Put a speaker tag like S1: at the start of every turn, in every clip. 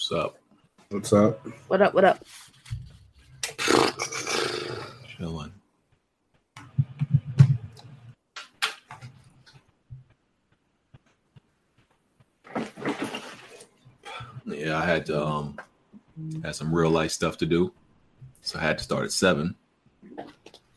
S1: What's up?
S2: What's up?
S3: What up? What up?
S1: Chilling. Yeah, I had to um had some real life stuff to do, so I had to start at seven.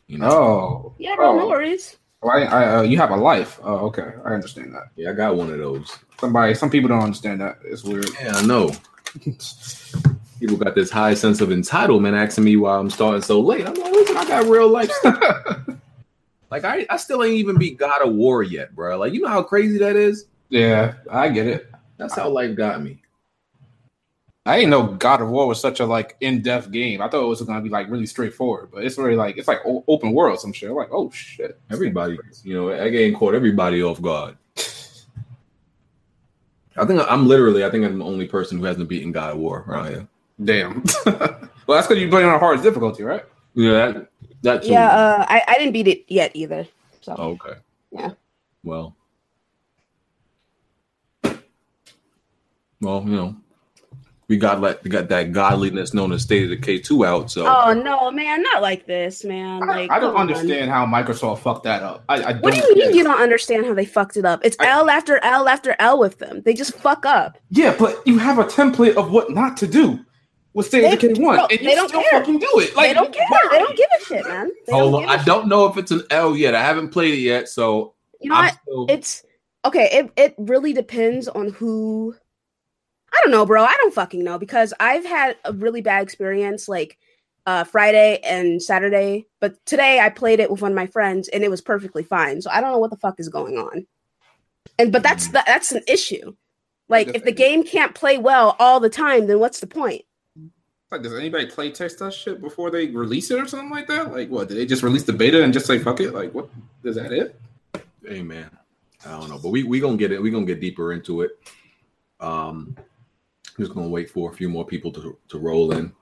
S1: You know,
S2: Oh,
S3: Yeah, bro, no
S2: Oh.
S3: worries.
S2: oh I, I, uh, you have a life. Oh, okay, I understand that.
S1: yeah, I got one of those.
S2: Somebody, some people don't understand that. It's weird.
S1: Yeah, I know. People got this high sense of entitlement asking me why I'm starting so late. I'm like, listen, I got real life stuff. like I, I still ain't even beat God of War yet, bro. Like you know how crazy that is.
S2: yeah, I get it.
S1: That's how life got me.
S2: I didn't know God of War was such a like in-depth game. I thought it was gonna be like really straightforward, but it's really like it's like open world some shit. I'm like, oh shit,
S1: Everybody, you know, that game caught everybody off guard. I think I'm literally, I think I'm the only person who hasn't beaten God of War around here.
S2: Damn. well, that's because you playing on a hardest difficulty, right?
S1: Yeah, that, that too.
S3: Yeah, uh, I, I didn't beat it yet either. So
S1: Oh, okay.
S3: Yeah.
S1: Well. Well, you know, we got like we got that godliness known as State of Decay two out. So
S3: Oh no, man, not like this, man.
S2: I,
S3: Like
S2: I don't
S3: come on.
S2: understand how Microsoft fucked that up. I, I don't
S3: What do you mean you
S2: it.
S3: don't understand how they fucked it up? It's
S2: I-
S3: L after L after L with them. They just fuck up.
S2: Yeah, but you have a template of what not to do with State of
S3: the
S2: K one,
S3: bro,
S2: and you
S3: they don't
S2: still
S3: care.
S2: fucking do it. Like
S3: they don't care.
S2: why?
S3: They don't give a shit, man. They
S1: hold
S3: don't
S1: on,
S3: give a
S1: I
S3: shit.
S1: don't know if it's an L yet. I haven't played it yet, so
S3: You know
S1: I'm
S3: what?
S1: still.
S3: It's okay. It it really depends on who. I don't know, bro. I don't fucking know because I've had a really bad experience like uh Friday and Saturday, but today I played it with one of my friends and it was perfectly fine. So I don't know what the fuck is going on. And but that's the, that's an issue. Like if the game can't play well all the time, then what's the point?
S2: Like, does anybody play test that shit before they release it or something like that? Like, what? Did they just release the beta and just say fuck it? Like, what? Is that it?
S1: Hey man, I don't know, but we we gonna get it. We gonna get deeper into it. Um, just gonna wait for a few more people to to roll in.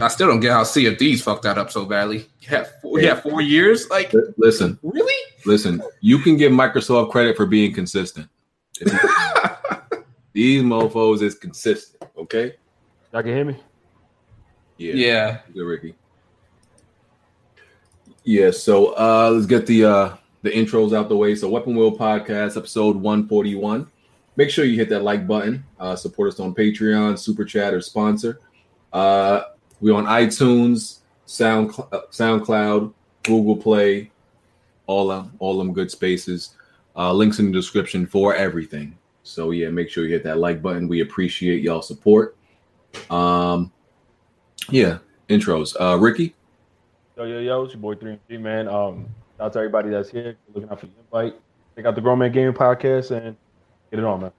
S2: I still don't get how Sea of Thieves fucked that up so badly. Yeah, four, yeah, four years. Like,
S1: Li- Listen,
S2: really?
S1: listen. You can give Microsoft credit for being consistent. These mofo's is consistent. Okay.
S4: Y'all can hear me?
S1: Yeah.
S2: yeah.
S1: Good, Ricky. Yeah. So uh let's get the uh the intros out the way. So Weapon Wheel Podcast, episode 141. Make sure you hit that like button. Uh support us on Patreon, Super Chat, or sponsor. Uh we on iTunes, Sound uh, SoundCloud, Google Play, all them all them good spaces. Uh links in the description for everything. So yeah, make sure you hit that like button. We appreciate y'all support. Um yeah, intros. Uh Ricky.
S4: Yo, yo, yo, it's your boy 3G, man. Um, shout out to everybody that's here, looking out for the invite. Check out the Grown Man Gaming Podcast and get it on, man.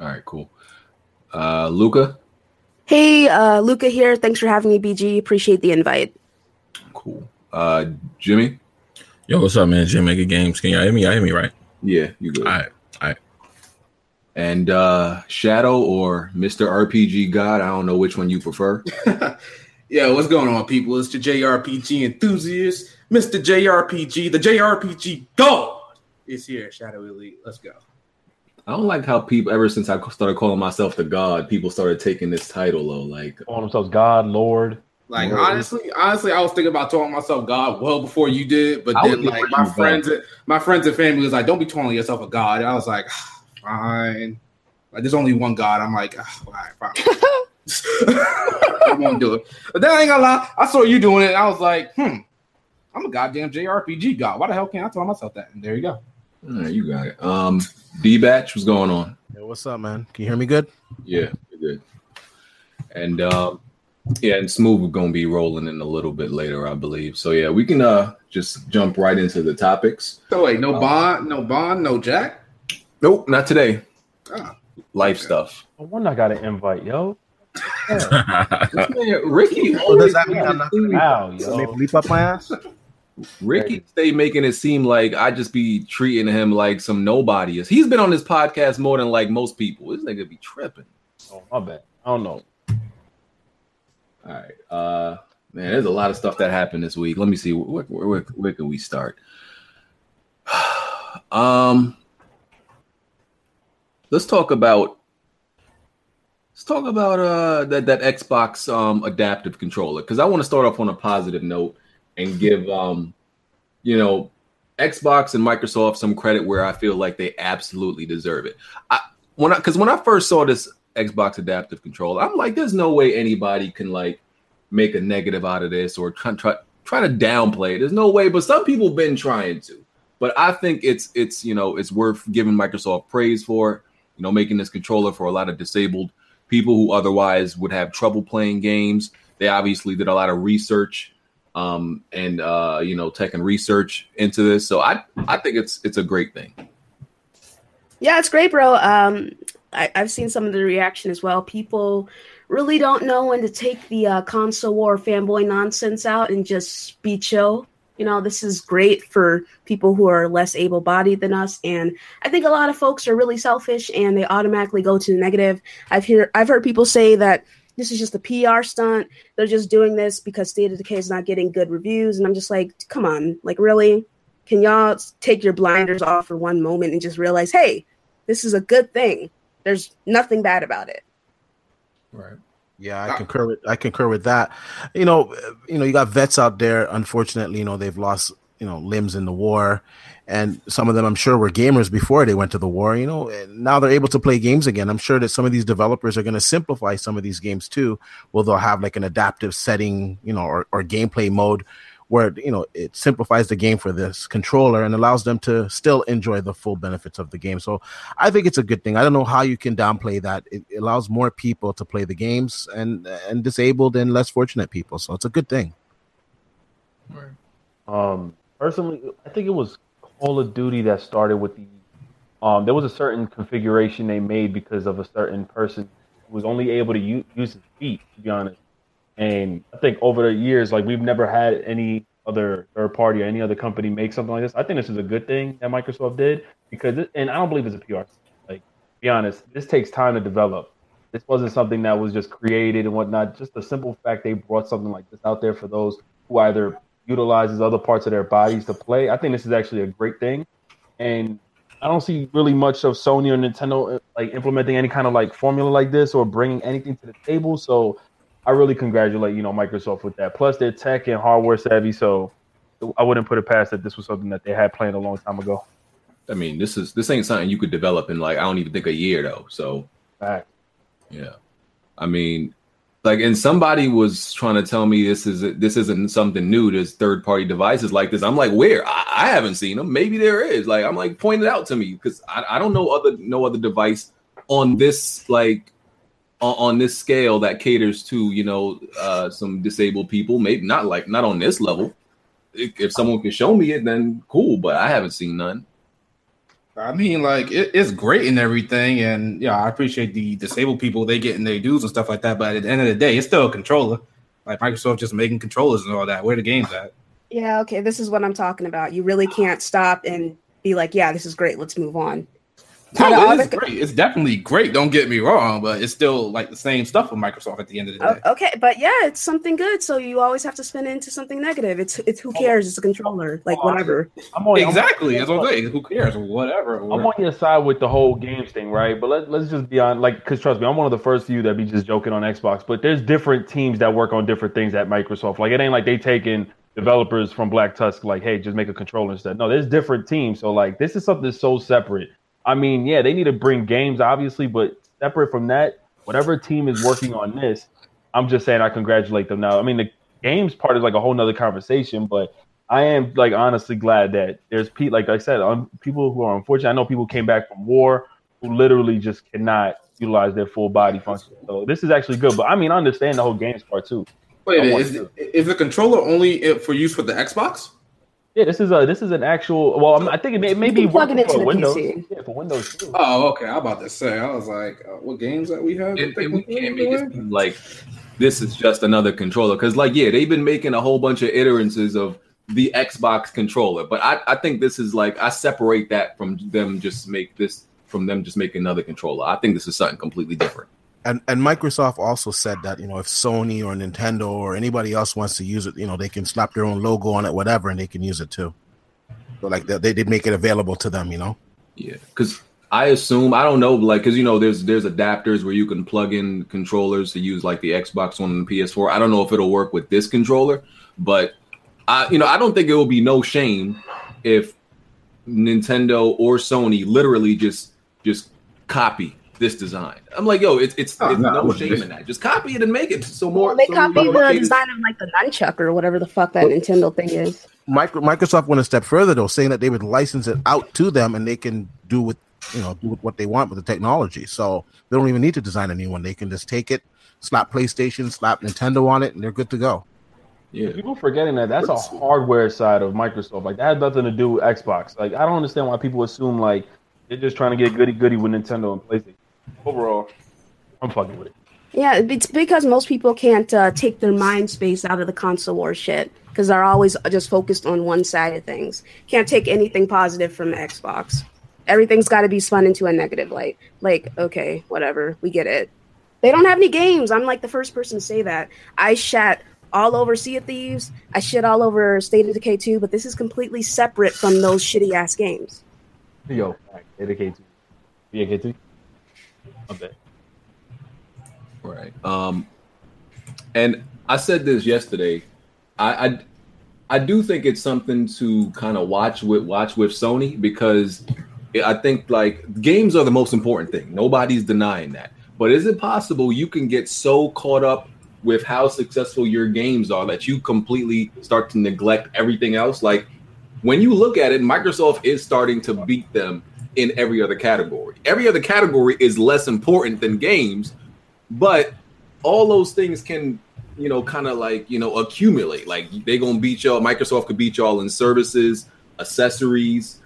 S1: All right, cool. Uh Luca.
S3: Hey, uh Luca here. Thanks for having me, BG. Appreciate the invite.
S1: Cool. Uh Jimmy.
S5: Yo, what's up, man? Jim Maker Games. Can y'all hear me? Y'all hear me, right?
S1: Yeah, you good.
S5: All right, all right.
S1: And uh Shadow or Mr. RPG God. I don't know which one you prefer.
S2: yeah, what's going on, people? It's the JRPG enthusiast, Mr. JRPG, the JRPG God is here at Shadow Elite. Let's go.
S1: I don't like how people ever since I started calling myself the God, people started taking this title though. Like
S4: Calling themselves God, Lord.
S2: Like
S1: Word.
S2: honestly, honestly, I was thinking about calling myself God well before you did, but
S1: I
S2: then like my
S1: you God.
S2: friends, my friends and family was like, "Don't be calling yourself a God." And I was like, "Fine." Like there's only one God. I'm like, "Ah, all right, fine. I won't do it. But then I ain't gonna lie, I saw you doing it, and I was like, "Hmm, I'm a goddamn JRPG God. Why the hell can't I tell myself that?" And there you go.
S1: All right, you got it. Um D Batch, what's going on?
S6: Yo, what's up, man? Can you hear me good?
S1: Yeah, you're good. And um yeah, and Smooth we're gonna be rolling in a little bit later, I believe. So yeah, we can uh just jump right into the topics.
S2: So wait, no
S1: Oh.
S2: Bond, no Bond, no Jack.
S1: Nope, not today.
S2: Ah.
S1: Life
S2: Okay.
S1: stuff.
S4: No wonder I got an invite, yo.
S1: Man, Ricky,
S6: So does that mean I'm not gonna
S4: Wow,
S6: leap,
S4: yo.
S6: maybe leap up my ass?
S1: Ricky stay making it seem like I just be treating him like some nobody. is. He's been on this podcast more than like most people. This nigga be tripping.
S4: Oh, my bad. I don't know.
S1: All right, uh, man, there's a lot of stuff that happened this week. Let me see where where, where, where can we start? um, let's talk about Let's talk about uh that that Xbox um adaptive controller because I want to start off on a positive note and give um you know Xbox and Microsoft some credit where I feel like they absolutely deserve it. I when I because when I first saw this Xbox adaptive controller, I'm like, there's no way anybody can like make a negative out of this or try try, try to downplay it. There's no way, but some people been trying to. But I think it's it's you know it's worth giving Microsoft praise for you know making this controller for a lot of disabled people who otherwise would have trouble playing games. They obviously did a lot of research um, and uh, you know tech and research into this. So I I think it's it's a great thing.
S3: Yeah, it's great, bro. Um, I, I've seen some of the reaction as well. People really don't know when to take the uh, console war fanboy nonsense out and just be chill. You know, this is great for people who are less able bodied than us. And I think a lot of folks are really selfish and they automatically go to the negative. I've hear I've heard people say that this is just a PR stunt. They're just doing this because State of Decay is not getting good reviews. And I'm just like, come on, like really? Can y'all take your blinders off for one moment and just realize, hey, this is a good thing. There's nothing bad about it.
S1: Right.
S6: Yeah, I uh, concur with I concur with that. You know, you know, you got vets out there. Unfortunately, you know, they've lost you know limbs in the war, and some of them, I'm sure, were gamers before they went to the war. You know, and now they're able to play games again. I'm sure that some of these developers are going to simplify some of these games too. Well, they'll have like an adaptive setting, you know, or, or gameplay mode where you know it simplifies the game for this controller and allows them to still enjoy the full benefits of the game. So I think it's a good thing. I don't know how you can downplay that. It allows more people to play the games and and disabled and less fortunate people. So it's a good thing.
S4: Um, personally, I think it was Call of Duty that started with the. Um, there was a certain configuration they made because of a certain person who was only able to use, use his feet. To be honest, and I think over the years, like we've never had any other third party or any other company make something like this. I think this is a good thing that Microsoft did because, it, and I don't believe it's a PR. Like, be honest, this takes time to develop. This wasn't something that was just created and whatnot. Just the simple fact they brought something like this out there for those who either utilizes other parts of their bodies to play. I think this is actually a great thing, and I don't see really much of Sony or Nintendo uh, like implementing any kind of like formula like this or bringing anything to the table. So I really congratulate you know Microsoft with that. Plus, they're tech and hardware savvy, so I wouldn't put it past that this was something that they had planned a long time ago.
S1: I mean, this is this ain't something you could develop in like I don't even think a year though. So
S4: Fact.
S1: yeah, I mean, like, and somebody was trying to tell me this is this isn't something new. There's third party devices like this. I'm like, where? I, I haven't seen them. Maybe there is. Like, I'm like, point it out to me because I, I don't know other no other device on this like on, on this scale that caters to you know uh some disabled people. Maybe not like not on this level. If, if someone can show me it, then cool. But I haven't seen none.
S2: I mean, like it, it's great and everything, and yeah, I appreciate the disabled people they get getting their dues and stuff like that. But at the end of the day, it's still a controller. Like Microsoft just making controllers and all that. Where the game's at?
S3: Yeah, okay, this is what I'm talking about. You really can't stop and be like, yeah, this is great. Let's move on.
S2: No, it is great. It's definitely great. Don't get me wrong, but it's still like the same stuff with Microsoft at the end of the oh, day.
S3: Oh, okay, but yeah, it's something good. So you always have to spin into something negative. It's it's who cares? It's a controller, like
S4: Oh,
S3: whatever.
S4: I'm on, I'm-
S2: exactly. That's what I'm saying. Who cares? Whatever.
S4: I'm on your side with the whole games thing, right? But let, let's just be on, like, because trust me, I'm one of the first few that be just joking on Xbox. But there's different teams that work on different things at Microsoft. Like, it ain't like they taking developers from Black Tusk, like, hey, just make a controller instead. No, there's different teams. So, like, this is something so separate. I mean, yeah, they need to bring games, obviously, but separate from that, whatever team is working on this, I'm just saying I congratulate them now. I mean, the games part is like a whole nother conversation, but I am like honestly glad that there's Pete, like I said, on people who are unfortunate. I know people came back from war who literally just cannot utilize their full body function. So this is actually good. But I mean, I understand the whole games part too.
S2: Wait, is, is the controller only for use for the Xbox?
S4: Yeah, this is a this is an actual. Well, I'm- I think it may, it may
S3: You
S4: be
S3: can plug it into
S4: for
S3: the
S4: Windows.
S3: PC.
S4: Yeah, for Windows too.
S2: Oh, okay. I'm about to say. I was like, uh, what games that we have?
S1: And, and we can't make it seem like this is just another controller because, like, yeah, they've been making a whole bunch of iterances of the Xbox controller, but I, I think this is like I separate that from them just make this from them just making another controller. I think this is something completely different.
S6: And and Microsoft also said that you know if Sony or Nintendo or anybody else wants to use it, you know they can slap their own logo on it, whatever, and they can use it too. So like they they did make it available to them, you know.
S1: Yeah, because I assume I don't know, like because you know there's there's adapters where you can plug in controllers to use like the Xbox One and the PS4. I don't know if it'll work with this controller, but I you know I don't think it will be no shame if Nintendo or Sony literally just just copy this design. I'm like, yo, it's it's,
S2: Oh,
S1: it's
S2: no,
S1: no shame
S2: do-
S1: in that. Just copy it and make it so more.
S3: Well, they
S1: so
S3: copied
S1: more
S3: the
S1: kids-
S3: design of like the nunchuck or whatever the fuck that Nintendo thing is.
S6: Micro, Microsoft went a step further though, saying that they would license it out to them and they can do with you know do with what they want with the technology. So they don't even need to design a new one. They can just take it, slap PlayStation, slap Nintendo on it, and they're good to go.
S1: Yeah,
S4: People forgetting that that's a hardware side of Microsoft. Like that has nothing to do with Xbox. Like I don't understand why people assume like they're just trying to get goody goody with Nintendo and PlayStation. Overall, I'm fucking with it.
S3: Yeah, it's because most people can't uh, take their mind space out of the console war shit because they're always just focused on one side of things. Can't take anything positive from Xbox. Everything's got to be spun into a negative light. Like, okay, whatever, we get it. They don't have any games. I'm like the first person to say that. I shat all over Sea of Thieves. I shit all over State of Decay 2, but this is completely separate from those shitty ass games.
S4: Yo, dedicate to yeah, K2.
S1: Right. Um, and I said this yesterday. I, I I do think it's something to kind of watch with watch with Sony because I think like games are the most important thing. Nobody's denying that. But is it possible you can get so caught up with how successful your games are that you completely start to neglect everything else? Like when you look at it, Microsoft is starting to beat them in every other category. Every other category is less important than games, but all those things can you know kind of like you know accumulate like they gonna beat y'all microsoft could beat y'all in services accessories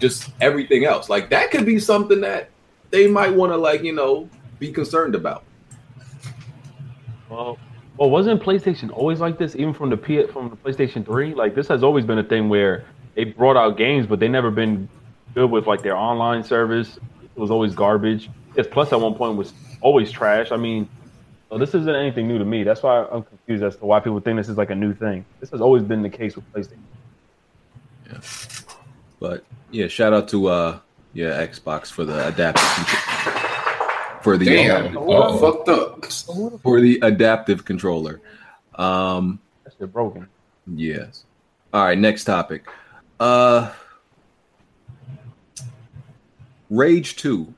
S1: just everything else like that could be something that they might want to like you know be concerned about
S4: Well, well, wasn't PlayStation always like this? Even from the P from the PlayStation Three, like this has always been a thing where they brought out games, but they never been good with like their online service. It was always garbage. Yes, Plus at one point was always trash. I mean, so this isn't anything new to me. That's why I'm confused as to why people think this is like a new thing. This has always been the case with PlayStation. Yeah.
S1: But yeah shout out to uh yeah xbox for the adaptive for the
S2: Damn,
S1: uh,
S2: fucked up.
S1: for the adaptive controller um
S4: That shit broken.
S1: Yes. All right, next topic. Uh Rage 2.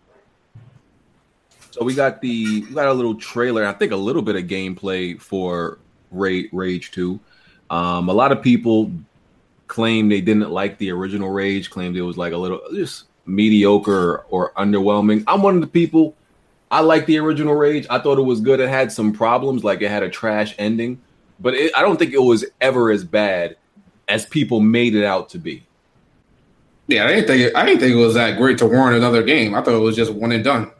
S1: So we got the we got a little trailer, I think a little bit of gameplay for Rage Rage 2. Um a lot of people claim they didn't like the original Rage, claimed it was like a little just mediocre or, or underwhelming. I'm one of the people I like the original Rage. I thought it was good. It had some problems, like it had a trash ending, but it, I don't think it was ever as bad as people made it out to be.
S2: Yeah, I didn't think it, I didn't think it was that great to warrant another game. I thought it was just one and done.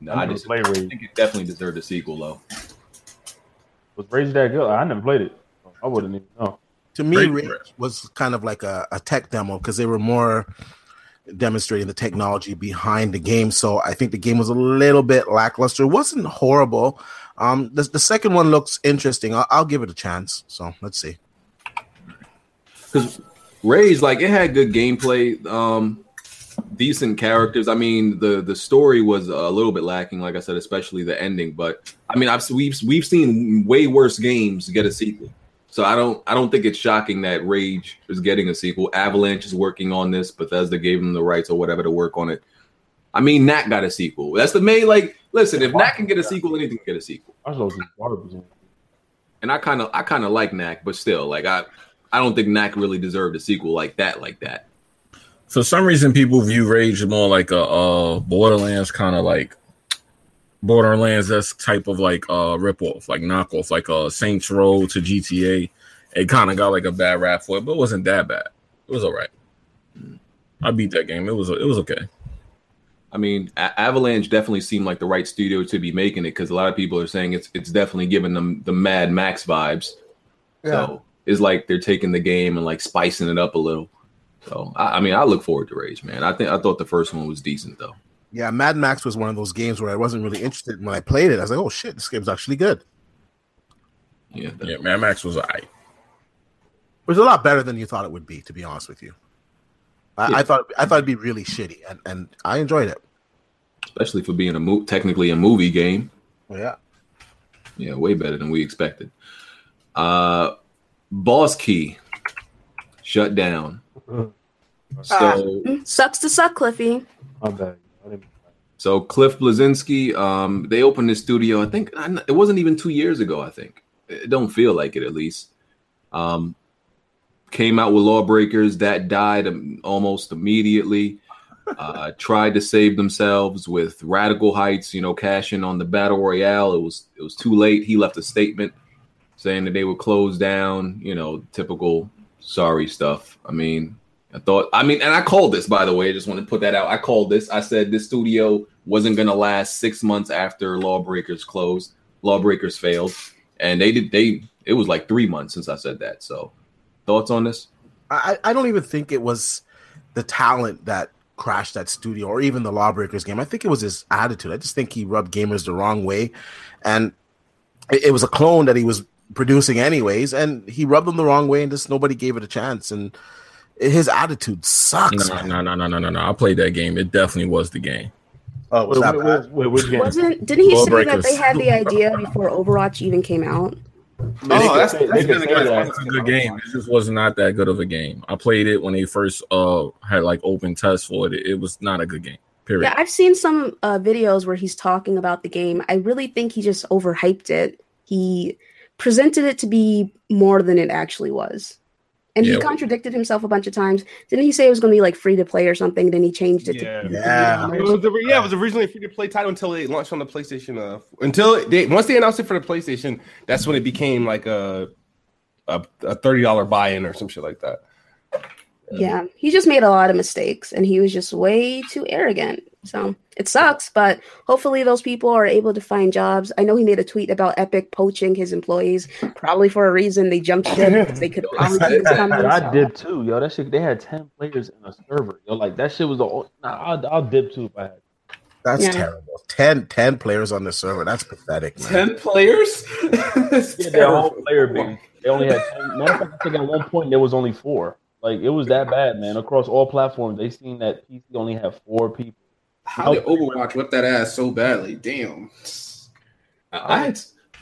S1: No,
S4: I
S1: I just
S4: played
S1: I
S4: Rage.
S1: think it definitely deserved a sequel, though.
S4: Was Rage that good? I never played it. I wouldn't even know.
S6: To me,
S5: Great
S6: Rage was kind of like a, a tech demo because they were more demonstrating the technology behind the game. So I think the game was a little bit lackluster. It wasn't horrible. Um, the, the second one looks interesting. I'll, I'll give it a chance. So let's see.
S1: Because Rage, like, it had good gameplay, um, decent characters. I mean, the the story was a little bit lacking, like I said, especially the ending. But I mean, I've we've we've seen way worse games get a sequel. So I don't I don't think it's shocking that Rage is getting a sequel. Avalanche is working on this. Bethesda gave them the rights or whatever to work on it. I mean, Knack got a sequel. That's the main like. Listen, if Knack can get a sequel, anything can get a sequel.
S4: I was looking garbage.
S1: And I kind of I kind of like Knack, but still, like I I don't think Knack really deserved a sequel like that, like that.
S5: For some reason, people view Rage more like a uh, Borderlands kind of like Borderlands that's type of like uh ripoff, like knockoff, like a Saints Row to GTA. It kind of got like a bad rap for it, but it wasn't that bad. It was all right. I beat that game. It was it was okay.
S1: I mean, A- Avalanche definitely seemed like the right studio to be making it because a lot of people are saying it's it's definitely giving them the Mad Max vibes. So it's like they're taking the game and like spicing it up a little. So I, I mean, I look forward to Rage, man. I think I thought the first one was decent though.
S6: Yeah, Mad Max was one of those games where I wasn't really interested. When I played it, I was like, "Oh shit, this game's actually good."
S1: Yeah,
S5: Yeah, Mad Max was alright.
S6: It was a lot better than you thought it would be, to be honest with you. I,
S1: Yeah.
S6: I thought I thought it'd be really shitty, and, and I enjoyed it.
S1: especially for being a mo- technically a movie game.
S6: Yeah.
S1: Yeah, way better than we expected. Uh, Boss Key shut down. So,
S3: Sucks to suck, Cliffy.
S4: My bad.
S1: So Cliff Bleszinski, um, they opened this studio. I think it wasn't even two years ago. I think it don't feel like it at least. Um, came out with Lawbreakers that died um, almost immediately. Uh, tried to save themselves with Radical Heights, you know, cashing on the battle royale. It was it was too late. He left a statement saying that they would close down. You know, typical sorry stuff. I mean, I thought, I mean, and I called this by the way. I just want to put that out. I called this. I said this studio wasn't going to last six months after Lawbreakers closed. Lawbreakers failed, and they did. They it was like three months since I said that. So, thoughts on this?
S6: I, I don't even think it was the talent that crashed that studio or even the Lawbreakers game. I think it was his attitude. I just think he rubbed gamers the wrong way. And it, it was a clone that he was producing anyways, and he rubbed them the wrong way and just nobody gave it a chance. And his attitude sucks.
S5: No, no, no, no, no, no, no. I played that game. It definitely was the game.
S6: Oh, was
S4: Wait,
S6: that
S4: wait,
S6: bad?
S4: wait, wait, which game?
S3: Wasn't didn't he say that they had the idea before Overwatch even came out?
S2: Oh, that's,
S4: They
S2: that's
S4: could
S2: been a good
S4: that.
S5: A good game. It just was not that good of a game. I played it when they first uh had like open tests for it. It was not a good game. Period.
S3: Yeah, I've seen some uh, videos where he's talking about the game. I really think he just overhyped it. He presented it to be more than it actually was. And he contradicted himself a bunch of times. Didn't he say it was going to be like free to play or something? Then he changed it
S7: Yeah.
S3: to
S6: Yeah.
S7: It was, yeah, it was originally a free to play title until they launched on the PlayStation. Uh, until they once they announced it for the PlayStation, that's when it became like a a, a thirty dollar buy in or some shit like that.
S3: Yeah, he just made a lot of mistakes and he was just way too arrogant. So it sucks, but hopefully those people are able to find jobs. I know he made a tweet about Epic poaching his employees, probably for a reason. They jumped ship because they could probably see this coming.
S4: I did too, yo. That shit. They had ten players in a server, yo. Like that shit was the. o- Nah, I'll, I'll dip too if I had.
S6: That's
S3: Yeah.
S6: terrible. 10, 10 players on the server. That's pathetic, man.
S2: ten players.
S4: Yeah, their whole
S2: terrible.
S4: player base. They only had. 10. Matter of fact, I think at one point there was only four. Like it was that bad, man. Across all platforms, they seen that PC only had four people.
S2: How did Overwatch whip that ass so badly? Damn.
S1: I I had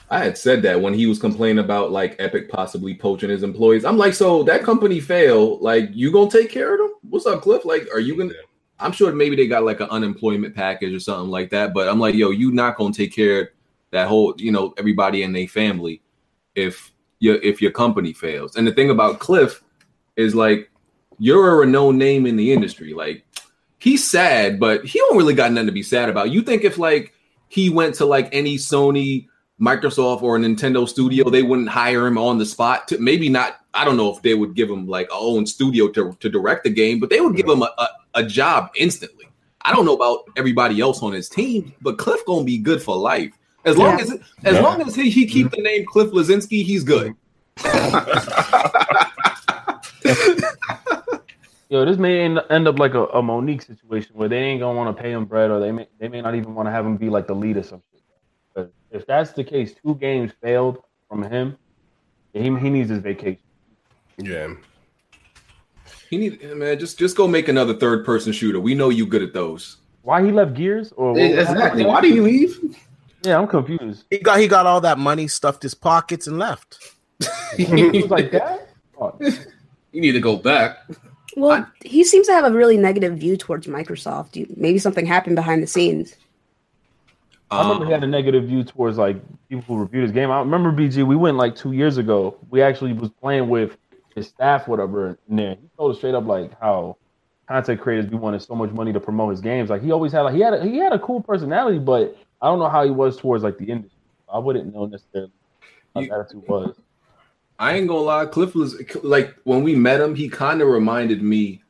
S1: I had said that when he was complaining about like Epic possibly poaching his employees. I'm like, so that company failed. Like, you gonna take care of them? What's up, Cliff? Like, are you gonna? I'm sure maybe they got like an unemployment package or something like that. But I'm like, yo, you not gonna take care of that whole, you know, everybody in their family if your if your company fails. And the thing about Cliff is like, you're a renowned name in the industry. Like, he's sad, but he don't really got nothing to be sad about. You think if like he went to like any Sony, Microsoft, or Nintendo studio, they wouldn't hire him on the spot. To maybe not. I don't know if they would give him like a own studio to, to direct the game, but they would give him a, a, a job instantly. I don't know about everybody else on his team, but Cliff gonna be good for life. As long
S3: Yeah.
S1: as as
S5: Yeah.
S1: long as he, he keep the name Cliff Bleszinski, he's good.
S4: Yo, this may end, end up like a, a Mo'Nique situation where they ain't gonna want to pay him bread, or they may they may not even want to have him be like the lead or some shit. But if that's the case, two games failed from him. He he needs his vacation.
S7: Yeah.
S1: He need man, just just go make another third person shooter. We know you good at those.
S4: Why he left Gears? Or
S2: Exactly. Why do you leave?
S4: Yeah, I'm confused.
S6: He got he got all that money, stuffed his pockets, and left.
S4: He was like that. Oh,
S2: You need to go back.
S3: Well, he seems to have a really negative view towards Microsoft. You- Maybe something happened behind the scenes.
S4: Um, I remember he had a negative view towards like people who reviewed his game. I remember BG. We went like two years ago. We actually was playing with his staff, whatever. And there, he told us straight up like how content creators be wanting so much money to promote his games. Like he always had like he had a, he had a cool personality, but I don't know how he was towards like the industry. I wouldn't know necessarily how his
S1: You-
S4: attitude was.
S1: I ain't gonna lie, Cliff was like when we met him, he kind of reminded me.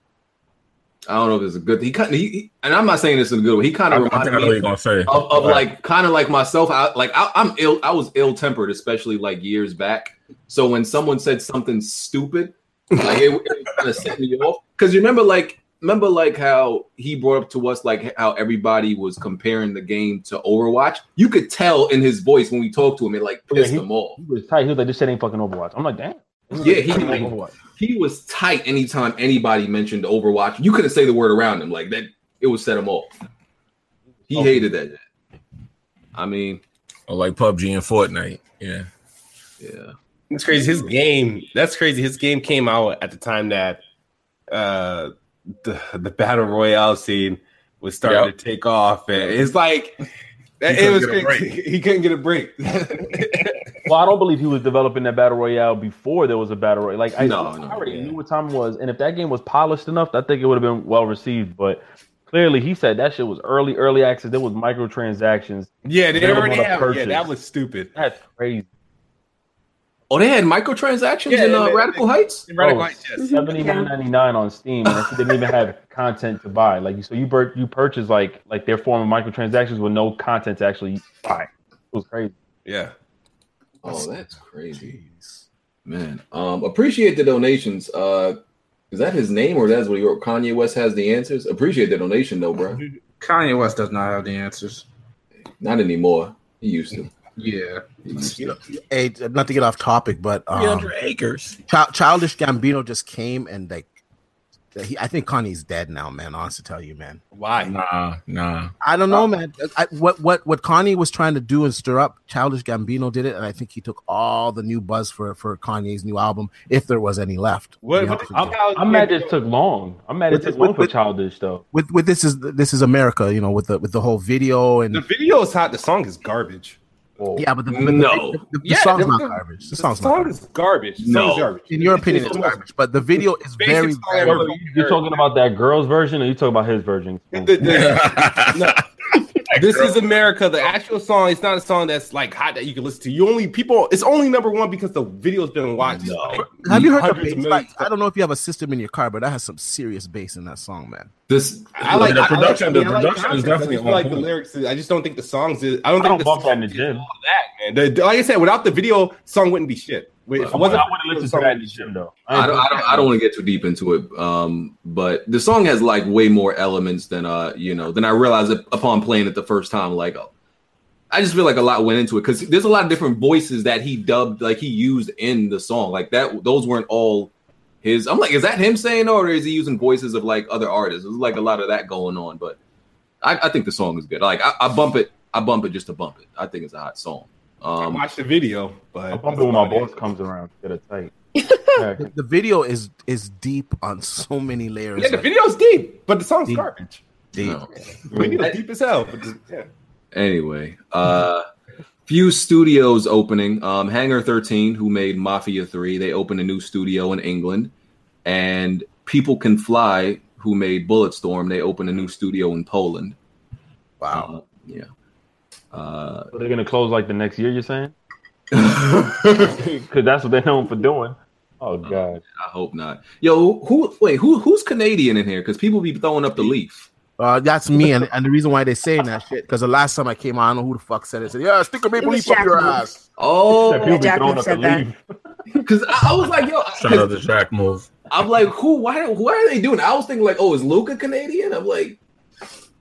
S1: I don't know if it's a good. He kind he, and I'm not saying this in a good way. He kind of
S5: I think I
S1: reminded me
S5: you're gonna say.
S1: of, of like kind of like myself. I, like I, I'm ill. I was ill tempered, especially like years back. So when someone said something stupid, like it, it kind of set me off. Because you remember, like remember, like how he brought up to us, like how everybody was comparing the game to Overwatch. You could tell in his voice when we talked to him, it like
S4: Yeah,
S1: pissed
S4: he-
S1: him off.
S4: He was tight. He was like, "This shit ain't fucking Overwatch." I'm like, "Damn."
S1: Yeah, he like, he was tight anytime anybody mentioned Overwatch. You couldn't say the word around him like that. It would set him off. He
S4: Okay.
S1: hated that. I mean,
S5: Or like PUBG and Fortnite. Yeah.
S1: yeah.
S7: It's crazy. His game. That's crazy. His game came out at the time that uh the the battle royale scene was starting
S5: Yep.
S7: to take off, and it's like it was. He couldn't get a break.
S4: Well, I don't believe he was developing that battle royale before there was a battle royale. Like I,
S1: No,
S4: I
S1: no,
S4: already
S1: yeah.
S4: knew what time it was, and if that game was polished enough, I think it would have been well received. But clearly, he said that shit was early, early access. There was microtransactions.
S7: yeah, they
S4: Available
S7: already have. Yeah, that was stupid.
S4: That's crazy.
S1: Oh, they had microtransactions
S7: Yeah,
S1: in uh,
S7: they-
S1: Radical Heights.
S7: Radical
S4: Oh,
S7: Heights, yes.
S4: Seventy nine ninety nine on Steam, and they didn't even have content to buy. Like so, you bur- you purchase like like their form of microtransactions with no content to actually buy. It was crazy.
S7: Yeah.
S1: Oh, that's crazy, man. Um, appreciate the donations. Uh, is that his name or that's what he wrote? Kanye West has the answers. Appreciate the donation though, bro.
S2: Kanye West does not have the answers.
S1: Not anymore. He used to.
S2: Yeah.
S1: He
S6: You know, hey, not to get off topic, but um,
S5: 300 acres.
S6: Chi- Childish Gambino just came and like, he, I think Kanye's dead now, man. Honest to tell you, man.
S7: Why?
S5: Nah, nah.
S6: I don't know, man. I, what what what Kanye was trying to do and stir up, Childish Gambino did it, and I think he took all the new buzz for for Kanye's new album, if there was any left. to
S7: What? what I'm.
S4: I'm mad it took long. I'm mad it
S6: With-
S4: took
S6: with-
S4: long for childish though.
S6: with with this is this is America, you know, with the with the whole video and
S7: The video is hot. The song is garbage.
S4: Whoa.
S6: yeah, but the, but the-
S1: No.
S6: the, the,
S7: Yeah,
S6: song's not garbage. The
S7: The
S6: song's not
S7: song
S6: garbage.
S7: is garbage. The
S1: No.
S7: song is garbage.
S6: In your opinion,
S7: It's
S6: it's
S7: almost-
S6: garbage, but the video is
S7: Basic
S6: very, very.
S4: You're talking about that girl's version, or you talking about his version?
S7: The- the- no. This is America. The oh. actual song. It's not a song that's like hot that you can listen to. You only people. It's only number one because the video's been watched. like,
S6: Have you heard the bass? Like, I don't know if you have a system in your car, but that has some serious bass in that song, man.
S1: This
S7: I like
S5: The
S7: I- I
S5: production-
S7: like-
S5: the
S7: I like
S5: production is
S7: concepts.
S5: definitely
S7: I just
S5: on
S7: like the
S5: point.
S7: lyrics. I just don't think the songs is. I don't
S4: I
S7: think
S4: don't
S7: the
S4: bump that in the gym.
S7: all that man. The- like I said, without the video, song wouldn't be shit. If
S4: I
S7: wasn't,
S4: wouldn't listen to that in the gym though.
S1: I don't, I don't, I don't want to get too deep into it. Um, but the song has like way more elements than uh, you know, than I realized it upon playing it the first time. Like, oh, I just feel like a lot went into it because there's a lot of different voices that he dubbed, like he used in the song. Like that, those weren't all his. I'm like, is that him saying, or is he using voices of like other artists? There's like a lot of that going on. But I, I think the song is good. Like, I, I bump it, I bump it just to bump it. I think it's a hot song.
S7: I
S1: Um,
S7: watched the video, but
S4: I bump it when my boss comes around. Get it tight.
S6: The, the video is is deep on so many layers.
S7: Yeah, the
S6: like,
S7: video's deep, but the song's
S6: Deep.
S7: garbage.
S6: deep.
S1: no.
S7: The video's deep as hell. But the, yeah.
S1: Anyway, uh few studios opening. Um Hangar 13, who made Mafia 3, they opened a new studio in England. And People Can Fly, who made Bulletstorm, they opened a new studio in Poland.
S6: Wow.
S1: Uh, yeah. Uh
S4: So they're gonna close like the next year. You're saying? Because that's what they're known for doing. Oh god.
S1: I hope not. Yo, who wait, who who's Canadian in here? Because people be throwing up the leaf.
S6: Uh, that's me, and, and the reason why they're saying that shit because the last time I came on, I don't know who the fuck said it. Said, "Yeah, stick a maple
S3: It was
S6: leaf up your
S3: Jack Wolf.
S6: ass."
S1: Oh,
S4: People be
S3: Jack
S4: throwing up the
S3: said that.
S4: leaf.
S1: because I, I was like, yo,
S5: Shout out to Jack Move.
S1: I'm like, who? Why? Why are they doing? It? I was thinking like, oh, is Luca Canadian? I'm like,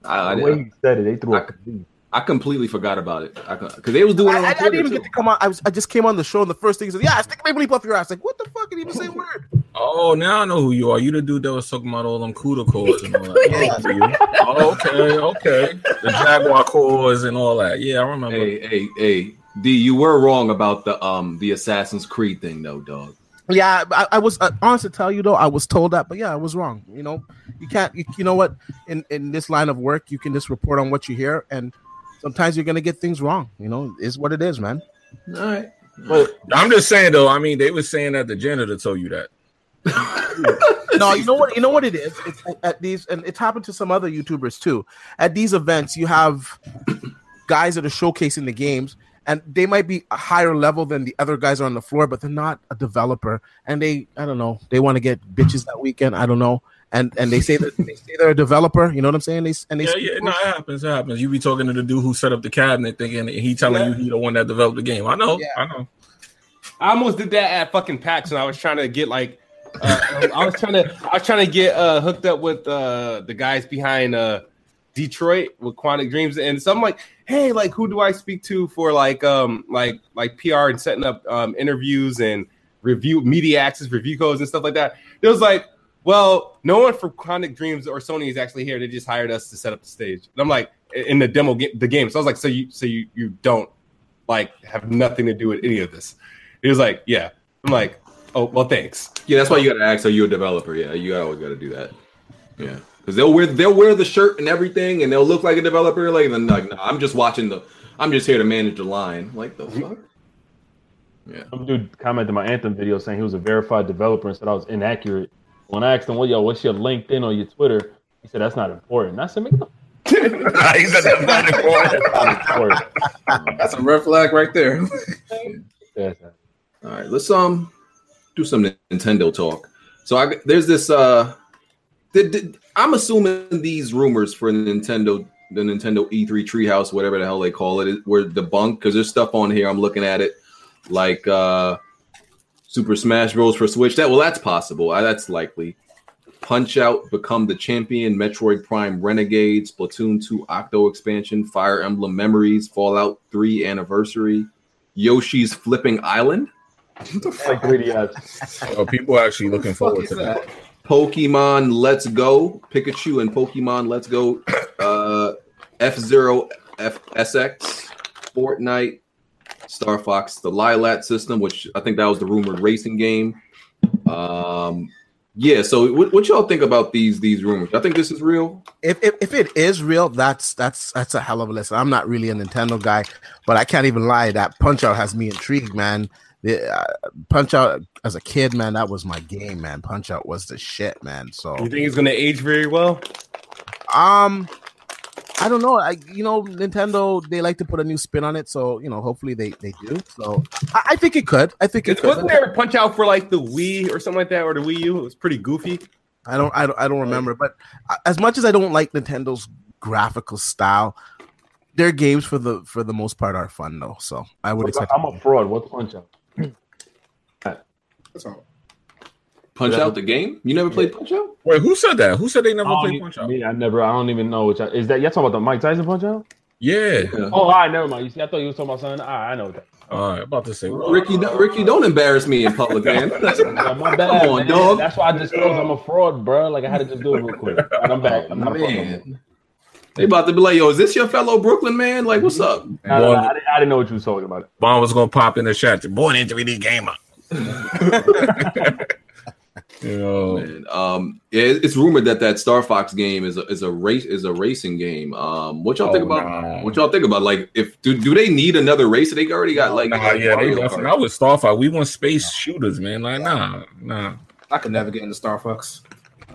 S1: I,
S4: The
S1: I,
S4: way he said it, they threw up the leaf.
S1: I completely forgot about it because they was doing
S6: I,
S1: it on
S6: I, I
S1: Twitter
S6: didn't even
S1: too.
S6: get to come on. I was I just came on the show, and the first thing he said, "Yeah, stick a maple leaf up your ass." Like, what the fuck? Did he even say word?
S5: Oh, now I know who you are. You the dude that was talking about all them CUDA cores and all that. Yeah. Oh, okay, okay. The Jaguar cores and all that. Yeah, I remember.
S1: Hey, hey, hey, D, you were wrong about the um the Assassin's Creed thing, though, dog.
S6: Yeah, I, I was uh, honest to tell you though, I was told that, but yeah, I was wrong. You know, you can't. You, you know what? In in this line of work, you can just report on what you hear, and sometimes you're gonna get things wrong. You know, is what it is, man.
S1: All right.
S4: But
S5: I'm just saying though. I mean, they were saying that the janitor told you that.
S6: no, you know what? You know what it is. It's at these, and it's happened to some other YouTubers too. At these events, you have guys that are showcasing the games, and they might be a higher level than the other guys are on the floor, but they're not a developer, and they, I don't know, they want to get bitches that weekend. I don't know, and and they say that they say they're a developer. You know what I'm saying? They and they
S5: Yeah, yeah. No, it happens. It happens. You be talking to the dude who set up the cabinet, thinking he telling
S7: Yeah.
S5: you he the one that developed the game. I know.
S6: Yeah.
S5: I know.
S7: I almost did that at fucking PAX, and I was trying to get like, uh, I was trying to, I was trying to get uh, hooked up with uh, the guys behind uh, Detroit with Quantic Dreams, and so I'm like, hey, like, who do I speak to for like, um, like, like PR and setting up um, interviews and review media access review codes and stuff like that. It was like, well, no one from Quantic Dreams or Sony is actually here. They just hired us to set up the stage. And I'm like, in the demo ga- the game. So I was like, so you so you you don't like have nothing to do with any of this. He was like, yeah. I'm like, oh well, thanks.
S1: Yeah, that's why you got to ask. Are you a developer? Yeah, you always got to do that. Yeah, because they'll wear they'll wear the shirt and everything, and they'll look like a developer. Like, then like, no, I'm just watching the. I'm just here to manage the line. Like the mm-hmm. fuck. Yeah.
S4: Some dude commented my Anthem video saying he was a verified developer and said I was inaccurate. When I asked him, "Well, yo, what's your LinkedIn or your Twitter?" He said that's not important. I said, "Make the
S5: he said that's not important.
S4: that's not important."
S2: That's a red flag right there.
S4: Yeah,
S1: All right, let's um do some Nintendo talk. So I there's this uh did, did- I'm assuming these rumors for Nintendo the Nintendo E3 Treehouse whatever the hell they call it were debunked because there's stuff on here I'm looking at it like uh Super Smash Bros for Switch that well that's possible Uh, that's likely Punch Out become the champion Metroid Prime Renegade Splatoon 2 Octo expansion Fire Emblem Memories Fallout 3 anniversary Yoshi's Flipping Island
S4: like 3DS.
S5: Oh, people are actually looking
S2: Fuck
S5: forward to that.
S2: that?
S1: Pokemon Let's Go, Pikachu and Pokemon Let's Go, uh, F Zero FSX, Fortnite, Star Fox, the Lylat system, which I think that was the rumored racing game. Um, yeah. So what, what y'all think about these these rumors? I think this is real.
S6: if, if if it is real, that's that's that's a hell of a list. I'm not really a Nintendo guy, but I can't even lie. That Punch Out has me intrigued, man. The, uh, Punch Out as a kid, man, that was my game, man. Punch Out was the shit, man. So
S7: You think it's gonna age very well?
S6: um, I don't know. I you know Nintendo they like to put a new spin on it, so you know hopefully they they do. So I, I think it could. I think it could.
S7: Wasn't there a punch out for like the Wii or something like that, or the Wii U? It was pretty goofy.
S6: I don't, I don't, I don't remember. But uh, as much as I don't like Nintendo's graphical style, their games for the for the most part are fun though. So I would expect.
S4: I'm a fraud. What's Punch Out?
S2: That's all.
S1: Punch Out the game. You never played Punch Out?
S5: Wait, who said that? Who said they never
S4: I,
S5: played Punch
S4: even-
S5: Out?
S4: me, I never. I don't even know which. I, is that? You're talking about the Mike Tyson Punch Out?
S5: Yeah.
S1: Yeah.
S4: Oh, all right, never mind. You see, I thought you was talking about something. Ah, I know that.
S5: All right, about to say. what?
S1: Ricky, Ricky, don't embarrass me in public, man.
S4: My bad,
S1: Come on,
S4: man.
S1: dog.
S4: That's why I disclosed I'm a fraud, bro. Like I had to just do it real quick. And I'm back. I'm not a fraud.
S1: man. They about to be like, yo, is this your fellow Brooklyn man? Like, what's up?
S4: Nah, nah, I, didn't, I didn't know what you was talking about.
S5: Bond was gonna pop in the chat. Born into 3D gamer. You
S1: Man, um, it, it's rumored that that Star Fox game is a, is a race is a racing game. Um, what y'all think
S5: Oh,
S1: about?
S5: nah.
S1: What y'all think about? Like, if do, do they need another race? They already got like,
S5: nah, yeah, they
S1: Mario
S5: definitely.
S1: Kart.
S5: I was Starfight. We want space shooters, man. Like, nah, nah.
S2: I could never get into Star Fox.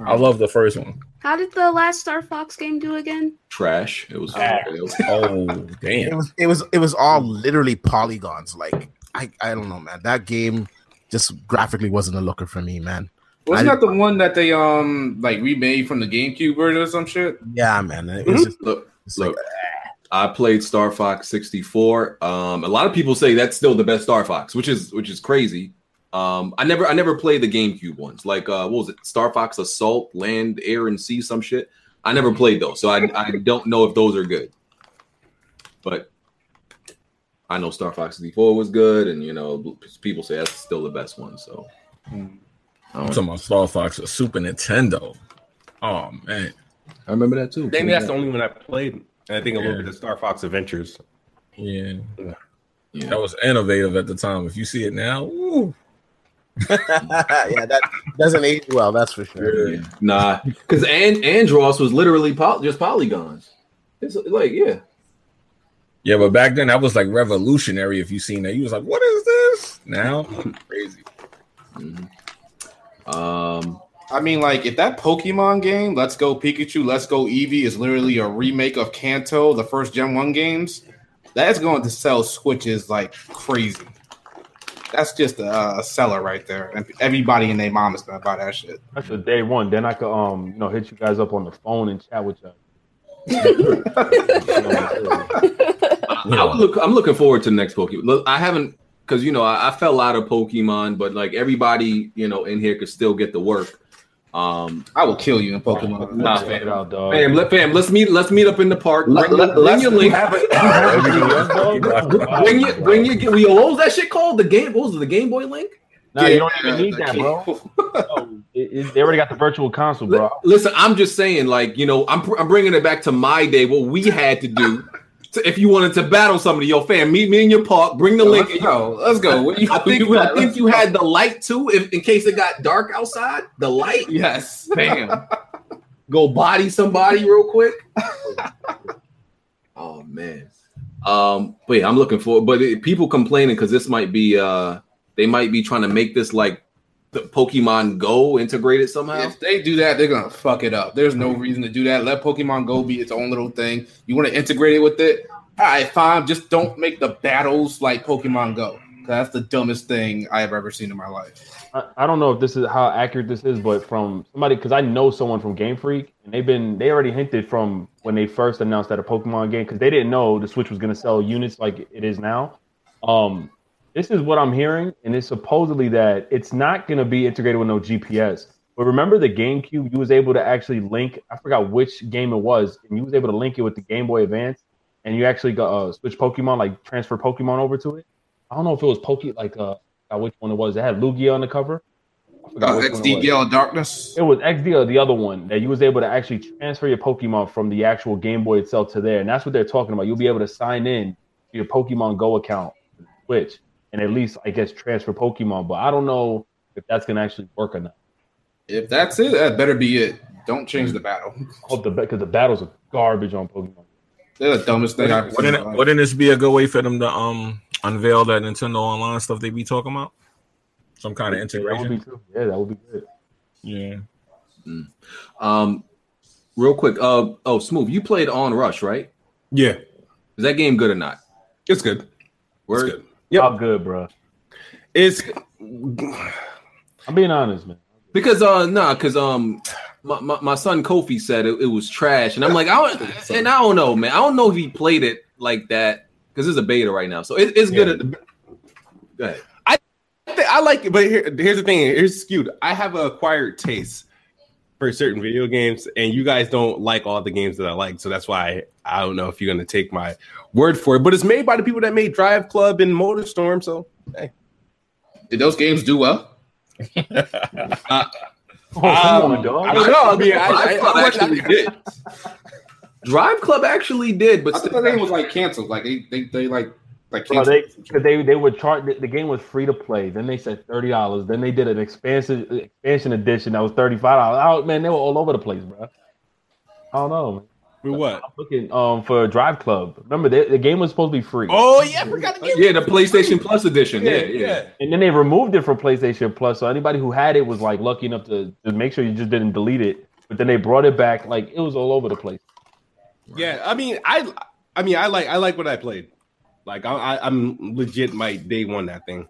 S5: I love the first one.
S3: How did the last Star Fox game do again?
S1: trash. It was.
S4: Ah.
S1: it was-
S5: Oh,
S6: It
S5: damn.
S6: was, it was, it was all literally polygons. Like I, I don't know, man. That game just graphically wasn't a looker for me, man.
S2: Wasn't
S6: I
S2: that the one that they um like remade from the GameCube version or some shit?
S6: Yeah, man. It was just,
S1: look,
S6: it's like,
S1: look. I played Star Fox 64. Um, a lot of people say that's still the best Star Fox, which is which is crazy. Um, I never I never played the GameCube ones. Like uh, what was it? Star Fox Assault, Land, Air, and Sea, some shit. I never played those, so I I don't know if those are good. But I know Star Fox 64 was good, and you know people say that's still the best one. So
S5: I'm talking about Star Fox or Super Nintendo. Oh man,
S1: I remember that too.
S7: Maybe think that's the only one I played. And I think a little bit of Star Fox Adventures.
S5: yeah,
S1: Yeah.
S5: that was innovative at the time. If you see it now, ooh,
S6: yeah, that doesn't age well. That's for sure.
S1: Yeah. Nah, because and Andross was literally poly- just polygons. It's like yeah,
S5: yeah, but back then that was like revolutionary. If you seen that, you was like, "What is this?" Now, crazy. Mm-hmm.
S1: Um,
S2: I mean, like if that Pokemon game, Let's Go Pikachu, Let's Go Eevee, is literally a remake of Kanto, the first Gen One games, that's going to sell Switches like crazy. That's just a, a seller right there, and everybody and their mom is gonna buy that shit.
S4: That's the day one. Then I could um you know hit you guys up on the phone and chat with you.
S1: I would look. I'm looking forward to the next Pokemon. Look, I haven't because you know I, I fell out of Pokemon, but like everybody you know in here could still get the work. Um,
S2: I will kill you in Pokemon.
S1: Nah,
S4: Check it out, dog.
S1: fam, let, fam, let's meet. Let's meet up in the park.
S2: Let-
S1: Bring,
S2: let-
S1: bring your link. Bring your bring your. We what was that shit called? The game. What was it? The Game Boy link?
S4: Nah, you don't even need
S2: the
S4: that, bro. No, it- it- they already got the virtual console, bro.
S1: Listen, I'm just saying, like you know, I'm I'm bringing it back to my day, what we had to do. To, if you wanted to battle somebody, yo, fam, meet me in your park, bring the link.
S2: Let's go. Let's go. What you-
S1: I think
S2: you
S1: I think you had the light too, if in case it got dark outside. The light,
S2: Yes.
S1: bam, go body somebody real quick. oh man, um, but yeah, I'm looking for. But it, people complaining because this might be, uh, they might be trying to make this like the Pokemon Go integrated somehow.
S2: If they do that, they're gonna fuck it up. There's no reason to do that. Let Pokemon Go be its own little thing. You want to integrate it with it? All right, fine. Just don't make the battles like Pokemon Go. That's the dumbest thing I have ever seen in my life.
S4: I, I don't know if this is how accurate this is, but from somebody because I know someone from Game Freak, and they've been they already hinted from when they first announced that a Pokemon game because they didn't know the Switch was going to sell units like it is now. Um, this is what I'm hearing, and it's supposedly that it's not going to be integrated with no GPS. But remember the GameCube, you was able to actually link. I forgot which game it was, and you was able to link it with the Game Boy Advance, and you actually got uh, switch Pokemon, like transfer Pokemon over to it. I don't know if it was Poke like uh, which one it was. It had Lugia on the cover. I forgot
S2: Uh,
S4: which
S2: XD. Gale Darkness.
S4: It was XD or the other one that you was able to actually transfer your Pokemon from the actual Game Boy itself to there, and that's what they're talking about. You'll be able to sign in to your Pokemon Go account, Switch, and at least I guess transfer Pokemon. But I don't know if that's gonna actually work or not.
S2: If that's it, that better be it. Don't change the battle.
S4: I hope the because the battles are garbage on Pokemon.
S2: They're the dumbest thing I've in
S5: Wouldn't,
S2: life.
S5: wouldn't this be a good way for them to um unveil that Nintendo Online stuff they be talking about? Some kind of
S4: That would
S5: integration.
S4: be true. Yeah, that would be good.
S5: Yeah.
S1: Um, real quick, uh, oh, smooth, you played Onrush, right?
S7: Yeah,
S1: Is that game good or not?
S7: it's good. It's good. Yep.
S4: I'm good, bro.
S7: It's
S4: I'm being honest, man.
S1: Because uh nah, because um my, my, my son Kofi said it, it was trash, and I'm like, I don't, and I don't know, man. I don't know if he played it like that because it's a beta right now, so it, it's good.
S7: Yeah.
S1: At go ahead.
S7: I, I like it, but here, here's the thing. Here's skewed. I have an acquired taste for certain video games, and you guys don't like all the games that I like, so that's why I, I don't know if you're gonna take my word for it. But it's made by the people that made Drive Club and MotorStorm, so hey.
S2: Did those games do well?
S4: Oh, come
S7: Um,
S4: on, dog.
S7: I don't know. I mean, I, I,
S1: Drive Club
S7: I,
S1: actually did. Drive Club actually did, but
S2: I thought the game was like canceled. Like they, they, they like, like
S4: Bro,
S2: canceled.
S4: they they they would charge the, the game was free to play. Then they said thirty dollars. Then they did an expansion expansion edition that was thirty five dollars. Oh man, they were all over the place, bro. I don't know. Man.
S7: For what?
S4: I'm looking um for a Drive Club. Remember they, the game was supposed to be free,
S7: Oh yeah, I forgot to get
S1: yeah, the PlayStation Plus edition. Yeah, yeah.
S4: and then they removed it from PlayStation Plus. So anybody who had it was like lucky enough to, to make sure you just didn't delete it. But then they brought it back. Like it was all over the place.
S7: Yeah, I mean, I, I mean, I like, I like what I played. Like, I, I I'm legit might day one that thing.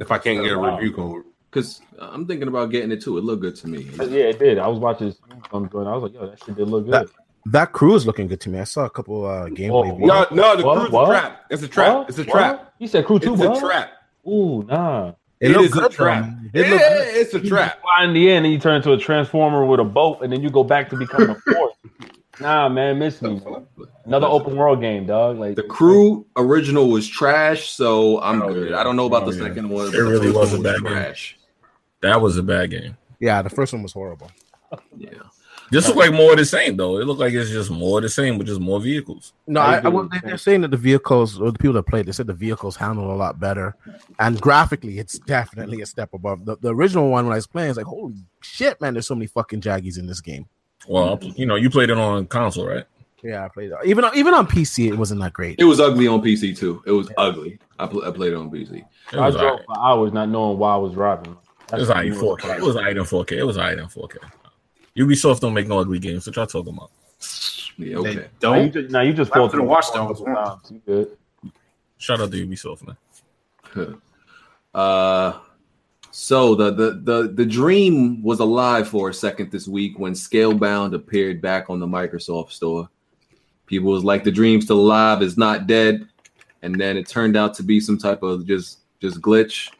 S7: If I can't get a
S4: Wow.
S7: review code.
S1: Because I'm thinking about getting it too. It looked good to me.
S4: Yeah, it did. I was watching some joint. I was like, yo, that shit did look good.
S6: That- That crew is looking good to me. I saw a couple uh gameplay.
S4: Oh.
S7: No, no, the
S4: What?
S7: crew's
S4: What?
S7: a trap. It's a trap.
S4: What?
S7: It's a trap.
S4: He said crew two,
S7: It's
S4: bro.
S7: a trap.
S4: Ooh, nah.
S7: It
S6: looked
S7: is a
S6: good, though,
S7: trap. It
S6: It looked good.
S7: it's a trap.
S4: fly in the end and you turn into a transformer with a boat and then you go back to becoming a force. nah, man, miss me. Another open world game, dog. Like
S1: The crew original was trash, so I'm
S5: Oh,
S1: good.
S5: yeah.
S1: I don't know about
S5: Oh,
S1: the
S5: yeah.
S1: second one.
S5: It really was a bad game.
S1: trash.
S5: That was a bad game.
S6: Yeah, the first one was horrible.
S1: Yeah.
S5: This look like more of the same though. It looked like it's just more of the same with just more vehicles.
S6: No,
S4: I
S6: I, I, well, they,
S4: that.
S6: they're saying that the vehicles or the people that played, they said the vehicles handle a lot better, and graphically, it's definitely a step above the, the original one. When I was playing, it's like, holy shit, man! There's so many fucking jaggies in this game.
S5: Well, you know, you played it on console, right?
S6: Yeah, I played it. Even on- even on PC, it wasn't that great.
S1: It was ugly on PC too. It was ugly. I, pl- I played it on PC.
S5: It
S4: I
S5: was
S4: drove
S5: alright.
S4: for hours not knowing why I was driving.
S5: It was alright in 4K. It was alright in 4K. It was alright in 4K. Ubisoft don't make no ugly games. What y'all talking about?
S1: Yeah, okay.
S2: They don't.
S4: now you just
S2: What
S4: fall
S2: happened to
S4: through
S2: Watch
S4: a
S2: Dogs?
S4: couple times. You good?
S5: Shout out to Ubisoft, man.
S1: Uh, so the, the the the dream was alive for a second this week when Scalebound appeared back on the Microsoft Store. People was like, "The dream's still alive. It's not dead," and then it turned out to be some type of just just glitch.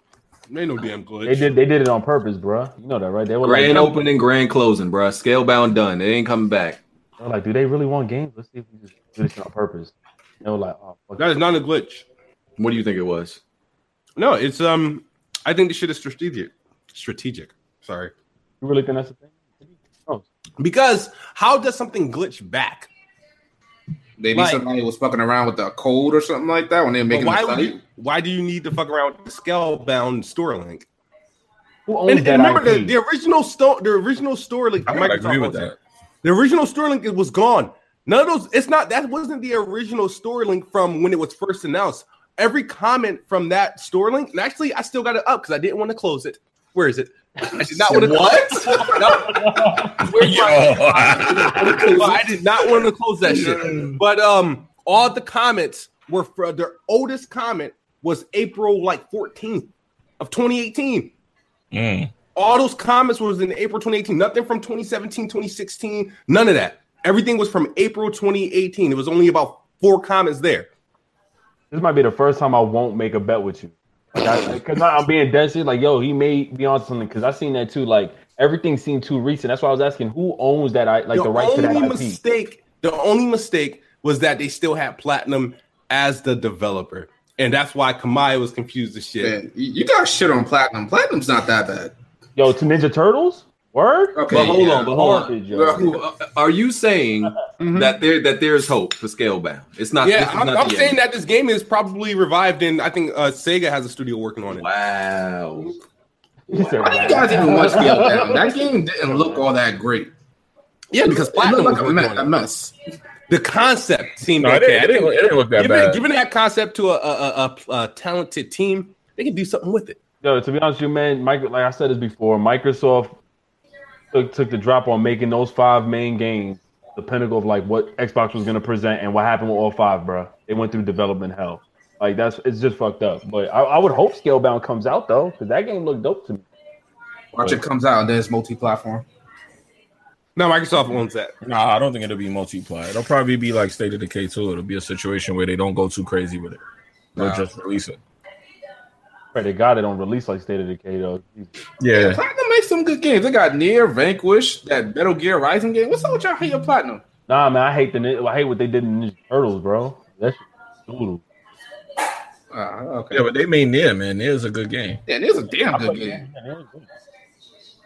S7: Ain't no damn glitch.
S4: They did they did it on purpose, bro. You know that, right? They were
S1: Grand
S4: like,
S1: opening, grand closing, bruh. Scalebound done. It ain't coming back.
S4: they were like, do they really want games? Let's see if we just do this on purpose. They were like, oh, fuck
S7: That is not a glitch.
S1: What do you think it was?
S7: No, it's um. I think this shit is strategic. Strategic. Sorry.
S4: You really think that's the thing? Oh,
S7: Because how does something glitch back?
S2: Maybe
S7: Like-
S2: somebody was fucking around with a code or something like that when they were making
S7: why
S2: the
S7: would
S2: study.
S7: you, why do you need to fuck around with the scale-bound store link?
S4: who owns
S7: And,
S4: that
S7: and remember the, the original store the original store link
S5: I might
S7: Microsoft
S5: agree with
S7: owns
S5: that.
S7: The original store link it was gone. None of those. It's not. That wasn't the original store link from when it was first announced. Every comment from that store link, and actually, I still got it up because I didn't want to close it. Where is it? I did not want to. What? Where's my? I did not want to close that shit. But um, all the comments were for their oldest comment was April like 14th of 2018.
S5: Mm.
S7: All those comments was in April 2018. Nothing from 2017, 2016. None of that. Everything was from April 2018. It was only about four comments there.
S4: This might be the first time I won't make a bet with you. Because I'm being dead serious. Like, yo, he may be on something. Because I seen that too. Like, everything seemed too recent. That's why I was asking who owns that. I like the, right to that
S7: only
S4: IP.
S7: mistake, the only mistake was that they still had Platinum as the developer, and that's why Kamiya was confused as shit.
S2: Man, you you got shit on platinum. Platinum's not that bad.
S4: Yo, to Ninja Turtles. Word.
S2: Okay,
S1: But hold
S2: yeah.
S1: on, but hold on.
S4: Garbage, yo.
S2: Well, who-
S1: Uh, Are you saying
S7: Mhm.
S1: that there that there's hope for Scalebound? It's not.
S7: Yeah, I'm,
S1: not
S7: I'm saying
S1: end.
S7: that this game is probably revived, and I think uh, Sega has a studio working on it.
S1: Wow.
S4: He said,
S2: Why you guys even watch Scale Down? That game didn't look all that great.
S7: Yeah, because
S2: It
S7: Platinum
S2: looked
S7: was
S2: like a, me- a mess.
S7: The concept seemed
S5: No, it
S7: okay.
S5: didn't, it, didn't, it didn't look that
S7: Given,
S5: bad.
S7: given that concept to a, a, a, a, a talented team, they can do something with it.
S4: Yo, to be honest with you, man, Mike, like I said this before, Microsoft took, took the drop on making those five main games the pinnacle of like what Xbox was gonna present and what happened with all five, bro. It went through development hell. Like that's it's just fucked up. But I, I would hope Scalebound comes out though, because that game looked dope to me.
S2: Watch it comes out and then it's multi-platform.
S7: No, Microsoft owns that.
S5: No, I don't think it'll be multiplayer. It'll probably be like State of Decay 2. It'll be a situation where they don't go too crazy with it. They'll
S2: Nah.
S5: just release it.
S4: Pray to God they don't release like State of Decay though. Jesus.
S5: Yeah.
S2: Platinum makes some good games. They got Nier, Vanquish, that Metal Gear Rising game. What's up with y'all hate your Platinum?
S4: Nah, man, I hate the I hate what they did in Ninja Turtles, bro. That's shit doodle.
S2: Ah, okay.
S5: Yeah, but they made Nier, man. Nier's a good game.
S2: Yeah, it's a damn good game.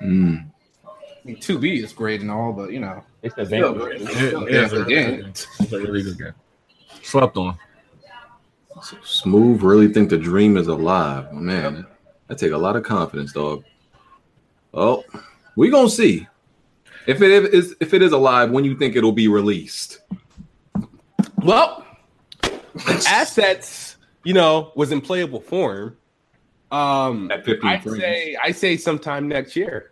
S1: Mm.
S2: I mean, 2B is great and all, but you know,
S4: They said
S2: still,
S4: Vanquish.
S2: it's
S5: Nier-
S2: still a
S5: Nier's a
S2: good
S5: really
S2: game.
S5: good game. It's a really good game. Slept on.
S1: Smooth really think the dream is alive, man. That take a lot of confidence, dog. Oh, we gonna see if it is if it is alive. When you think it'll be released?
S7: Well, assets, you know, was in playable form. Um,
S1: At 15
S7: I say, I say sometime next year.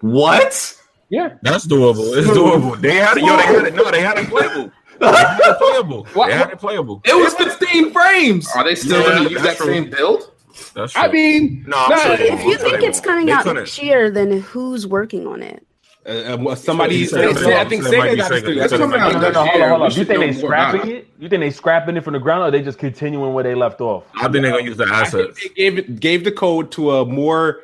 S1: What?
S7: Yeah,
S5: That's doable. It's doable. They had it. Yo, they had it. No, they had it playable. They playable.
S7: What-
S5: They had it playable.
S1: It was 15 frames.
S2: Are they still
S5: Yeah,
S2: going to use that
S5: true.
S2: same build?
S5: That's
S7: I mean,
S5: No, I'm
S7: nah,
S5: sure
S3: If you think it's coming out
S5: couldn't.
S3: next year, then who's working on it?
S7: uh, uh, somebody,
S5: He said-
S7: they
S5: he
S7: said-
S5: said-
S7: I think
S5: he said it might
S7: Sega got a
S5: Sega.
S7: studio.
S5: That's
S7: That's
S5: what
S7: what
S2: I'm
S7: I'm
S2: saying.
S4: No, no, hold on, hold on.
S2: We
S4: You think they
S2: more
S4: scrapping it? You think they scrapping it from the ground, or they just continuing where they left off?
S5: I think they're gonna use the
S7: I
S5: assets.
S7: they gave gave the code to a more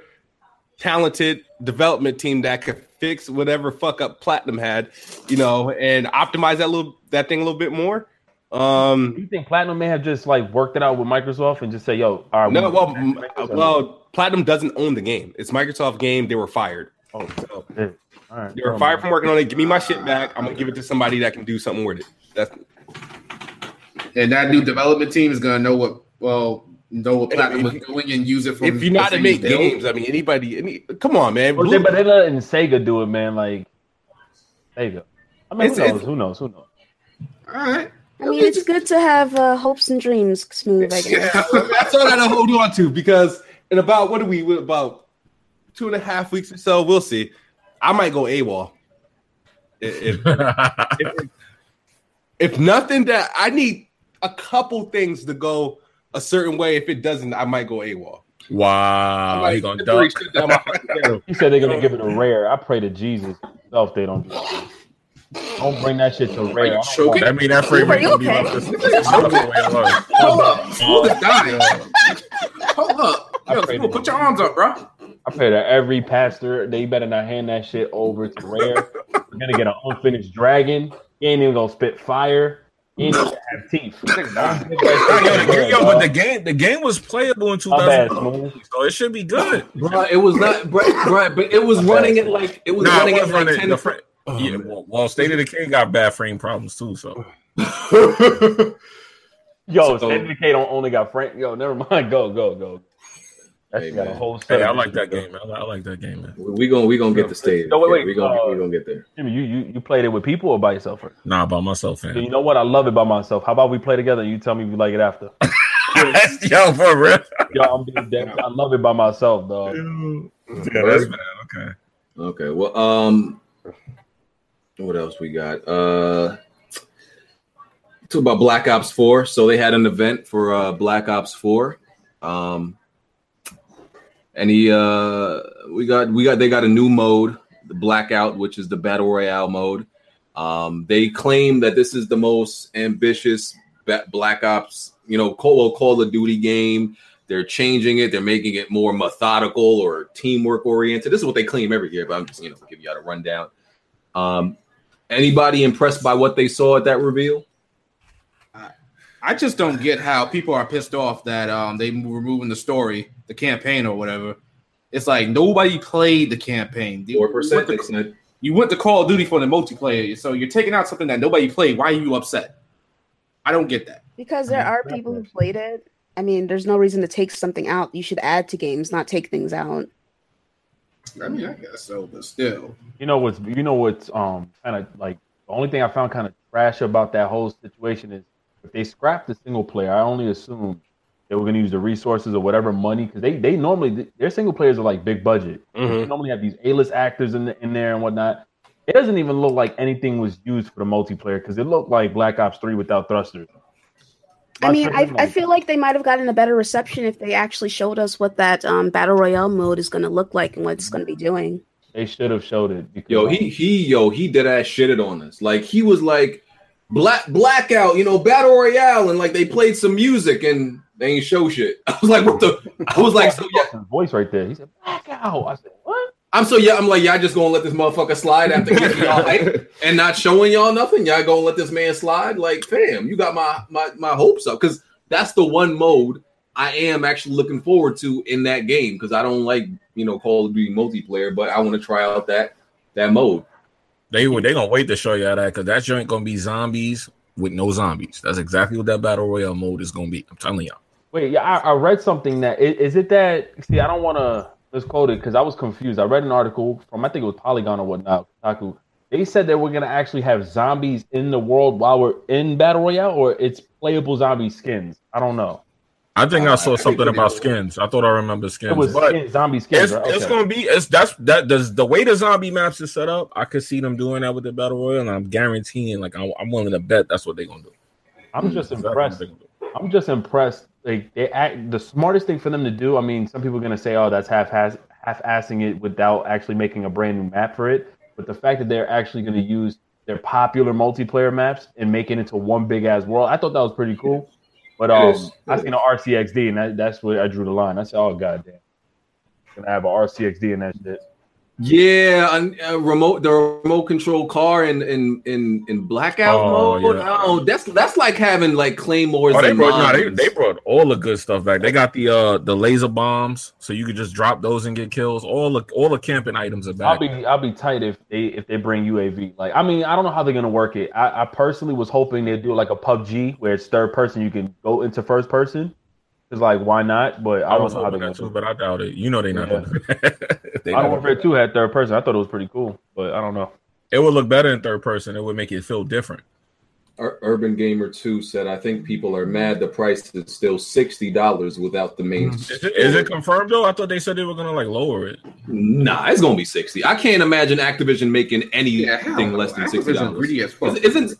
S7: talented development team that could fix whatever fuck up Platinum had, you know, and optimize that little that thing a little bit more. Um,
S4: You think Platinum may have just like worked it out with Microsoft and just say, "Yo, all right,
S7: no,
S4: we-
S7: well, well, Platinum doesn't own the game. It's Microsoft game. They were fired.
S4: oh, shit. all right,
S7: They were fired
S4: mind.
S7: from working on it. Give me my shit back. I'm gonna give it to somebody that can do something with it. That's
S2: And that new development team is going to know what, well, know what
S7: If-
S2: Platinum was doing and use it for.
S7: if you know how to make games. I mean, anybody. Any, come on, man.
S4: But they,
S7: Blue-
S4: but they letting Sega do it, man. Like Sega. I mean, who knows?
S7: it's-
S4: Who knows? Who knows?
S2: All right.
S3: I mean, it's good to have uh, hopes and dreams smooth. I guess.
S2: Yeah.
S7: That's all I gotta hold on to because in about what are we with about two and a half weeks or so, we'll see. I might go AWOL. If, if, if, if nothing that I need a couple things to go a certain way. If it doesn't, I might go AWOL.
S5: wow,
S7: I
S5: he gonna duck.
S7: shut down my-
S4: He said they're gonna give it a Rare. I pray to Jesus himself they don't do that. Don't bring that shit to Rare. I don't
S2: choking?
S5: That mean that frame
S3: Are you
S5: gonna be
S3: okay?
S5: left the- all the way alone.
S2: Hold up. Dying. Hold up. Yo,
S4: pray
S2: put your arms up, bro.
S4: I pray that every pastor they better not hand that shit over to Rare. We're gonna get an unfinished dragon. He ain't even gonna spit fire. He didn't even have teeth.
S5: Yo, yo, but the game, the game was playable in 2000, so it should be good.
S1: Bro, it was not, bro, bro, but it was running it like it was
S5: Nah,
S1: running
S5: it
S1: it
S5: was
S1: like ten.
S5: the fra- yeah, oh, well, well, State of Decay got bad frame problems too. So
S4: Yo,
S1: So-
S4: State of the don't only got Frank. Yo, never mind. Go, go, go. That
S1: Hey,
S4: got a whole set.
S5: hey, I like that game, man. I like, that game, man.
S1: we gonna we gonna get the stage.
S4: No, wait, wait,
S1: we gonna
S4: uh,
S1: we gonna get there.
S4: Jimmy, you, you you played it with people or by yourself? First?
S5: Nah, by myself,
S4: So you know what? I love it by myself. How about we play together and you tell me if you like it after?
S5: yo, for real.
S4: Yo, I'm being dead. I love it by myself, dog.
S5: Yeah, that's bad. Okay.
S1: Okay, well, um, what else we got? Uh, talk about Black Ops Four. So they had an event for uh Black Ops Four. Um, and he uh we got we got they got a new mode the blackout which is the battle royale mode. Um they claim that this is the most ambitious black ops you know call, well, call of duty game. They're changing it. They're making it more methodical or teamwork oriented this is what they claim every year but i'm just you know give you out a rundown. Um anybody impressed by what they saw at that reveal
S2: I just don't get how people are pissed off that um they were moving the story, the campaign or whatever. It's like nobody played the campaign. You
S1: four percent
S2: to-
S1: they said
S2: You went to Call of Duty for the multiplayer, so you're taking out something that nobody played. Why are you upset? I don't get that.
S3: Because there are people who played it. I mean, there's no reason to take something out. You should add to games, not take things out.
S2: I mean, I guess so, but still.
S4: You know what's you know what's um kind of like the only thing I found kind of trash about that whole situation is if they scrapped the single player, I only assume they were going to use the resources or whatever money because they they normally their single players are like big budget. They
S7: Mhm.
S4: normally have these A list actors in the, in there and whatnot. It doesn't even look like anything was used for the multiplayer because it looked like Black Ops Three without thrusters.
S3: I mean, I, I feel like they might have gotten a better reception if they actually showed us what that um, battle royale mode is going to look like and what it's going to be doing.
S4: they should have showed it. Because,
S1: Yo, he he yo, he did ass shitted on us. Like he was like black blackout, you know, battle royale, and like they played some music and they ain't show shit. I was like, what the? I was like, so yeah,
S4: voice right there. He said blackout. I said what?
S1: I'm so yeah. I'm like, y'all just gonna let this motherfucker slide after getting y'all hype and not showing y'all nothing. Y'all gonna let this man slide? Like, fam, you got my my my hopes up because that's the one mode I am actually looking forward to in that game because I don't like you know Call of Duty multiplayer, but I want to try out that that mode.
S5: They were they gonna wait to show you that because that joint gonna be zombies with no zombies. That's exactly what that battle royale mode is gonna be. I'm telling y'all.
S4: Wait, yeah, I, I read something that is, is it that? See, I don't want to misquote it because I was confused. I read an article from I think it was Polygon or whatnot. Kotaku. They said that we're gonna actually have zombies in the world while we're in battle royale, or it's playable zombie skins. I don't know.
S5: I think I
S1: Uh,
S5: saw
S1: I
S5: something about skins. I thought I remember skins. It
S4: was zombie skins.
S5: it's,
S4: right?
S5: it's gonna be it's that's that does the way the zombie maps is set up. I could see them doing that with the battle royale, and I'm guaranteeing, like I'm, I'm willing to bet that's what they're gonna do.
S4: I'm just
S5: what
S4: impressed.
S5: they gonna do.
S4: I'm just impressed. Like they act the smartest thing for them to do. I mean, some people are gonna say, "Oh, that's half half assing it without actually making a brand new map for it." But the fact that they're actually gonna use their popular multiplayer maps and make it into one big ass world, I thought that was pretty cool. But um. I seen an RCXD, and that, that's where I drew the line. I said, "Oh goddamn, gonna have a RCXD in that shit."
S1: Yeah, and, uh, remote the remote control car in in in, in blackout
S5: Oh,
S1: mode.
S5: yeah.
S1: Oh, that's that's like having like claymores.
S5: Oh, they
S1: and
S5: brought, no, they, they brought all the good stuff back. They got the uh the laser bombs, so you could just drop those and get kills. All the all the camping items are back.
S4: I'll be I'll be tight if they if they bring UAV. Like I mean I don't know how they're gonna work it. I, I personally was hoping they'd do like a PUBG where it's third person. You can go into first person. It's like why not? But I
S5: I
S4: don't
S5: was
S4: know
S5: hoping that too, but I doubt it. You know they're not
S4: Yeah.
S5: gonna do that. They
S4: Modern
S5: not
S4: Warfare
S5: gonna-
S4: Two had third person. I thought it was pretty cool, but I don't know.
S5: It would look better in third person. It would make it feel different.
S1: Ur- Urban Gamer Two said, "I think people are mad. The price is still sixty dollars without the main. Mm-hmm.
S5: Is it, is it confirmed though? I thought they said they were gonna like lower it.
S1: Nah, it's gonna be sixty. I can't imagine Activision making anything
S2: no.
S1: less than
S2: Activision's
S1: sixty dollars.
S2: greedy as fuck.
S1: Isn't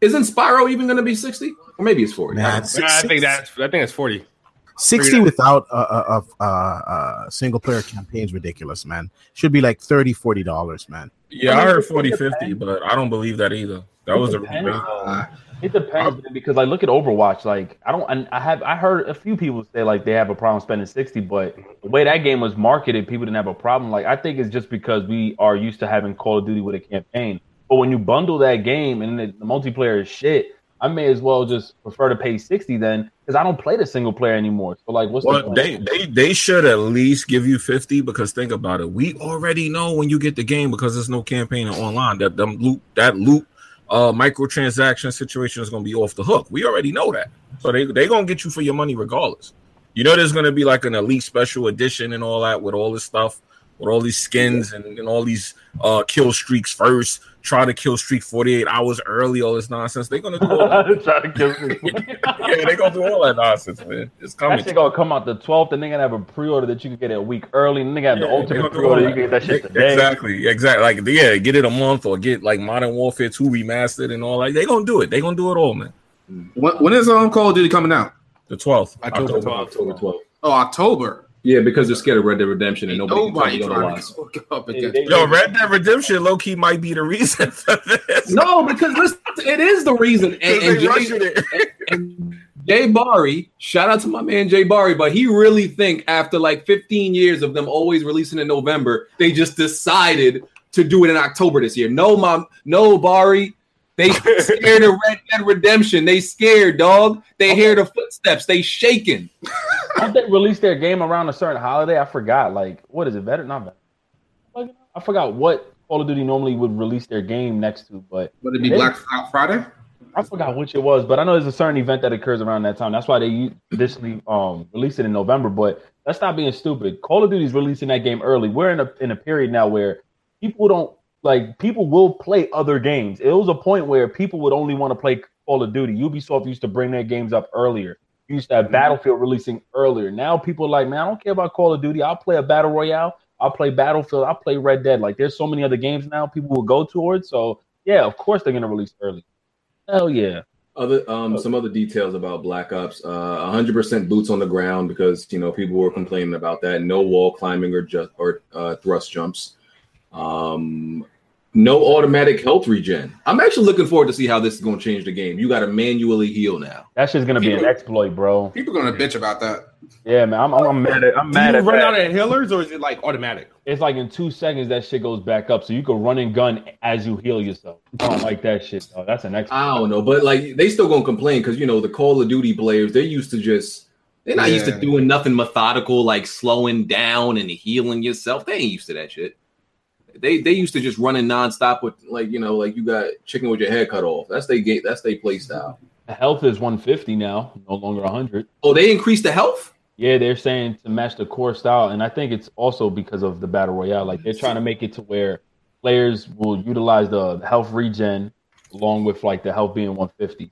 S1: isn't Spyro even gonna be sixty? Or maybe it's forty.
S6: Nah,
S1: I don't.
S7: I think that's I think it's forty.
S6: 60 without a, a, a, a, a single player campaign is ridiculous, man. Should be like 30 40 dollars, man.
S5: Yeah,
S4: I
S5: heard
S4: it
S5: 40 50, but I don't believe that either. That
S4: It
S5: was a
S4: depends,
S5: rebate.
S4: though. It depends man, because like look at Overwatch. Like I don't and I have I heard a few people say like they have a problem spending sixty, but the way that game was marketed, people didn't have a problem. Like I think it's just because we are used to having Call of Duty with a campaign. But when you bundle that game and the, the multiplayer is shit, I may as well just prefer to pay sixty then because I don't play the single player anymore. So like, what's the
S5: Well,
S4: point?
S5: they, they they should at least give you 50 because think about it. We already know when you get the game because there's no campaign or online that them loot that loop uh microtransaction situation is gonna be off the hook. We already know that. So they they gonna get you for your money regardless. You know there's gonna be like an elite special edition and all that with all this stuff, with all these skins and, and all these uh kill streaks first, try to kill streak 48 hours early, all this nonsense. They're gonna do all that.
S4: Try to kill me.
S5: yeah, they gonna do all that nonsense, man. It's coming.
S4: That shit gonna come out the 12th, and they're gonna have a pre-order that you can get it a week early, and they got the
S5: Yeah, they
S4: ultimate pre-order. You can get that shit today.
S5: Exactly, exactly. Like yeah, get it a month or get like Modern Warfare 2 remastered and all that. they're gonna do it. They're gonna do it all, man.
S2: When, when is um Call of Duty coming out?
S5: The 12th.
S2: October
S5: October.
S1: October 12th.
S2: Oh, October.
S1: Yeah, because they're scared of Red Dead Redemption and nobody,
S2: Nobody
S1: can
S2: trying
S1: otherwise.
S2: to hook up
S4: They-
S2: against.
S4: they-
S5: Yo, Red Dead Redemption low key might be the reason for this.
S1: No, because listen, it is the reason. And,
S5: 'Cause
S1: and
S5: they
S1: Jay,
S5: rushing it.
S1: and Jay Bari, shout out to my man Jay Bari, but he really think after like 15 years of them always releasing in November, they just decided to do it in October this year. No, mom, no Bari. They scared of Red Dead Redemption. They scared, dog. They hear the footsteps. They shaking.
S4: Don't they release their game around a certain holiday? I forgot. Like, what is it? Better not better. I forgot what Call of Duty normally would release their game next to, but
S2: Would it be
S4: They-
S2: Black Friday?
S4: I forgot which it was. But I know there's a certain event that occurs around that time. That's why they u- traditionally um release it in November. But let's not being stupid. Call of Duty is releasing that game early. We're in a in a period now where people don't like people will play other games. It was a point where people would only want to play Call of Duty. Ubisoft used to bring their games up earlier. You used to have Battlefield releasing earlier. Now people are like, man, I don't care about Call of Duty. I'll play a battle royale. I'll play Battlefield. I'll play Red Dead. Like there's so many other games now people will go towards. So yeah, of course they're gonna release early. Hell yeah.
S1: Other um some other details about Black Ops. Uh 100% boots on the ground because you know people were complaining about that. No wall climbing or just or uh, thrust jumps. Um no automatic health regen. I'm actually looking forward to see how this is going to change the game. You got to manually heal now.
S4: That shit's gonna be an exploit, bro.
S2: People are gonna bitch about that.
S4: Yeah, man. I'm, I'm, I'm mad at I'm
S7: Do you
S4: at
S7: run
S4: that.
S7: out of healers or is it like automatic?
S4: It's like in two seconds that shit goes back up, so you can run and gun as you heal yourself. I don't like that shit. Though. That's an exploit.
S1: I don't know, but like they still gonna complain because you know the Call of Duty players they're used to just they're not used to doing nothing methodical like slowing down and healing yourself. They ain't used to that shit. They they used to just running nonstop with like you know like you got chicken with your head cut off. That's they gate. That's they play style.
S4: The health is 150 now, no longer 100.
S1: Oh, they increased the health.
S4: Yeah, they're saying to match the core style, and I think it's also because of the battle royale. Like they're trying to make it to where players will utilize the health regen along with like the health being 150.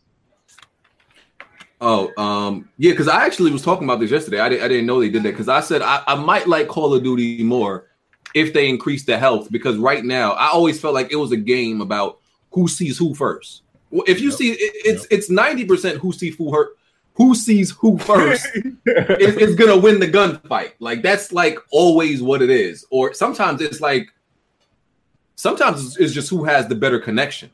S1: Oh, um, yeah, because I actually was talking about this yesterday. I, di- I didn't know they did that because I said I, I might like Call of Duty more if they increase the health because right now I always felt like it was a game about who sees who first. Well, If you
S5: Yep.
S1: see it, it's it's ninety percent who sees who hurt, who sees who first is, is gonna win the gunfight. Like that's like always what it is. Or sometimes it's like sometimes it's- it's just who has the better connection,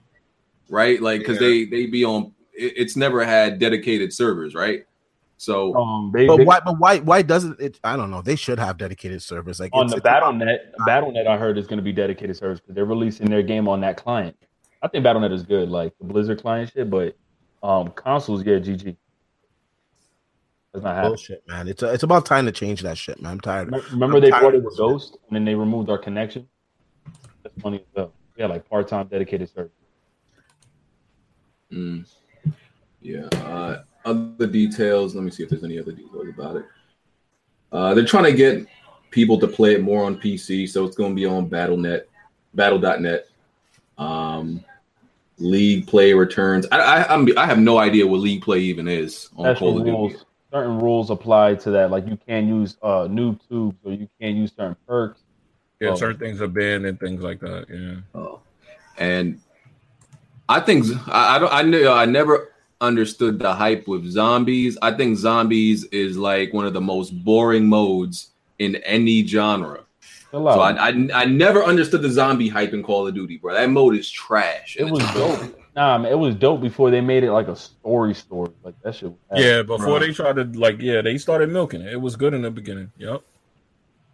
S1: right? Like because
S2: Yeah.
S1: they they be on. it- It's never had dedicated servers, right? So
S4: Um, they,
S6: But
S4: they-
S6: why? But why? Why doesn't it? I don't know. They should have dedicated servers. Like
S4: on
S6: it's-
S4: the
S6: it's about-
S4: Battle.net, Battle.net, I heard is going to be dedicated service because they're releasing their game on that client. I think Battle.net is good, like the Blizzard client shit, but um, consoles, yeah, GG. That's not happening.
S6: bullshit, man. It's it's about time to change that shit, man. I'm tired.
S4: Remember- Remember
S6: I'm
S4: they
S6: tired
S4: brought it with
S6: this.
S4: Ghost and then they removed our connection. That's funny as well. Yeah, like part time dedicated service.
S1: Mm. Yeah. Uh, other details. Let me see if there's any other details about it. Uh, they're trying to get people to play it more on PC, so it's going to be on BattleNet, Battle.net. Um, League play returns. I, I I'm, I have no idea what League play even is on
S4: Special
S1: Call of Duty.
S4: Certain rules apply to that. Like you can't use uh noob tubes or you can't use certain perks.
S5: Yeah,
S4: Oh.
S5: certain things are banned and things like that. Yeah.
S1: Oh. And I think I, I don't I knew I never understood the hype with zombies. I think zombies is like one of the most boring modes in any genre.
S4: Chill
S1: So. I, I I never understood the zombie hype in Call of Duty, bro. That mode is trash.
S4: it was dope. Nah, man, it was dope before they made it like a story story. Like that shit. Was
S5: Yeah, before
S1: Right.
S5: they tried to like, yeah, they started milking it. It was good in the beginning. Yep.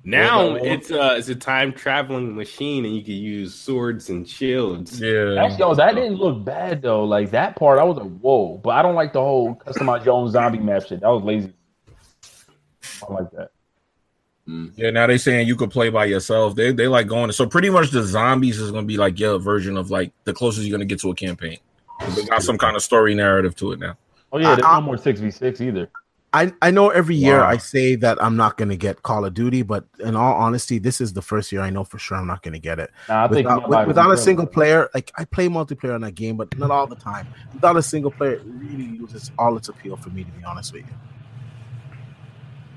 S7: Now
S4: Well, well,
S7: it's uh it's a time traveling machine and you can use swords and shields.
S5: Yeah.
S4: That's, yo, that didn't look bad though. Like that part, I was like, whoa. But I don't like the whole customize your own zombie map shit. That was lazy. I like that.
S5: Yeah, now they're saying you could play by yourself. They they like going so pretty much the zombies is gonna be like your version of like the closest you're gonna get to a campaign. They got some kind of story narrative to it now.
S4: Oh yeah, there's
S6: I-
S4: no more six v six either.
S6: I, I know every year
S5: Wow.
S6: I say that I'm not going to get Call of Duty, but in all honesty, this is the first year I know for sure I'm not going to get it.
S4: Nah,
S6: Without,
S4: might-
S6: without a single player, like I play multiplayer on that game, but not all the time. Without a single player, it really loses all its appeal for me, to be honest with you.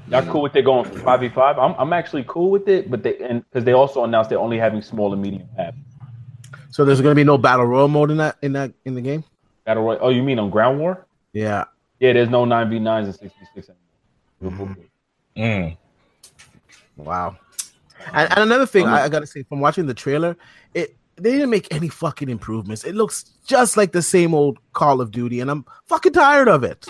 S4: Y'all cool with it going for five v five? I'm I'm actually cool with it, but they and because they also announced they're only having small and medium maps.
S6: So there's going to be no battle royal mode in that in that in the game.
S4: Battle Royale. Oh, you mean on Ground War?
S6: Yeah,
S4: Yeah, there's no nine v nines and six v six anymore.
S5: Mm.
S6: wow. And, and another thing I, I got to say, from watching the trailer, it they didn't make any fucking improvements. It looks just like the same old Call of Duty, and I'm fucking tired of it.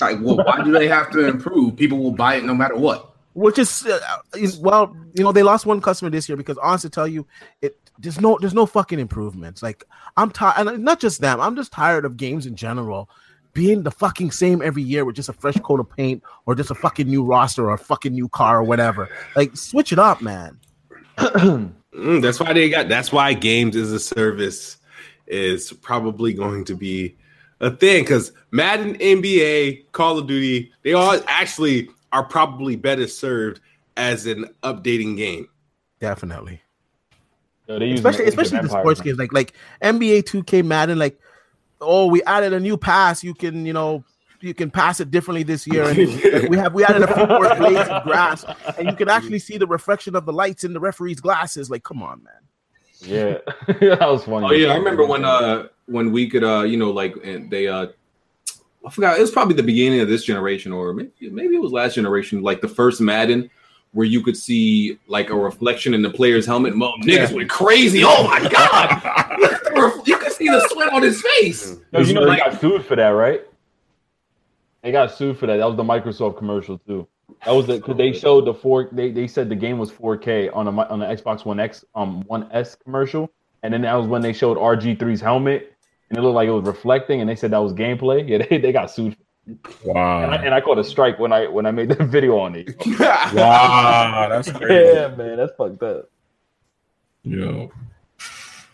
S2: Like, well, why do they have to improve? People will buy it no matter what.
S6: which is uh, is- well, you know, they lost one customer this year because honestly, tell you, it there's no there's no fucking improvements. Like I'm tired, and not just them. I'm just tired of games in general being the fucking same every year with just a fresh coat of paint or just a fucking new roster or a fucking new car or whatever. Like switch it up, man.
S7: Mm, that's why they got. That's why games as a service is probably going to be a thing because Madden, NBA, Call of Duty, they all actually are probably better served as an updating game.
S6: Definitely.
S4: Yo, they using
S6: especially especially the sports games like like NBA 2K Madden like oh we added a new pass. You can you know you can pass it differently this year. And we have we added a few more blades of grass. And you can actually see the reflection of the lights in the referee's glasses. Like come on man.
S4: Yeah, that was funny.
S1: Oh yeah, I remember when uh when we could uh you know like and they uh I forgot it was probably the beginning of this generation or maybe maybe it was last generation like the first Madden where you could see like a reflection in the player's helmet. Mo, niggas went crazy. Oh my god, you could see the sweat on his face.
S4: Yo, you know
S1: Like-
S4: they got sued for that, right? They got sued for that. That was the Microsoft commercial too. That was the because they showed the four. They, they said the game was 4K on a on the Xbox One X um One S commercial, and then that was when they showed RG3's helmet, and it looked like it was reflecting, and they said that was gameplay. Yeah, they, they got sued, and I,
S5: Wow.
S4: and I caught a strike when I when I made the video on it.
S5: Wow. That's crazy.
S4: yeah, man, that's fucked up.
S5: Yo.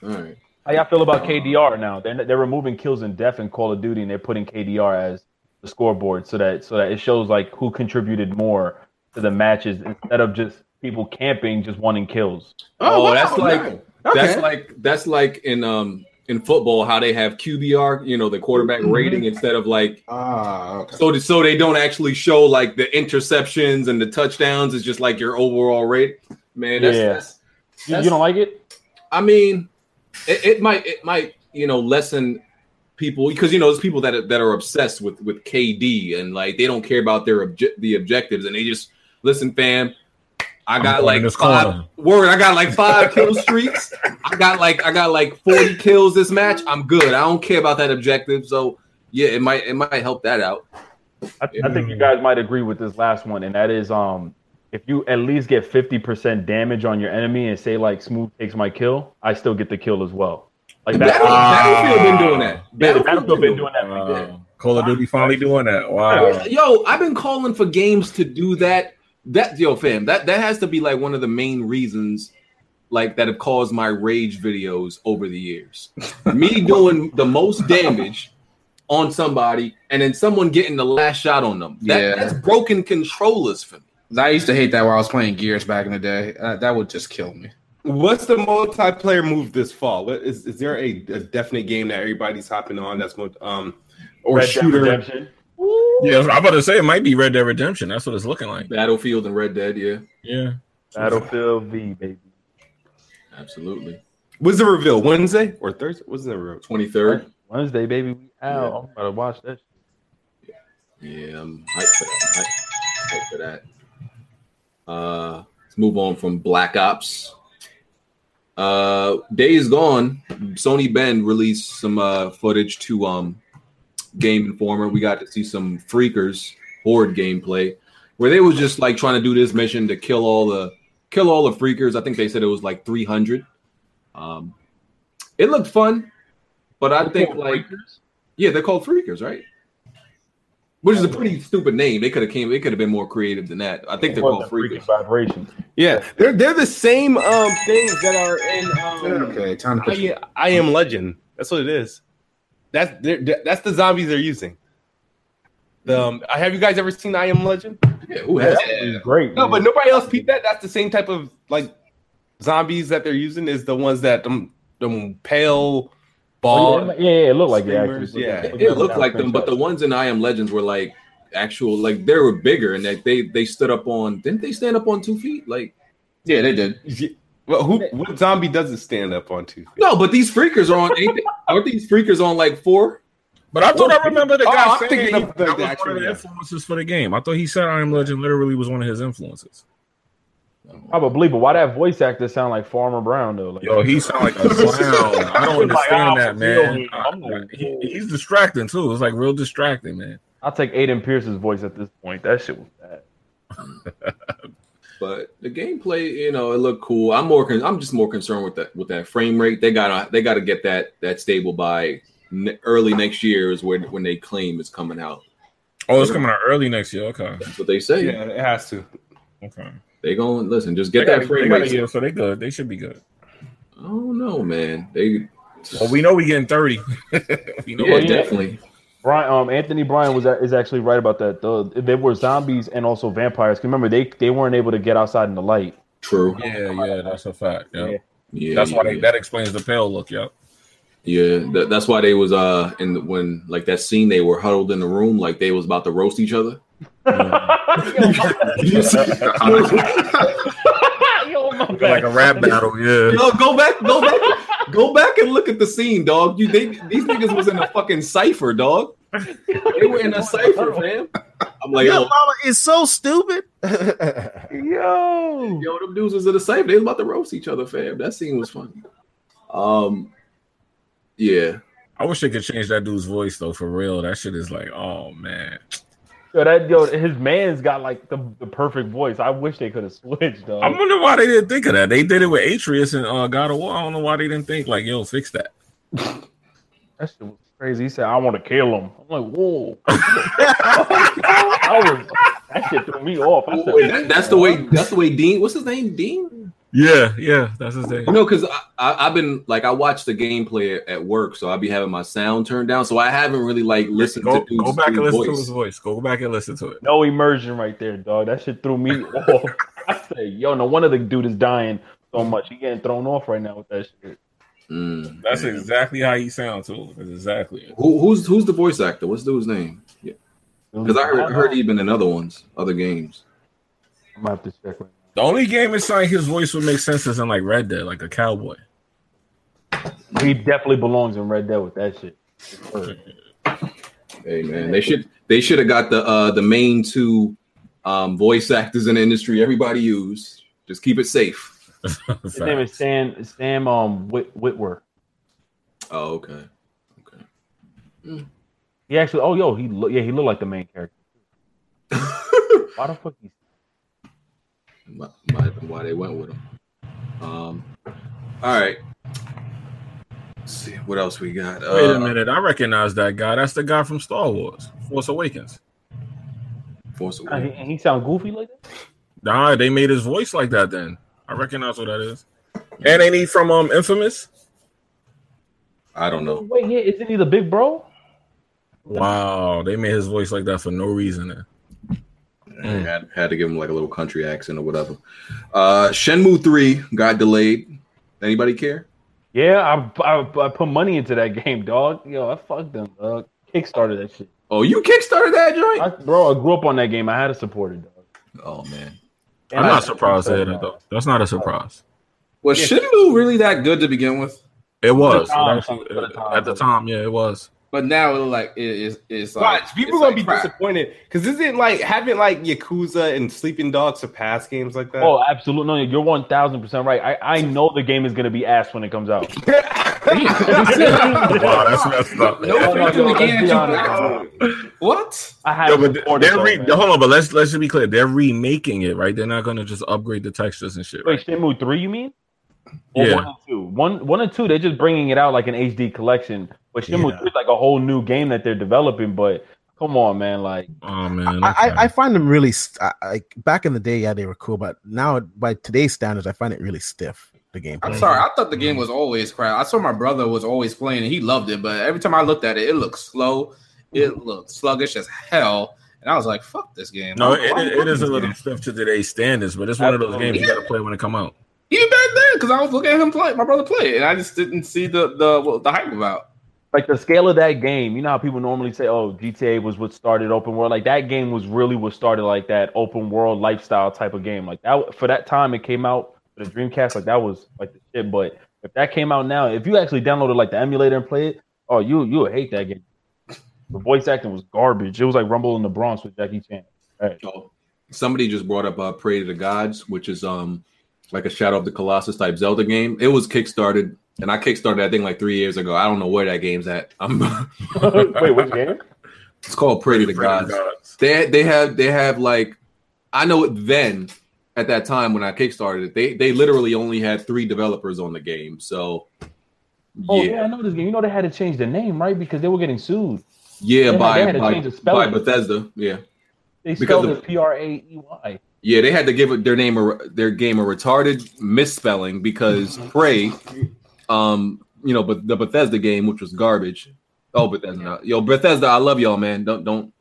S1: All right.
S4: How y'all feel about KDR now? They're they're removing kills and death in Call of Duty, and they're putting KDR as the scoreboard, so that so that it shows like who contributed more to the matches instead of just people camping, just wanting kills.
S1: Oh,
S2: wow,
S1: that's like
S2: no.
S1: that's like that's like in um in football how they have QBR, you know, the quarterback
S2: Mhm.
S1: rating instead of like
S2: Ah, okay.
S1: so so they don't actually show like the interceptions and the touchdowns. It's just like your overall rate. Man, that's,
S4: Yeah.
S1: that's
S4: You, you don't like it?
S1: I mean, it, it might it might you know lessen people because you know there's people that are, that are obsessed with with KD and like they don't care about their obje- the objectives and they just listen, fam. I
S5: I'm
S1: got like
S5: this
S1: five
S5: corner.
S1: word. I got like five kill streaks. I got like I got like forty kills this match. I'm good. I don't care about that objective. So yeah, it might it might help that out.
S4: I, I think you guys might agree with this last one, and that is um if you at least get fifty percent damage on your enemy and say like Smooth takes my kill, I still get the kill as well. Like that.
S1: Battle, ah. Battlefield been doing that.
S4: Yeah, the Battlefield been doing that. for years.
S5: Wow. Call of Duty finally doing that. Wow.
S1: Yo, I've been calling for games to do that. That yo, fam, that that has to be like one of the main reasons, like that have caused my rage videos over the years. Me doing the most damage on somebody, and then someone getting the last shot on them. That,
S2: Yeah.
S1: that's broken controllers for me.
S2: I used to hate that while I was playing Gears back in the day. Uh, that would just kill me.
S7: What's the multiplayer move this fall? What is is there a, a definite game that everybody's hopping on? That's what um or
S4: Red Dead
S7: shooter.
S4: Redemption.
S5: Yeah, I'm about to say it might be Red Dead Redemption. That's what it's looking like.
S1: Battlefield and Red Dead, yeah,
S5: Yeah.
S4: Battlefield V, baby.
S1: absolutely.
S7: Was the reveal Wednesday or Thursday? Was the reveal?
S1: Twenty third.
S4: Wednesday, baby. We out. I'm about to watch that. shit.
S1: Yeah, I'm hyped for that. I'm hyped, hyped for that. Uh, let's move on from Black Ops. Uh, Days Gone. Sony Bend released some uh footage to um Game Informer. We got to see some freakers horde gameplay where they was just like trying to do this mission to kill all the kill all the freakers. I think they said it was like 300. Um, it looked fun, but I think like yeah, they're called freakers, right? Which is a pretty stupid name. They could have came. They could have been more creative than that. I think they're called freakers.
S4: vibrations.
S7: Yeah, they're they're the same um things that are in um,
S2: Okay, time to put.
S7: I, I am Legend. That's what it is. That's that's the zombies they're using. The, um, have you guys ever seen I Am Legend?
S1: Yeah, who has
S4: It's great.
S7: No,
S4: man.
S7: but nobody else peeped that. That's the same type of like zombies that they're using. Is the ones that them them pale ball.
S4: yeah, yeah, yeah, it looked like it actually.
S7: Streamers, yeah.
S1: It, it looked like them, but the ones in I Am Legends were like actual, like they were bigger, and that they they stood up on. Didn't they stand up on two feet? Like
S2: Yeah, they did.
S7: Well, who what zombie doesn't stand up on two feet?
S1: no, but these freakers are on. Ain't they, aren't these freakers on like four?
S5: But I thought I remember the
S7: Oh,
S5: guy
S7: I'm
S5: saying
S7: thinking
S5: he-
S7: of the-
S5: that
S7: the
S5: was
S7: actual-
S5: one of the
S7: yeah.
S5: influences for the game. I thought he said I Am Legend literally was one of his influences.
S4: Probably, but why that voice actor sound like Farmer Brown though? Like,
S5: Yo, he sound like a clown. I don't understand
S4: I
S5: that, man.
S4: I'm like,
S5: He- he's distracting too. It's like real distracting, man.
S4: I'll take Aiden Pearce's voice at this point. That shit was bad.
S1: But the gameplay, you know, it looked cool. I'm more. Con- I'm just more concerned with that with that frame rate. They gotta they gotta get that that stable by ne- early next year is when when they claim it's coming out.
S5: Oh, it's coming out early next year. Okay,
S1: That's what they say.
S7: Yeah, it has to.
S5: okay.
S1: They gonna listen. Just get
S5: got,
S1: that
S5: they
S1: frame
S5: got a
S1: rate.
S5: year, so they good. They should be good.
S1: I don't know, man. They
S5: Well, we know we getting thirty. we know
S1: yeah,
S4: yeah.
S1: definitely.
S4: Brian, um, Anthony Bryan was is actually right about that. Though they were zombies and also vampires. Remember, they they weren't able to get outside in the light.
S1: True.
S5: Yeah, yeah, that's a fact. Yeah,
S4: Yeah.
S1: Yeah,
S5: that's why
S1: yeah.
S5: they, that explains the pale look. Yep.
S1: Yeah, that, that's why they was uh in the, when like that scene they were huddled in the room like they was about to roast each other.
S4: Yo,
S5: like a rap battle. Yeah.
S1: No, go back, go back, go back and look at the scene, dog. You they these niggas was in a fucking cipher, dog. They were in a cipher, fam. I'm like,
S6: Yo,
S1: yo,
S6: mama is so stupid.
S4: Yo,
S1: yo, them dudes was in a cipher. They was about to roast each other, fam. That scene was funny. Um, yeah,
S5: I wish they could change that dude's voice though. For real, that shit is like, oh man.
S4: Yo, that yo, his man's got like the, the perfect voice. I wish they could have switched. Though.
S5: I wonder why they didn't think of that. They did it with Atreus and uh, God of War. I don't know why they didn't think like, yo, fix that.
S4: That shit was crazy. He said, "I want to kill him." I'm like, "Whoa!" I was that shit threw me off. I said,
S1: Wait, that- that's the way. That's the way Dean. What's his name? Dean.
S5: Yeah, yeah, that's his name.
S1: You know, because I, I, I've been like I watch the gameplay at, at work, so I be having my sound turned down, so I haven't really like listened
S5: Go,
S1: to
S5: go back and
S1: dude's
S5: listen to his voice. Go back and listen to it.
S4: No immersion right there, dog. That shit threw me off. I say, "Yo, no wonder the dude is dying so much. He getting thrown off right now with that shit."
S1: Mm.
S5: That's exactly how he sounds too. That's exactly. it.
S1: Who, who's who's the voice actor? What's the dude's name? Yeah, because I heard I heard he'd been in other ones, other games.
S4: I'm gonna have to check right
S5: The only game it's like his voice would make sense is in like Red Dead, like a cowboy.
S4: He definitely belongs in Red Dead with that shit.
S1: Hey man, they should they should have got the uh the main two um voice actors in the industry everybody use. Just keep it safe.
S4: His name is Sam Sam um Whit, Witwer.
S1: Oh, okay. Okay.
S4: He actually, oh yo, he look, yeah, he looked like the main character. Why the fuck he?
S1: Might, might have been why they went with him. Um all right. Let's see what else we got.
S5: Wait a
S1: Uh,
S5: minute, I recognize that guy. That's the guy from Star Wars, Force Awakens.
S1: Force
S4: Uh,
S1: Awakens.
S4: he, he sound goofy like that.
S5: Nah, they made his voice like that. Then I recognize what that is. And ain't he from um Infamous?
S1: I don't know.
S4: Wait, yeah, isn't he the big bro?
S5: Wow, they made his voice like that for no reason. Then. Mm.
S1: Had, had to give him like a little country accent or whatever. Uh Shenmue 3 got delayed. Anybody care?
S4: Yeah, I, I I put money into that game, dog. Yo, I fucked them, dog. Kickstarted that shit.
S1: Oh, you kickstarted that joint?
S4: I, bro, I grew up on that game. I had to support it, dog.
S1: oh man.
S4: And
S5: I'm
S4: I-
S5: not surprised to hear that though. That's not a surprise.
S2: Was
S4: Yeah.
S2: Shenmue really that good to begin with?
S5: It was
S4: time,
S5: It actually-
S4: for the time.
S5: at the time. Yeah, it was.
S2: But now it like it is it's like
S7: Watch, people
S2: it's
S7: gonna
S2: like
S7: be
S2: crap.
S7: disappointed because isn't like haven't like Yakuza and Sleeping Dogs surpassed games like that?
S4: Oh, absolutely. No, you're one thousand percent right. I, I know the game is gonna be ass when it comes out.
S5: Wow, that's messed up.
S2: No
S4: no,
S2: faith in the
S4: no,
S2: game
S4: let's be
S2: that you What?
S4: I have
S5: Yo, but
S4: supported
S5: they're re-
S4: man.
S5: hold on, but let's let's just be clear. They're remaking it, right? They're not gonna just upgrade the textures and shit.
S4: Wait,
S5: Right?
S4: Shenmue three, you mean? Or
S5: Yeah.
S4: one and two. One, one and two. They're just bringing it out like an HD collection. But Shenmue
S6: Yeah.
S4: is like a whole new game that they're developing. But come on, man, like
S5: Oh man,
S6: I,
S5: okay.
S6: I, I find them really st- I, I, back in the day. Yeah, they were cool, but now by today's standards, I find it really stiff. The game.
S2: I'm sorry. I thought the game was always crap. I saw my brother was always playing and he loved it, but every time I looked at it, it looked slow. It mm-hmm. looked sluggish as hell, and I was like, "Fuck this game."
S5: no, it, it, it is a little
S2: this
S5: stiff to today's standards, but it's one of those games you gotta play when it come out.
S2: Game? Even back then, because I was looking at him play, my brother play, it, and I just didn't see the the what the hype about.
S4: like the scale of that game. You know how people normally say, "Oh, GTA was what started open world." Like that game was really what started like that open world lifestyle type of game. Like that for that time it came out for the Dreamcast. Like that was like the shit. But if that came out now, if you actually downloaded like the emulator and play it, oh, you you would hate that game. The voice acting was garbage. It was like Rumble in the Bronx with Jackie Chan.
S1: Oh, somebody just brought up uh, Pray to the Gods, which is um like a Shadow of the Colossus type Zelda game. It was kickstarted, and I kickstarted that thing like three years ago. I don't know where that game's at. I'm,
S4: Wait, which game?
S1: it's called Pray to the Gods. They they have they have like I know it then at that time when I kickstarted it. They they literally only had three developers on the game. So
S4: Oh
S1: yeah,
S4: yeah, I know this game. You know they had to change the name, right? Because they were getting sued.
S1: yeah,
S4: They had-
S1: by
S4: they had to
S1: by,
S4: change the
S1: by
S4: spelling.
S1: Bethesda. Yeah,
S4: They
S1: Because
S4: spelled
S1: of-
S4: it P R A E Y.
S1: yeah, they had to give their name a their game a retarded misspelling because Prey, um, you know, but the Bethesda game, which was garbage. Oh, Bethesda, yo, Bethesda, I love y'all, man. Don't don't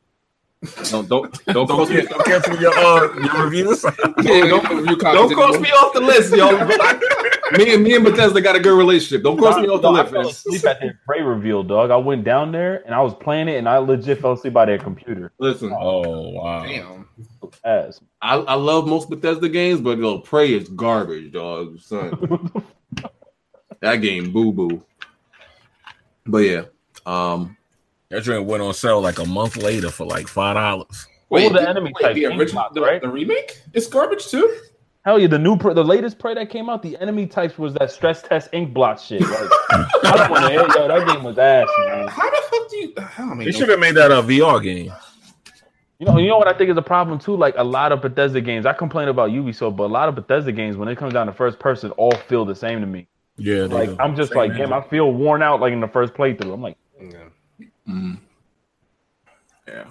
S1: don't don't don't
S5: Don't,
S1: cross me,
S5: get, don't cancel your uh, your reviews.
S2: Yeah, don't review
S1: don't cross me off the list, yo. me and me and Bethesda got a good relationship. Don't cross me off the
S4: Dog, I
S1: list,
S4: fell
S1: man.
S4: asleep at their Prey reveal, dog. I went down there and I was playing it, and I legit fell asleep by their computer.
S1: Listen,
S5: Oh wow.
S2: Damn.
S4: Ass.
S1: I, I love most Bethesda games, but yo, Prey is garbage, dog. Son, that game, boo boo. But yeah, um,
S5: That drink went on sale like a month later for like five dollars.
S4: What
S2: Wait,
S4: were the enemy
S2: wait,
S4: types?
S2: the original,
S4: bots,
S2: the,
S4: right?
S2: the remake It's garbage too.
S4: Hell yeah, the new, Prey- the latest Prey that came out, the enemy types was that stress test ink blot shit. Like, I don't want to yo, that game was ass, man.
S2: How the fuck do you? I don't
S5: They
S2: mean,
S5: should have made that a VR game.
S4: You know, you know what I think is a problem too. Like a lot of Bethesda games, I complain about Ubisoft, but a lot of Bethesda games, when it comes down to first person, all feel the same to me.
S5: Yeah, they
S4: Like
S5: do.
S4: I'm just
S5: Same
S4: like,
S5: engine.
S4: damn, I feel worn out like in the first playthrough. I'm like,
S1: mm. yeah.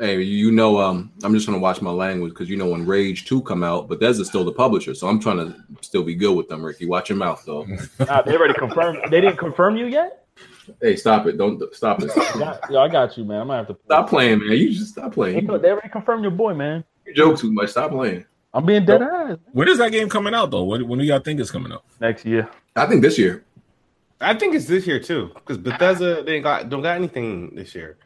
S1: Hey, you know, um, I'm just trying to watch my language because you know when Rage Two come out, but Bethesda's still the publisher, so I'm trying to still be good with them. Ricky, watch your mouth, though.
S4: nah, they already confirmed. They didn't confirm you yet.
S1: Hey, stop it! Don't stop it!
S4: I got, yo, I got you, man. I'm gonna have to.
S1: Stop playing, man. You just stop
S4: They,
S1: playing.
S4: they already confirmed your boy, man.
S1: You joke too much. Stop playing.
S4: I'm being dead ass
S5: When is that game coming out though? When, when do y'all think it's coming out?
S4: next year.
S1: I think this year.
S7: I think it's this year too, because Bethesda they got don't got anything this year.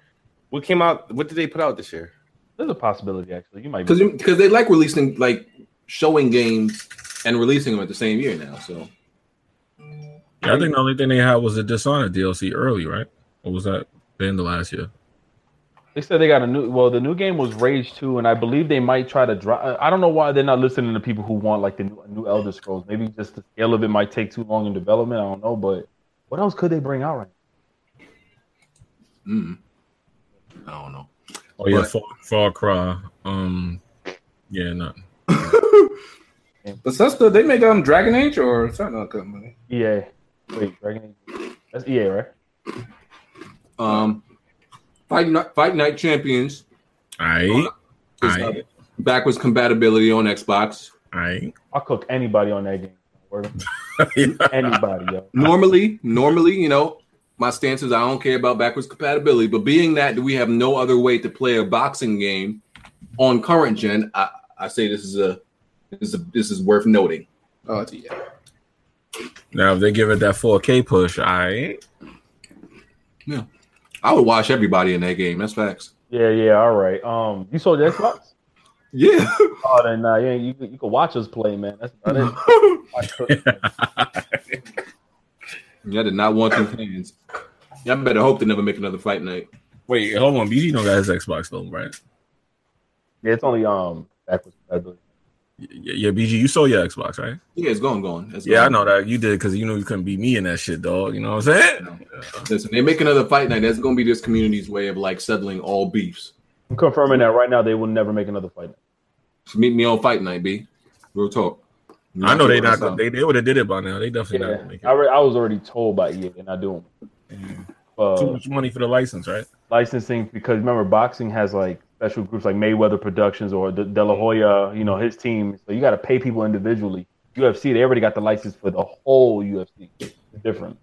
S7: What came out? What did they put out this year?
S4: There's a possibility actually. You might
S1: because because they like releasing like showing games and releasing them at the same year now. So
S5: Yeah, I think the only thing they had was the Dishonored DLC early, right? Or was that the end of last year?
S4: They said they got a new. Well, the new game was Rage Two, and I believe they might try to drop. I don't know why they're not listening to people who want like the new, new Elder Scrolls. Maybe just the scale of it might take too long in development. I don't know, but what else could they bring out right?
S1: mm, I don't know.
S5: Oh yeah, Far, Far Cry. Um, yeah, nothing.
S2: Bethesda, they make um Dragon Age or something like that. money.
S4: EA. Wait, Dragon Age. That's EA, right?
S1: Um, Fight Night, Fight Night Champions
S5: All right,
S1: is
S5: all
S1: uh, backwards compatibility on Xbox.
S5: all right.
S4: I'll cook anybody on that game. Anybody, yo.
S1: Normally, normally, you know, my stance is I don't care about backwards compatibility, but being that we have no other way to play a boxing game on current gen, I, I say this is a this is a, this is worth noting.
S2: Oh yeah.
S5: Now if they give it that 4K push, all right. Yeah.
S1: I would watch everybody in that game. That's facts.
S4: Yeah, yeah, all right. Um, you sold your Xbox?
S1: Yeah.
S4: Oh, then uh, yeah, you you can watch us play, man. That's about it. I cook, man.
S1: Yeah, I did not want them fans. I better hope they never make another fight night.
S5: Wait, hold on. BG don't got his Xbox though, right?
S4: Yeah, it's only um backwards compatibility.
S5: Yeah, yeah, BG, you sold your Xbox, right?
S1: Yeah, it's going, going. It's
S5: Yeah, I know that you did because you know you couldn't beat me in that shit, dog. You know what I'm saying?
S1: Listen, they make another fight night. That's going to be this community's way of like settling all beefs.
S4: I'm confirming that right now. They will never make another fight.
S1: So meet me on fight night, B. Real talk.
S5: I know they
S1: Knock
S5: not.
S1: your
S5: They they would have did it by now. They definitely not
S4: Yeah,
S5: gonna make
S4: I,
S5: it.
S4: re- I was already told by EA they're not doing
S5: Too
S4: uh,
S5: much money for the license, right?
S4: licensing because remember boxing has like special groups like Mayweather Productions or De, De La Hoya, you know his team. So you got to pay people individually. UFC they already got the license for the whole UFC. It's different.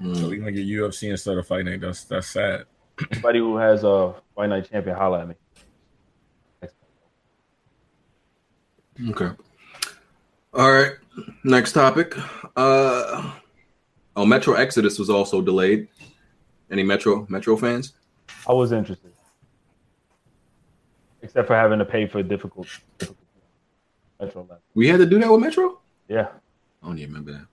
S1: Mm.
S5: So we gonna get UFC instead of fight night. That's that's sad.
S4: Anybody who has a fight night champion, holla at me.
S1: Okay. All right. Next topic. Uh oh, Metro Exodus was also delayed. Any Metro Metro fans?
S4: I was interested, except for having to pay for difficult. difficult Metro Lab.
S1: We had to do that with Metro?
S4: Yeah,
S1: I don't even remember that.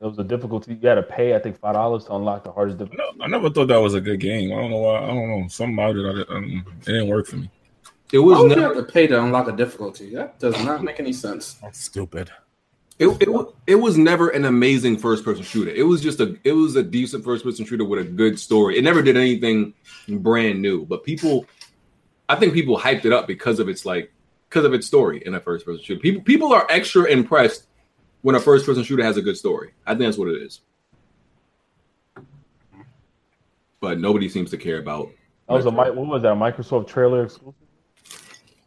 S4: it was a difficulty. You had to pay, I think, five dollars to unlock the hardest
S5: I,
S4: difficulty.
S5: know, I never thought that was a good game. I don't know why. I don't know. Something about it. I, didn't- um, it didn't work for me.
S1: It was
S2: would you
S1: never
S2: have to pay to unlock a difficulty? That does not make any sense.
S6: That's stupid.
S1: it, it, wa- it was never an amazing first person shooter. It was just a it was a decent first person shooter with a good story. It never did anything brand new, but people I think people hyped it up because of its like because of its story in a first person shooter. People people are extra impressed when a first person shooter has a good story. I think that's what it is. But nobody seems to care about
S4: That was a what was that? A Microsoft trailer exclusive?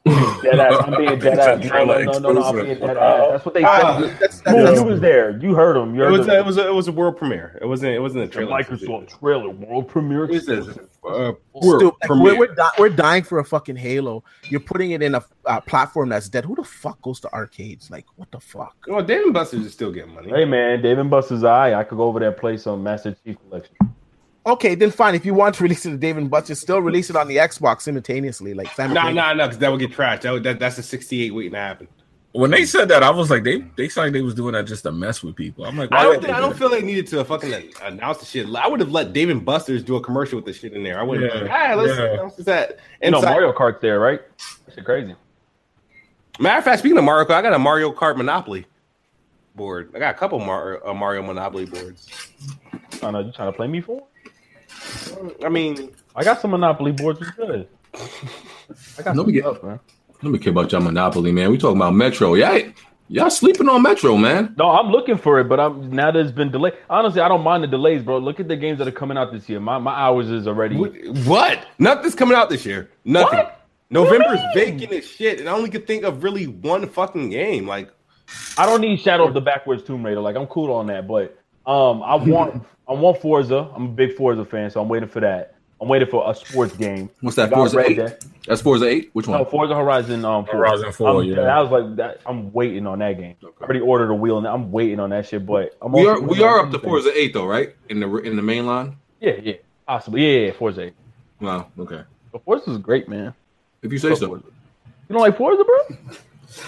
S4: Dead ass. I'm being dead ass. No, no, no, no, no. I'm being dead ass. That's what they
S7: Ah,
S4: said.
S2: That's,
S4: Smooth, you was there. You heard them. You
S7: It was
S4: the-
S7: a, it was a, it was a world premiere. It wasn't it wasn't a
S4: the
S7: trailer.
S4: Microsoft trailer world premiere.
S7: It says uh,
S6: Stupid.
S7: world
S6: Like,
S7: premiere.
S6: we're, we're, di- we're dying for a fucking Halo. You're putting it in a uh, platform that's dead. Who the fuck goes to arcades? Like, what the fuck?
S7: Well, Dave and Buster's is still getting money.
S4: Hey man, Dave and Buster's eye. I could go over there and play some Master Chief Collection.
S6: Okay, then fine. If you want to release it to Dave and Buster, still release it on the Xbox simultaneously. Like,
S7: No,
S6: simultaneously.
S7: no, no, because that would get trashed. That, would, that that's a 68 waiting to happen.
S5: When they said that, I was like, they they said they was doing that just to mess with people. I'm like, why
S7: I don't
S5: would
S7: think,
S5: they
S7: I
S5: do
S7: don't feel they needed to fucking announce the shit. I would have let Dave and Buster's do a commercial with the shit in there. I wouldn't.
S5: Yeah.
S7: Yeah. Like, let's
S5: Yeah.
S7: announce that.
S4: You know
S7: Inside-
S4: Mario Kart's there, right? That shit crazy.
S7: Matter of fact, speaking of Mario Kart, I got a Mario Kart Monopoly board. I got a couple Mario, uh, Mario Monopoly boards.
S4: Trying to, you trying to play me for?
S7: I mean,
S4: I got some Monopoly boards. It's good. I got
S1: No,
S4: some stuff, man.
S1: Let me care about y'all Monopoly, man. We talking about Metro. Yeah, y'all sleeping on Metro, man.
S4: No, I'm looking for it, but I'm now that it's been delayed. Honestly, I don't mind the delays, bro. Look at the games that are coming out this year. My my hours is already.
S7: wh- what? Nothing's coming out this year. Nothing.
S4: What?
S7: November's
S4: What do you mean?
S7: vacant as shit, and I only could think of really one fucking game. Like,
S4: I don't need Shadow of the Backwards Tomb Raider. Like I'm cool on that, but um, I want I want Forza. I'm a big Forza fan, so I'm waiting for that. I'm waiting for a sports game.
S1: What's that?
S4: I got
S1: Forza
S4: Red
S1: eight?
S4: Dead.
S1: That's Forza eight. Which one?
S4: No, Forza Horizon. Um, 4.
S5: Horizon 4,
S4: I'm-
S5: yeah.
S4: I was like, that, I'm waiting on that game. I already ordered a wheel, and I'm waiting on that shit. But I'm
S1: we are we are up to
S4: other
S1: Forza eight though, right? In the in the main line.
S4: Yeah, yeah, possibly. Yeah, yeah, Forza. 8.
S1: Wow. Okay.
S4: But Forza's great, man.
S1: If you say so,
S4: Forza. You don't like Forza, bro?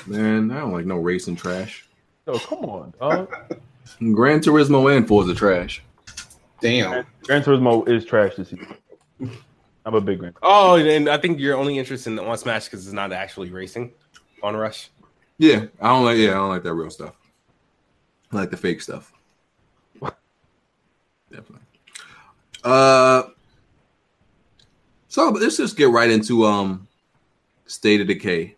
S1: man. I don't like no racing trash.
S4: Yo, come on, dog.
S1: Gran Turismo and Forza trash.
S2: Damn.
S4: Gran Turismo is trash this season. I'm a big Gran.
S7: oh, and I think you're only interested in on Smash because it's not actually racing Onrush.
S1: Yeah, I don't like. Yeah, I don't like that real stuff. I like the fake stuff. Definitely. Uh, so let's just get right into um, State of Decay.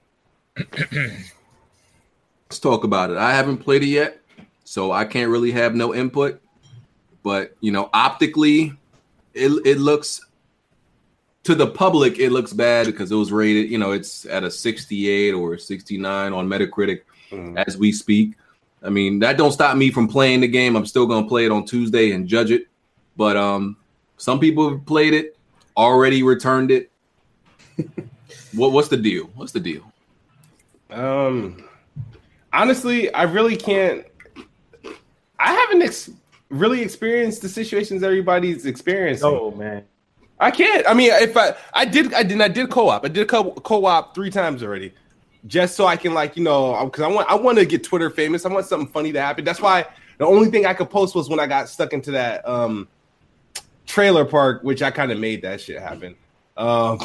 S1: let's talk about it. I haven't played it yet, so I can't really have no input. But you know, optically, it it looks to the public it looks bad because it was rated. You know, it's at a 68 or 69 on Metacritic
S7: Mm.
S1: as we speak. I mean, that don't stop me from playing the game. I'm still gonna play it on Tuesday and judge it. But um, some people have played it, already returned it. what what's the deal? What's the deal?
S7: Um, honestly, I really can't. I haven't ex- really experienced the situations everybody's experiencing.
S4: Oh man,
S7: I can't. I mean, if I I did I did I did co-op. I did co- co-op three times already, just so I can like you know because I want I want to get Twitter famous. I want something funny to happen. That's why The only thing I could post was when I got stuck into that um trailer park, which I kind of made that shit happen. Um,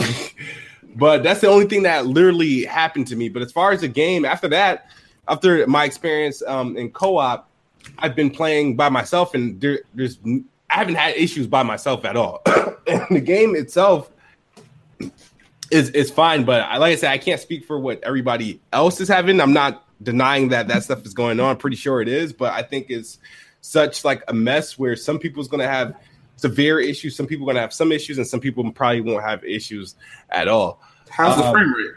S7: but that's the only thing that literally happened to me. But as far as the game, after that, after my experience um, in co-op, I've been playing by myself, and there, there's I haven't had issues by myself at all. and the game itself is is fine, but I, like I said, I can't speak for what everybody else is having. I'm not denying that that stuff is going on. I'm pretty sure it is, but I think it's such like a mess where some people's going to have severe issues, some people are going to have some issues, and some people probably won't have issues at all.
S2: How's the
S7: Um,
S2: frame rate?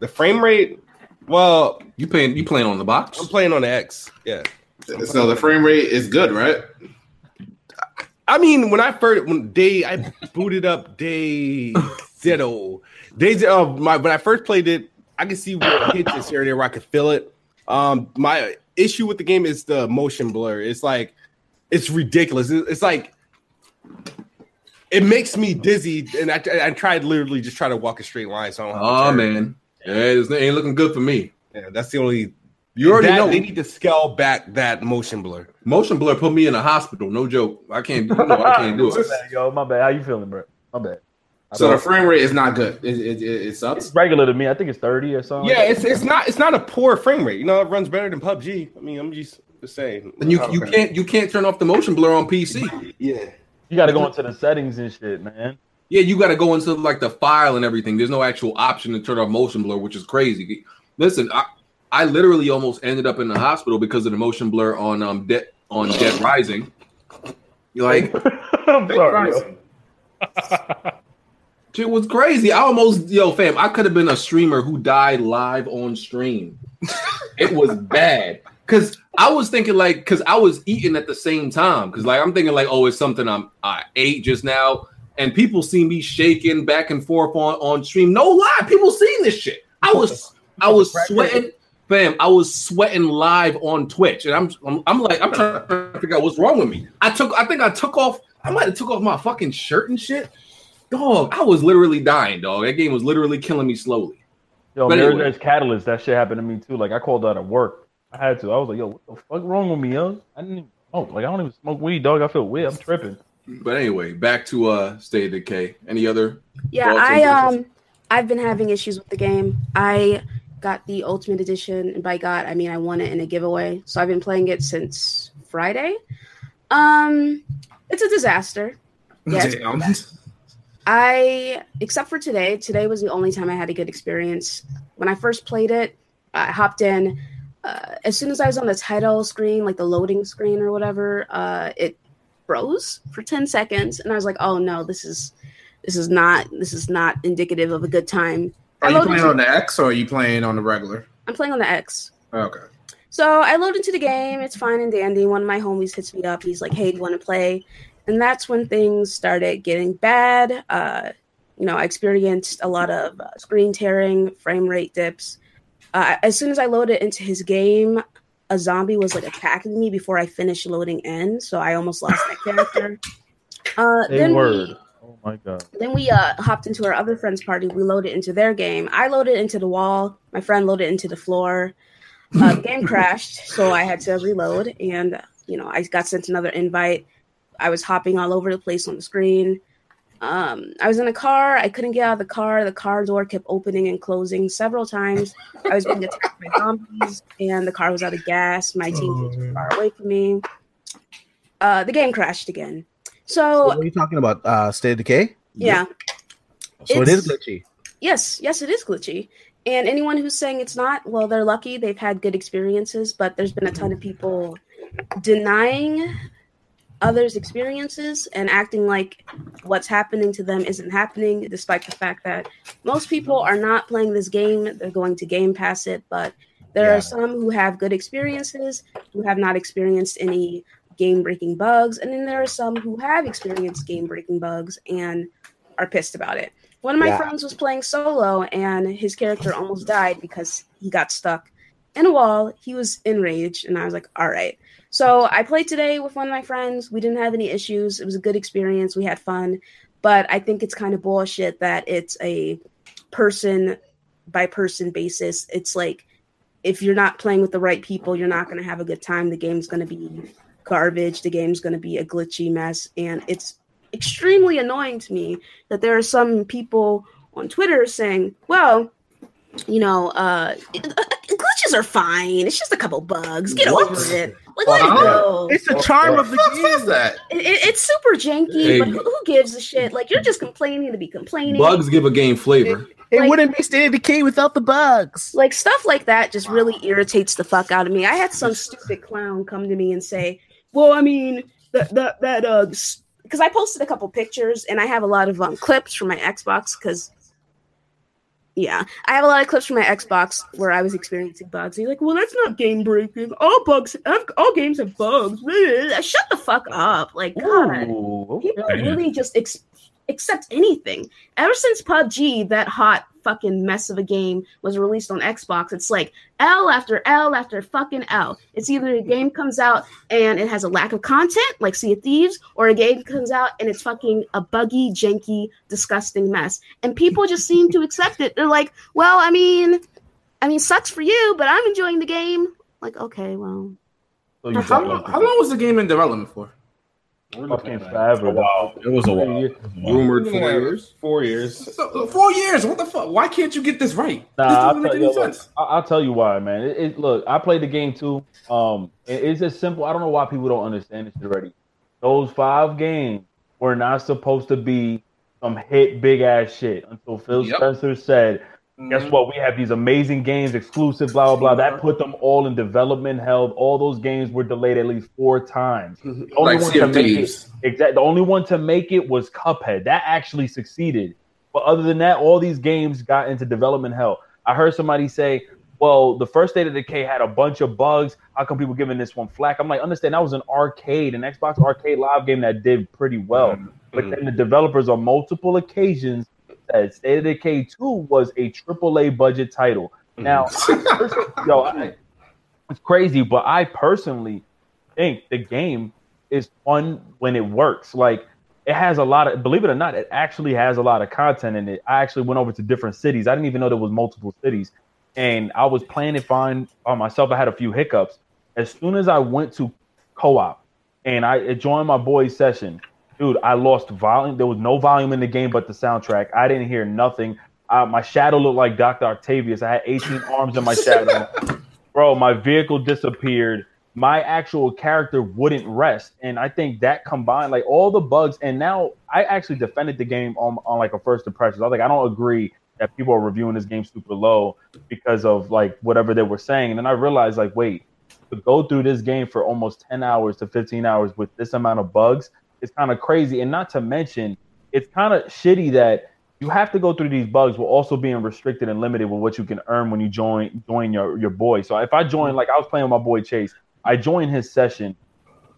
S7: The frame rate, well,
S1: You playing? You playing on the box?
S7: I'm playing on the X. Yeah.
S2: So the frame rate is good, right?
S7: I mean, when I first when day I booted up day zero, day uh, my when I first played it, I could see where it hits this area where I could feel it. Um, my issue with the game is the motion blur. It's like it's ridiculous. It's like it makes me dizzy, and I, I tried literally just try to walk a straight line. So I don't
S1: Oh man, yeah, it ain't looking good for me.
S7: yeah, that's the only.
S1: You already
S7: that-
S1: know.
S7: they need to scale back that motion blur.
S1: Motion blur put me in a hospital. No joke. I can't. You know, I can't do
S4: My
S1: it.
S4: bad, yo, my bad. How you feeling, bro? My bad.
S2: So the frame rate is not good. It, it, it, it sucks.
S4: It's regular to me. I think it's thirty or something.
S7: Yeah, it's it's not it's not a poor frame rate. You know, it runs better than PUBG. I mean, I'm just, just saying.
S1: And you you
S2: Okay.
S1: can't you can't turn off the motion blur on PC.
S7: yeah.
S4: you got to go into the settings and shit, man.
S1: Yeah, you got to go into like the file and everything. There's no actual option to turn off motion blur, which is crazy. Listen, I I literally almost ended up in the hospital because of the motion blur on um Dead on Dead Rising. You're like
S4: I'm sorry. yo.
S1: Shit was crazy. I almost, yo, fam, I could have been a streamer who died live on stream. it was bad. Cause I was thinking like, cause I was eating at the same time. Cause like I'm thinking like, oh, it's something I'm I ate just now. And people see me shaking back and forth on, on stream. No lie, people seen this shit. I was I was sweating, fam. I was sweating live on Twitch. And I'm I'm, I'm like, I'm trying to figure out what's wrong with me. I took I think I took off, I might have took off my fucking shirt and shit. Dog, I was literally dying, dog. That game was literally killing me slowly.
S4: Yo,
S1: But
S4: Mirror's
S1: anyway.
S4: Edge Catalyst, that shit happened to me too. Like I called out at work. I had to. I was like, yo, what the fuck wrong with me, yo? I didn't even smoke. Like I don't even smoke weed, dog. I feel weird. I'm tripping.
S1: But anyway, back to uh State of Decay. Any other?
S3: Yeah, I um I've been having issues with the game. I got the ultimate edition, and by God, I mean I won it in a giveaway. So I've been playing it since Friday. Um it's a disaster. Yes. I except for today, today was the only time I had a good experience. When I first played it, I hopped in. Uh, as soon as I was on the title screen, like the loading screen or whatever, uh, it froze for 10 seconds and I was like, "Oh no, this is this is not this is not indicative of a good time."
S2: Are you playing
S3: into-
S2: on the X or are you playing on the regular?
S3: I'm playing on the X.
S2: Okay.
S3: So I load into the game. It's fine and dandy. One of my homies hits me up. He's like, "Hey, do you want to play?" And that's when things started getting bad. Uh, you know, I experienced a lot of uh, screen tearing, frame rate dips. Uh, as soon as I loaded into his game, a zombie was like attacking me before I finished loading in, so I almost lost that character. Uh, then
S4: word.
S3: we
S4: my god.
S3: then we uh, hopped into our other friend's party. We loaded into their game. I loaded into the wall. My friend loaded into the floor. Uh, the game crashed, so I had to reload. And uh, you know, I got sent another invite. I was hopping all over the place on the screen. Um, I was in a car. I couldn't get out of the car. The car door kept opening and closing several times. I was being attacked by zombies, and the car was out of gas. My team was too far away from me. Uh, the game crashed again.
S6: So what are you talking about? Uh, State of Decay?
S3: yeah,
S6: So it is
S3: It's-
S6: glitchy.
S3: Yes, yes, it is glitchy. And anyone who's saying it's not, well, they're lucky. They've had good experiences, but there's been a ton of people denying others' experiences and acting like what's happening to them isn't happening, despite the fact that most people are not playing this game. They're going to Game Pass it, but there
S6: Yeah.
S3: are some who have good experiences who have not experienced any game breaking bugs. And then there are some who have experienced game breaking bugs and are pissed about it. One of my
S6: Yeah.
S3: friends was playing solo and his character almost died because he got stuck in a wall. He was enraged, and I was like, all right. So I played today with one of my friends. We didn't have any issues. It was a good experience. We had fun. But I think it's kind of bullshit that it's a person by person basis. It's like if you're not playing with the right people, you're not going to have a good time. The game's going to be garbage. The game's going to be a glitchy mess. And it's extremely annoying to me that there are some people on Twitter saying, well, you know, uh, glitches are fine. It's just a couple bugs. Get
S2: What?
S3: over it. Like, let it go.
S6: It's the charm of the
S2: What the
S6: game.
S2: is that?
S3: It, it- it's super janky,
S1: Hey.
S3: but who, who gives a shit? Like, you're just complaining to be complaining.
S1: Bugs give a game flavor.
S6: It
S3: Like-
S6: wouldn't be State of Decay without the bugs.
S3: like stuff like that just really irritates the fuck out of me. I had some stupid clown come to me and say, "Well, I mean, that that that uh, because I posted a couple pictures and I have a lot of um clips from my Xbox because." Yeah, I have a lot of clips from my Xbox where I was experiencing bugs. And you're like, well, that's not game breaking. All bugs, all games have bugs. Shut the fuck up! Like, God,
S4: Ooh, okay.
S3: people really just ex- accept anything. Ever since PUBG, that hot fucking mess of a game was released on Xbox, it's like L after L after fucking L. It's either a game comes out and it has a lack of content, like Sea of Thieves, or a game comes out and it's fucking a buggy, janky, disgusting mess. And people just seem to accept it. They're like, well, I mean, I mean, sucks for you, but I'm enjoying the game. Like, okay, well,
S4: So
S2: How long, how long was the game in development for?
S4: Fucking forever.
S5: A while. It was a while.
S1: Rumored four
S7: Yeah,
S1: years.
S7: Four years.
S2: So, four years. What the fuck? Why can't you get this right?
S4: Nah,
S2: this
S4: I'll tell,
S2: make
S4: you, look. I- I'll tell you why, man. It, it, look, I played the game too. Um, it- it's as simple. I don't know why people don't understand this already. Those five games were not supposed to be some hit big ass shit until Phil
S2: Yep.
S4: Spencer said, "Guess mm-hmm. what? We have these amazing games, exclusive, blah blah blah." That put them all in development hell. All those games were delayed at least four times. Mm-hmm. The only
S2: Like
S4: one to make it,
S2: Thieves.
S4: Exactly. The only one to make it was Cuphead. That actually succeeded. But other than that, all these games got into development hell. I heard somebody say, "Well, the first State of Decay had a bunch of bugs. How come people giving this one flack?" I'm like, understand that was an arcade, an Xbox Arcade Live game that did pretty well. Mm-hmm. But then the developers on multiple occasions said State of Decay 2 was a AAA budget title. Mm. Now, yo, I, it's crazy, but I personally think the game is fun when it works. Like it has a lot of believe it or not, it actually has a lot of content in it. I actually went over to different cities. I didn't even know there was multiple cities. And I was playing it fine on myself. I had a few hiccups. As soon as I went to co-op and I joined my boy's session, dude, I lost volume. There was no volume in the game but the soundtrack. I didn't hear nothing. Uh, my shadow looked like Dr. Octavius. I had 18 arms in my shadow. Bro, my vehicle disappeared. My actual character wouldn't rest. And I think that combined, like all the bugs, and now I actually defended the game on, on like a first impression. I was like, I don't agree that people are reviewing this game super low because of like whatever they were saying. And then I realized, like, wait, to go through this game for almost 10 hours to 15 hours with this amount of bugs is kind of crazy. And not to mention, it's kind of shitty that you have to go through these bugs while also being restricted and limited with what you can earn when you join join your, your boy. So if I join, like I was playing with my boy Chase, I joined his session.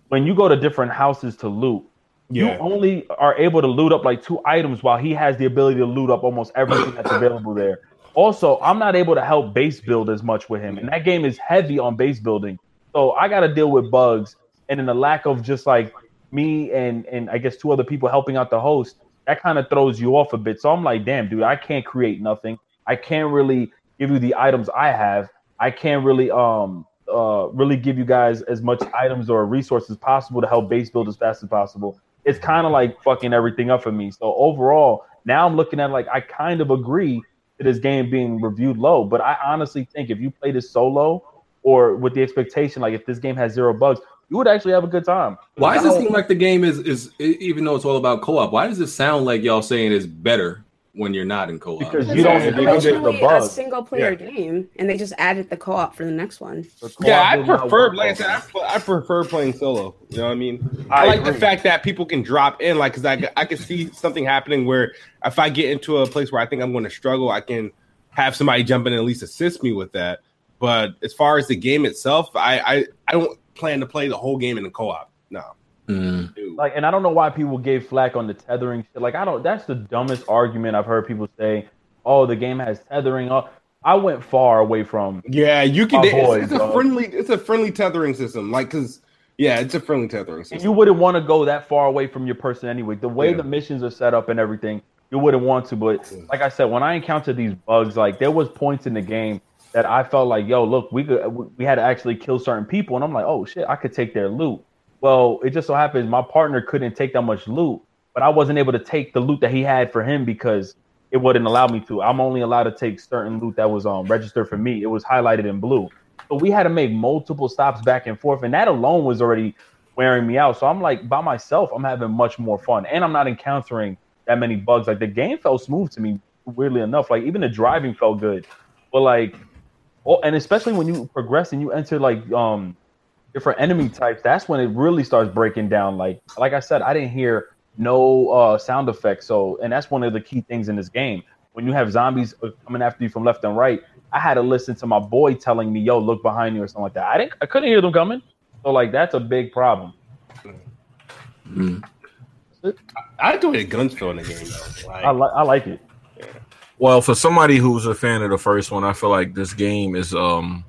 S4: When you go to different houses to loot, you only are able to loot up like two items while he has the ability to loot up almost everything that's available there. Also, I'm not able to help base build as much with him, and that game is heavy on base building. So I got to deal with bugs, and then the lack of just like me and and I guess two other people helping out the host. That kind of throws you off a bit. So I'm like, damn, dude, I can't create nothing. I can't really give you the items I have. I can't really um uh really give you guys as much items or resources possible to help base build as fast as possible. It's kind of like fucking everything up for me. So overall, now I'm looking at like I kind of agree to this game being reviewed low, but I honestly think if you play this solo or with the expectation like if this game has zero bugs, you would actually have a good time.
S1: Why does it seem like the game is is even though it's all about co-op? Why does it sound like y'all saying it's better when you're not in co-op?
S4: Because
S3: Because
S4: you don't-
S3: it's
S4: you get the
S3: originally a single player game, and they just added the co-op for the next one.
S4: The
S7: Yeah, I prefer,
S4: work
S7: like I
S4: on
S7: said,
S4: me.
S7: I, prefer playing solo. You know what I mean?
S4: I
S7: I, like the fact that people can drop in, like, because I, I can see something happening where if I get into a place where I think I'm going to struggle, I can have somebody jump in and at least assist me with that. But as far as the game itself, I I, I don't plan to play the whole game in the co-op. No,
S1: Mm.
S4: like and I don't know why people gave flack on the tethering shit. Like I don't that's the dumbest argument I've heard people say, "Oh, the game has tethering." Oh, I went far away from
S7: yeah, you can. It's,
S4: boy,
S7: it's a
S4: dog.
S7: friendly, it's a friendly tethering system. Like, cause yeah, it's a friendly tethering
S4: and you wouldn't want to go that far away from your person anyway. The way
S7: Yeah.
S4: the missions are set up and everything, you wouldn't want to. But
S7: Yeah.
S4: like I said, when I encountered these bugs, like there was points in the game that I felt like, yo, look, we could we had to actually kill certain people, and I'm like, oh shit, I could take their loot. Well, it just so happens my partner couldn't take that much loot, but I wasn't able to take the loot that he had for him because it wouldn't allow me to. I'm only allowed to take certain loot that was um registered for me. It was highlighted in blue. So we had to make multiple stops back and forth, and that alone was already wearing me out. So I'm like by myself, I'm having much more fun, and I'm not encountering that many bugs. Like the game felt smooth to me, weirdly enough. Like even the driving felt good, but like, oh, and especially when you progress and you enter like um different enemy types, that's when it really starts breaking down. Like like I said, I didn't hear no uh sound effects. So and that's one of the key things in this game. When you have zombies uh, coming after you from left and right, I had to listen to my boy telling me, "Yo, look behind you" or something like that. I didn't, I couldn't hear them coming. So like that's a big problem.
S7: I enjoy the guns feel in the game though. Like,
S4: I like I like it.
S5: Well, for somebody who's a fan of the first one, I feel like this game is um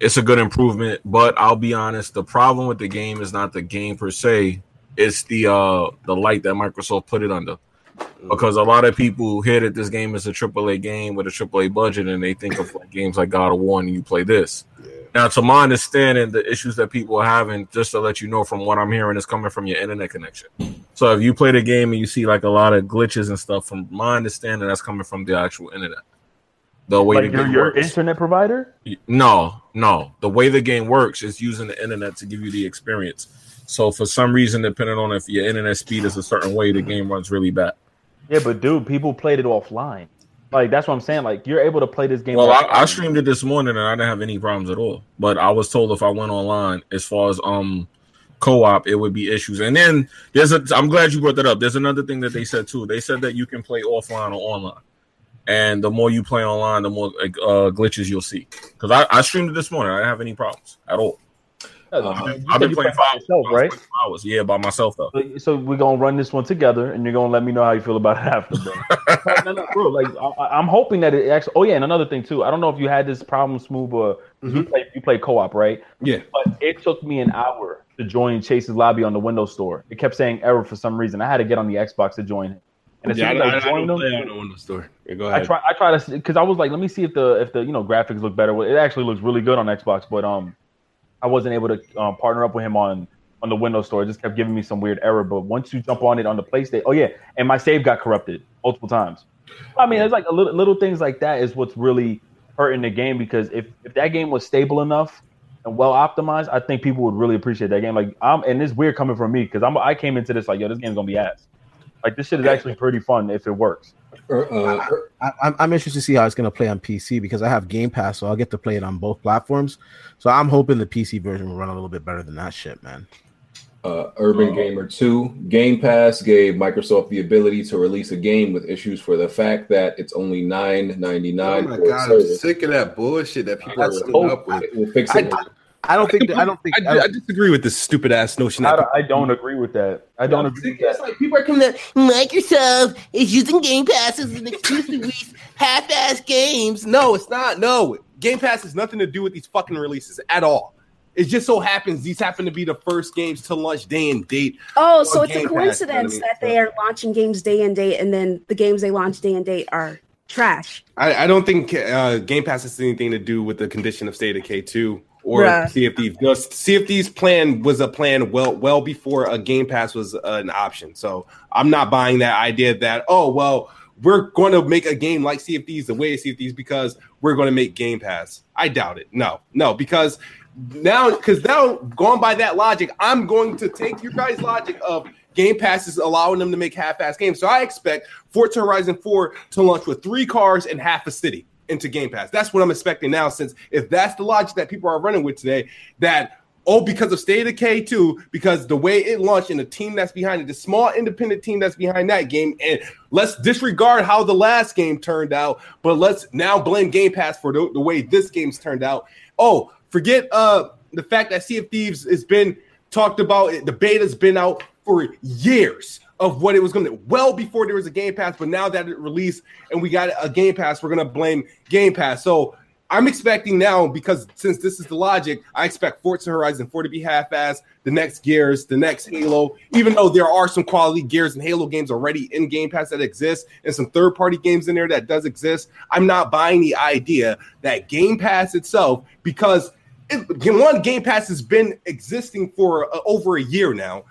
S5: it's a good improvement, but I'll be honest, the problem with the game is not the game per se, it's the uh the light that Microsoft put it under. Because a lot of people hear that this game is a AAA game with a AAA budget and they think of like games like God of War and you play this. Now, to my understanding, the issues that people are having, just to let you know from what I'm hearing, is coming from your internet connection. So if you play the game and you see like a lot of glitches and stuff, from my understanding, that's coming from the actual internet. The way
S4: Like
S5: the
S4: your, your internet provider?
S5: No, no. The way the game works is using the internet to give you the experience. So for some reason, depending on if your internet speed is a certain way, the game runs really bad.
S4: Yeah, but dude, people played it offline. Like that's what I'm saying. Like you're able to play this game.
S5: Well, I, I streamed it this morning and I didn't have any problems at all. But I was told if I went online, as far as um co-op, it would be issues. And then there's a. I'm glad you brought that up. There's another thing that they said too. They said that you can play offline or online, and the more you play online, the more uh, glitches you'll see. Because I, I streamed it this morning, I didn't have any problems at all.
S1: Uh,
S5: I've been playing five
S4: yourself, right?
S5: hours. Yeah, by myself though.
S4: So, we're gonna run this one together, and you're gonna let me know how you feel about it after, no, no, bro. Like I, I'm hoping that it actually. Oh yeah, and another thing too. I don't know if you had this problem, Smooth, or you play you play co-op, right?
S7: yeah.
S4: But it took me an hour to join Chase's lobby on the Windows Store. It kept saying error for some reason. I had to get on the Xbox to join it. And as
S7: Yeah, I,
S4: soon
S7: I,
S4: as I,
S7: I
S4: joined
S7: don't
S4: them,
S7: play on the Windows Store. Yeah, go
S4: I
S7: ahead.
S4: try I try to because I was like, let me see if the if the you know graphics look better. Well, It actually looks really good on Xbox, but um, I wasn't able to um, partner up with him on on the Windows Store. It just kept giving me some weird error. But once you jump on it on the PlayStation, oh yeah, and my save got corrupted multiple times. I mean, it's like a little little things like that is what's really hurting the game because if if that game was stable enough and well optimized, I think people would really appreciate that game. Like I'm and it's weird coming from me because I'm I came into this like yo, this game's gonna be ass. Like this shit is actually pretty fun if it works.
S1: Uh,
S6: I, I'm, I'm interested to see how it's going to play on PC because I have Game Pass, so I'll get to play it on both platforms. So I'm hoping the PC version will run a little bit better than that shit, man.
S1: uh, Urban Gamer 2. Game Pass gave Microsoft the ability to release a game with issues for the fact that it's only nine ninety
S8: Oh
S1: nine
S8: my
S1: for a
S8: god, I'm sick of that bullshit that people are
S1: That's-
S8: putting up with.
S1: It will fix
S8: I-
S1: it.
S6: I don't think. That, I don't think.
S7: I, I disagree with this stupid ass notion.
S4: I don't, I don't agree with that. I don't agree with
S8: It's
S4: that.
S8: like people are coming at Microsoft is using Game Pass as an excuse to release half-ass games.
S7: No, it's not. No, Game Pass has nothing to do with these fucking releases at all. It just so happens these happen to be the first games to launch day and date.
S3: Oh, so
S7: Or
S3: it's a
S7: Game Pass,
S3: coincidence
S7: you know what I
S3: that they are launching games day and date, and then the games they launch day and date are trash.
S7: I, I don't think uh, Game Pass has anything to do with the condition of State of Decay two or
S3: Bruh.
S7: CFD. No, CFD's plan was a plan well well before a Game Pass was uh, an option. So I'm not buying that idea that oh well we're going to make a game like CFDs the way of CFDs because we're going to make Game Pass. I doubt it. No, no, because now because now going by that logic, I'm going to take your guys' logic of Game Pass is allowing them to make half-ass games. So I expect Forza Horizon 4 to launch with three cars and half a city into Game Pass. That's what I'm expecting now. Since if that's the logic that people are running with today, that oh, because of State of Decay two, because the way it launched and the team that's behind it, the small independent team that's behind that game, and let's disregard how the last game turned out, but let's now blame Game Pass for the, the way this game's turned out. Oh, forget uh the fact that Sea of Thieves has been talked about. The beta's been out for years of what it was going to well before there was a Game Pass, but now that it released and we got a Game Pass, we're going to blame Game Pass. So I'm expecting now because since this is the logic, I expect Forza Horizon 4 to be half-ass, the next Gears, the next Halo. Even though there are some quality Gears and Halo games already in Game Pass that exist, and some third-party games in there that does exist, I'm not buying the idea that Game Pass itself, because it, one Game Pass has been existing for uh, over a year now,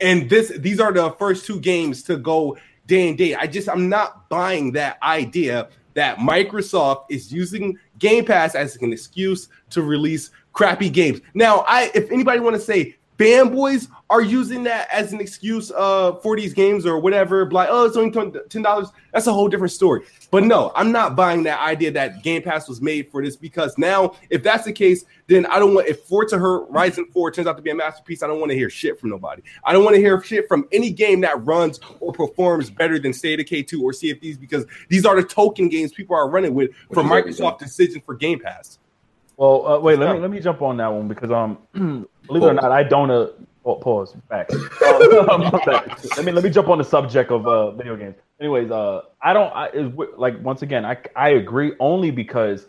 S7: and this these are the first two games to go day and day. I just I'm not buying that idea that Microsoft is using Game Pass as an excuse to release crappy games. Now, I if anybody want to say fanboys are using that as an excuse uh, for these games or whatever, like, oh, it's only ten dollars. That's a whole different story. But no, I'm not buying that idea that Game Pass was made for this because now, if that's the case, then I don't want. If Forza Horizon 4 turns out to be a masterpiece, I don't want to hear shit from nobody. I don't want to hear shit from any game that runs or performs better than State of Decay 2 or CFDs because these are the token games people are running with for Microsoft decision for Game Pass.
S4: Well, uh, wait, let me let me jump on that one because um, believe it or not, I don't. Uh, oh, pause. Back. Um, let me let me jump on the subject of uh, video games. Anyways, uh, I don't. I is like once again, I I agree only because,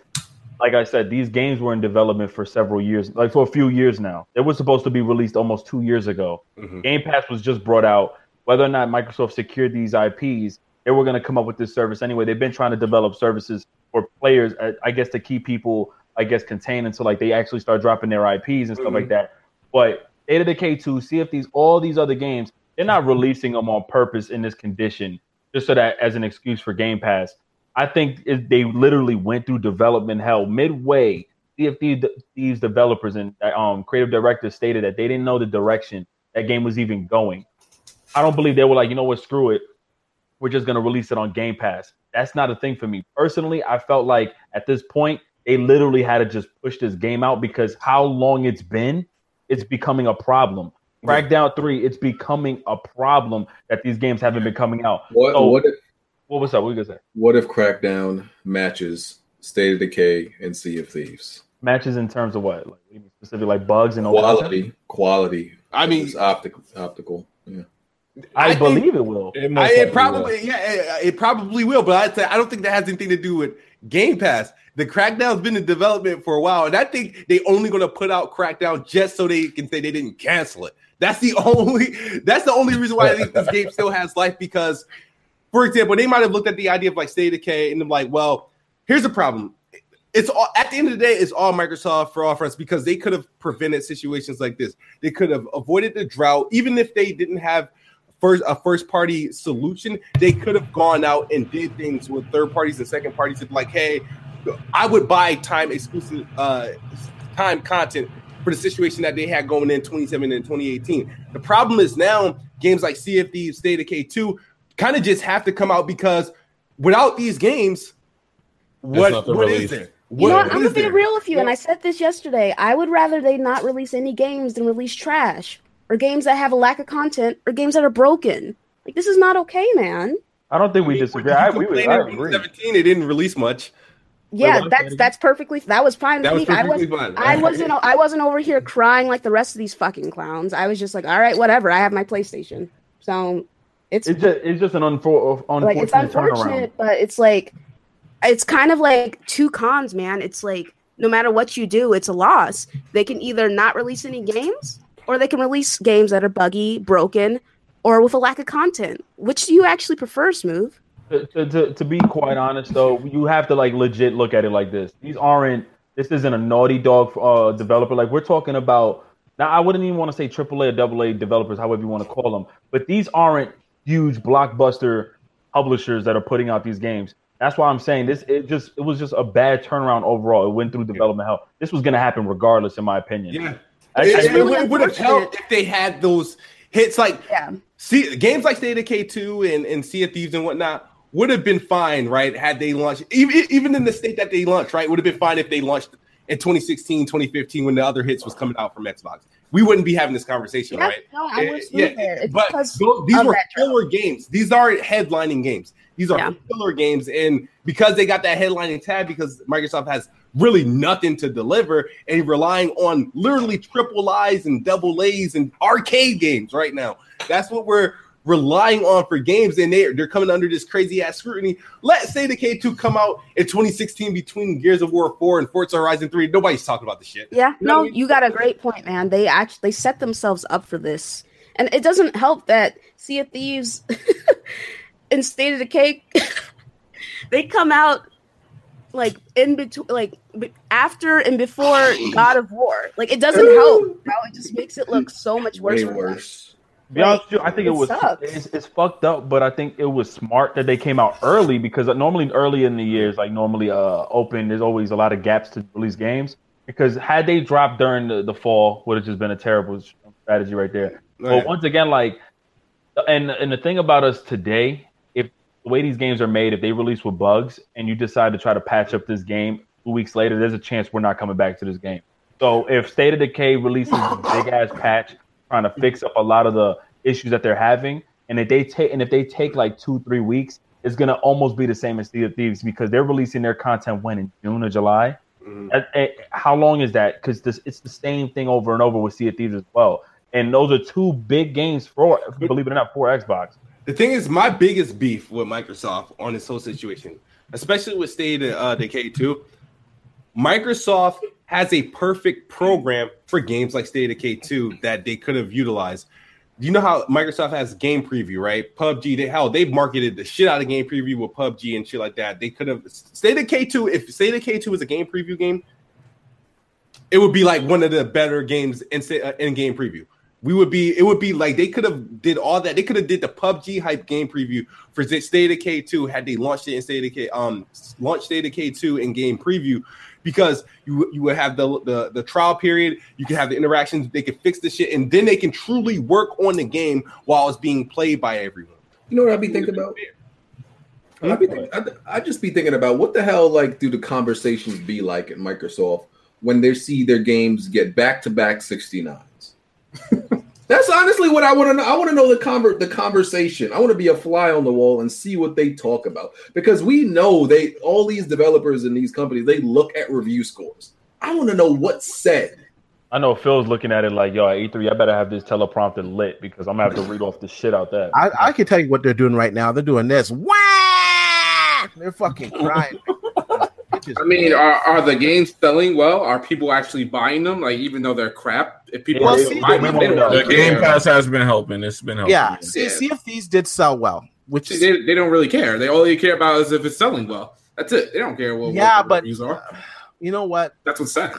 S4: like I said, these games were in development for several years, like for a few years now. It was supposed to be released almost two years ago.
S7: Mhm.
S4: Game Pass was just brought out. Whether or not Microsoft secured these IPs, they were going to come up with this service anyway. They've been trying to develop services for players, I- I guess, to keep people, I guess, contained until like they actually start dropping their IPs and stuff like that. But A to the K two, see if these all these other games, they're not releasing them on purpose in this condition, just so that as an excuse for Game Pass. I think it, they literally went through development hell midway. CFD d- these developers and um, creative directors stated that they didn't know the direction that game was even going. I don't believe they were like, you know what, screw it. We're just gonna release it on Game Pass. That's not a thing for me personally. I felt like at this point they literally had to just push this game out because how long it's been, it's becoming a problem. Crackdown three, it's becoming a problem that these games haven't been coming out.
S1: What
S4: So-
S1: what if
S4: What was up? What you gonna say?
S1: what if Crackdown matches State of Decay and Sea of Thieves?
S4: Matches in terms of what? Like what do you mean specific like bugs and all that?
S1: Quality, quality.
S7: I mean,
S1: It's optical, optical. Yeah.
S4: I,
S7: I think-
S4: believe it will.
S5: It,
S7: I, it probably
S5: will.
S7: yeah, it, it probably will, but I'd say I don't think that has anything to do with Game Pass. The Crackdown's been in development for a while, and I think they only going to put out Crackdown just so they can say they didn't cancel it. That's the only. That's the only reason why I think this game still has life because, for example, they might have looked at the idea of like State of Decay and I'm like, well, here's the problem. It's all at the end of the day, it's all Microsoft for all fronts because they could have prevented situations like this. They could have avoided the drought, even if they didn't have first a first party solution. They could have gone out and did things with third parties and second parties. Of like, hey, I would buy time exclusive uh, time content for the situation that they had going in 2017 and 2018. The problem is now games like CFD, State of Decay 2 kind of just have to come out because without these games, what
S5: nothing
S7: what
S5: really-
S7: is there?
S3: You know
S7: What
S3: what? I'm gonna be
S7: there?
S3: real with you, and I said this yesterday. I would rather they not release any games than release trash or games that have a lack of content or games that are broken. Like this is not okay, man.
S4: I don't think we disagree. I, we, would- I agree.
S7: 2017, it didn't release much.
S3: Yeah,
S5: what?
S3: that's that's perfectly. That was fine
S7: That was
S3: me. I
S7: perfectly
S3: was.
S7: fine.
S3: I wasn't. I wasn't over here crying like the rest of these fucking clowns. I was just like, all right, whatever. I have my PlayStation, so it's
S4: It's just it's just an unfor- uh,
S3: like it's
S4: unfortunate,
S3: unfortunate, but it's like it's kind of like two cons, man. It's like no matter what you do, it's a loss. They can either not release any games, or they can release games that are buggy, broken, or with a lack of content. Which do you actually prefer, Smooth?
S4: To, to, to, to be quite honest, though, you have to like legit look at it like this. These aren't. This isn't a Naughty Dog uh, developer. Like we're talking about. Now, I wouldn't even want to say AAA or AA developers, however you want to call them. But these aren't huge blockbuster publishers that are putting out these games. That's why I'm saying this. It just it was just a bad turnaround overall. It went through development hell. This was going to happen regardless, in my opinion.
S7: Yeah.
S4: I-
S7: It,
S4: I
S7: it
S4: really-
S7: would- would have helped if they had those hits like
S3: Yeah.
S7: see games like State of Decay 2 and, and Sea of Thieves and whatnot would have been fine, right? Had they launched even even in the state that they launched, right? Would have been fine if they launched in 2016, 2015 when the other hits was coming out from Xbox. We wouldn't be having this conversation,
S3: Yeah,
S7: right?
S3: no, I
S7: Eh,
S3: would Smooth there. It's
S7: but those, these were
S3: drought.
S7: games. These aren't headlining games. These are
S3: Yeah.
S7: filler games, and because they got that headlining tab, because Microsoft has really nothing to deliver, and relying on literally triple I's and double A's and arcade games right now. That's what we're relying on for games, and they're, they're coming under this crazy ass scrutiny. Let's say the K2 come out in 2016 between Gears of War 4 and Forza Horizon 3. Nobody's talking about the shit.
S3: Yeah,
S7: You know
S3: no,
S7: I mean?
S3: you got a great point, man. They actually they set themselves up for this, and it doesn't help that Sea of Thieves and State of Decay they come out like in between, like be- after and before God of War. Like it doesn't help. Bro. It just makes it look so much worse.
S1: Way worse.
S4: To be honest with you, I think it,
S3: It
S4: was
S3: sucks.
S4: it's, it's fucked up, but I think it was smart that they came out early because normally early in the years, like normally uh open, there's always a lot of gaps to release games. Because had they dropped during the, the fall, would have just been a terrible strategy right there.
S7: Right.
S4: But once again, like, and and the thing about us today, if the way these games are made, if they release with bugs and you decide to try to patch up this game two weeks later, there's a chance we're not coming back to this game. So if State of Decay releases a big ass patch trying to fix up a lot of the issues that they're having, and if they take and if they take like two three weeks, it's gonna almost be the same as Sea of Thieves because they're releasing their content when in June or July. Uh, How long is that? Because it's the same thing over and over with Sea of Thieves as well. And those are two big games for, believe it or not, for Xbox.
S7: The thing is, my biggest beef with Microsoft on this whole situation, especially with State of uh, Decay 2, Microsoft has a perfect program for games like State of Decay 2 that they could have utilized. You know how Microsoft has game preview, right? PUBG, they hell, they've marketed the shit out of game preview with PUBG and shit like that. They could have State of Decay 2, if State of Decay 2 is a game preview game, it would be like one of the better games in, uh, in game preview. We would be, it would be like they could have did all that. They could have did the PUBG hype game preview for State of Decay 2 had they launched it in State of Decay, um, launched State of Decay 2 in game preview because you you would have the, the the trial period. You can have the interactions. They can fix the shit, and then they can truly work on the game while it's being played by everyone.
S1: You know what I'd be thinking about? I'd be think, I'd, I'd just be thinking about what the hell like do the conversations be like at Microsoft when they see their games get back to back 69s? That's honestly what I want to know. I want to know the conver- the conversation. I want to be a fly on the wall and see what they talk about because we know they all these developers and these companies they look at review scores. I want to know what's said.
S4: I know Phil's looking at it like, yo, at E3, I better have this teleprompter lit because I'm gonna have to read off the shit out that.
S6: I, I can tell you what they're doing right now. They're doing this. Wah! They're fucking crying.
S2: I mean, are, are the games selling well? Are people actually buying them? Like, even though they're crap, if people
S4: Well,
S2: are
S4: see,
S2: buying them, they
S4: they-
S5: The Game. Pass has been helping. It's been helping.
S6: yeah, see,
S2: Yeah.
S6: Sea of Thieves did sell well, which
S2: See, They, they don't really care. They all they care about is if it's selling well. That's it. They don't care what,
S6: Yeah,
S2: what
S6: but-
S2: reviews are.
S6: Uh, you know what?
S2: That's what's sad.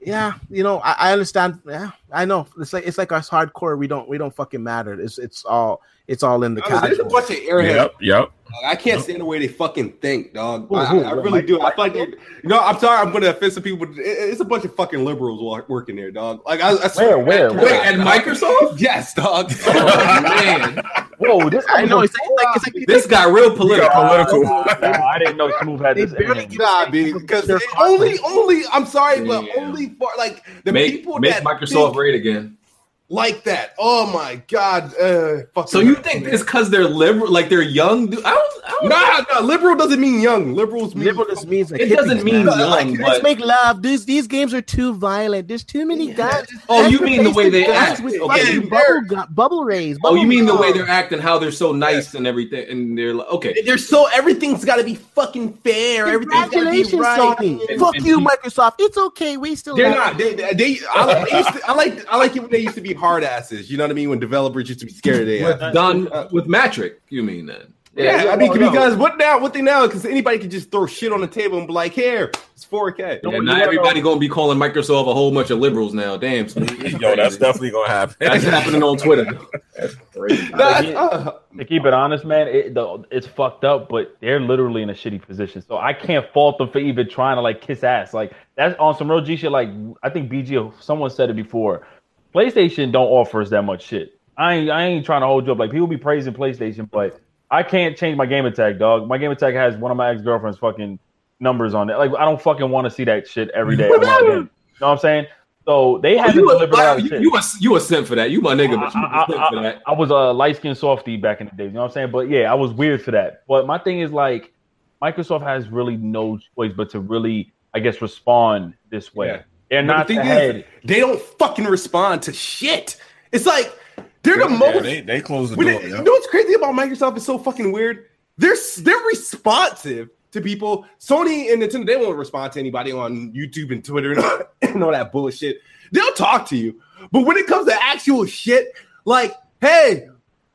S6: Yeah, you know, I, I understand. Yeah, I know. It's like it's like us hardcore. We don't we don't fucking matter. It's it's all it's all in the
S7: Honestly, There's a bunch of airheads
S5: Yep. Yep.
S7: I can't stand the way they fucking think, dog.
S4: Who-
S7: I,
S4: who?
S7: I, I really
S4: Mike-
S7: do. I feel like, they're- you know, I'm sorry, I'm gonna offend some people. But it, it's a bunch of fucking liberals working there, dog. Like, I, I swear,
S4: Where, where,
S1: Wait, at Microsoft?
S7: Yes, dog.
S1: Oh, man,
S4: Whoa, this
S6: I know. It's like, it's like, it's
S1: this got real political.
S5: Political.
S4: I didn't know Smooth had this.
S6: barely
S4: in him.
S7: Nah, because
S6: They're
S7: only, only. I'm sorry, but only for like the
S1: Make,
S7: people
S1: make
S7: that
S1: Microsoft
S7: think
S1: great again.
S7: Like that. Oh my god. Uh,
S1: So you think it's because they're liberal, like they're young? Dude, I don't. I don't
S7: Nah, nah. Liberal doesn't mean young. Liberals mean
S6: liberal just means like
S1: It doesn't mean
S6: man.
S1: young,
S6: Like,
S1: but-
S6: let's make love. These these games are too violent. There's too many guns.
S1: Oh, you mean the way they act?
S6: with
S1: Okay,
S6: fucking
S1: you-
S6: bubble, gu- bubble rays.
S1: Oh, you
S6: bubble
S1: mean the way they're acting, how they're so nice and everything, and they're like, okay.
S7: They're so everything's got to be fucking fair. Everything's got to be
S6: Congratulations,
S7: right.
S6: Sony.
S1: And-
S6: Fuck
S1: and
S6: you,
S1: people-
S6: Microsoft. It's okay. We still
S7: They're
S6: love
S7: not. They, they, they- I, like, to, I like. I like it when they used to be hard asses. You know what I mean? When developers used to be scared of their
S1: With
S7: ass.
S1: done with Matric, you mean then?
S7: Yeah, I mean,
S4: oh, no.
S7: because what now? What they now? Because anybody can just throw shit on the table and be like, "Here, it's 4K."
S1: Yeah,
S4: you
S1: not
S4: know-
S1: everybody gonna be calling Microsoft a whole bunch of liberals now. Damn, Smooth.
S5: Yo, that's definitely gonna happen.
S1: that's happening on Twitter. That's crazy.
S7: Nah,
S4: Yeah.
S7: uh,
S4: To keep it honest, man, it, the, it's fucked up, but they're literally in a shitty position. So I can't fault them for even trying to like kiss ass. Like that's on some real G shit. Like I think BG, someone said it before. PlayStation don't offer us that much shit. I ain't, I ain't trying to hold you up. Like people be praising PlayStation, but I can't change my game attack, dog. My game attack has one of my ex girlfriend's fucking numbers on it. Like I don't fucking want to see that shit every day. You know what I'm saying? So they
S1: Oh,
S4: haven't
S1: you, a,
S4: delivered a
S1: you,
S4: shit.
S1: you, a, you a simp for that. You my nigga, but you
S4: I,
S1: simp for
S4: I-
S1: that.
S4: I was a light skinned softy back in the days. You know what I'm saying? But yeah, I was weird for that. But my thing is like, Microsoft has really no choice but to really, I guess, respond this way.
S7: Yeah.
S4: They're not
S7: the
S4: the
S7: thing
S4: head.
S7: is, they don't fucking respond to shit. It's like They're the
S5: Yeah,
S7: most.
S5: they, they closed the
S7: When
S5: door.
S7: it-
S5: yeah.
S7: you know what's crazy about Microsoft is so fucking weird. They're they're responsive to people. Sony and Nintendo they won't respond to anybody on YouTube and Twitter and all, and all that bullshit. They'll talk to you, but when it comes to actual shit, like, hey,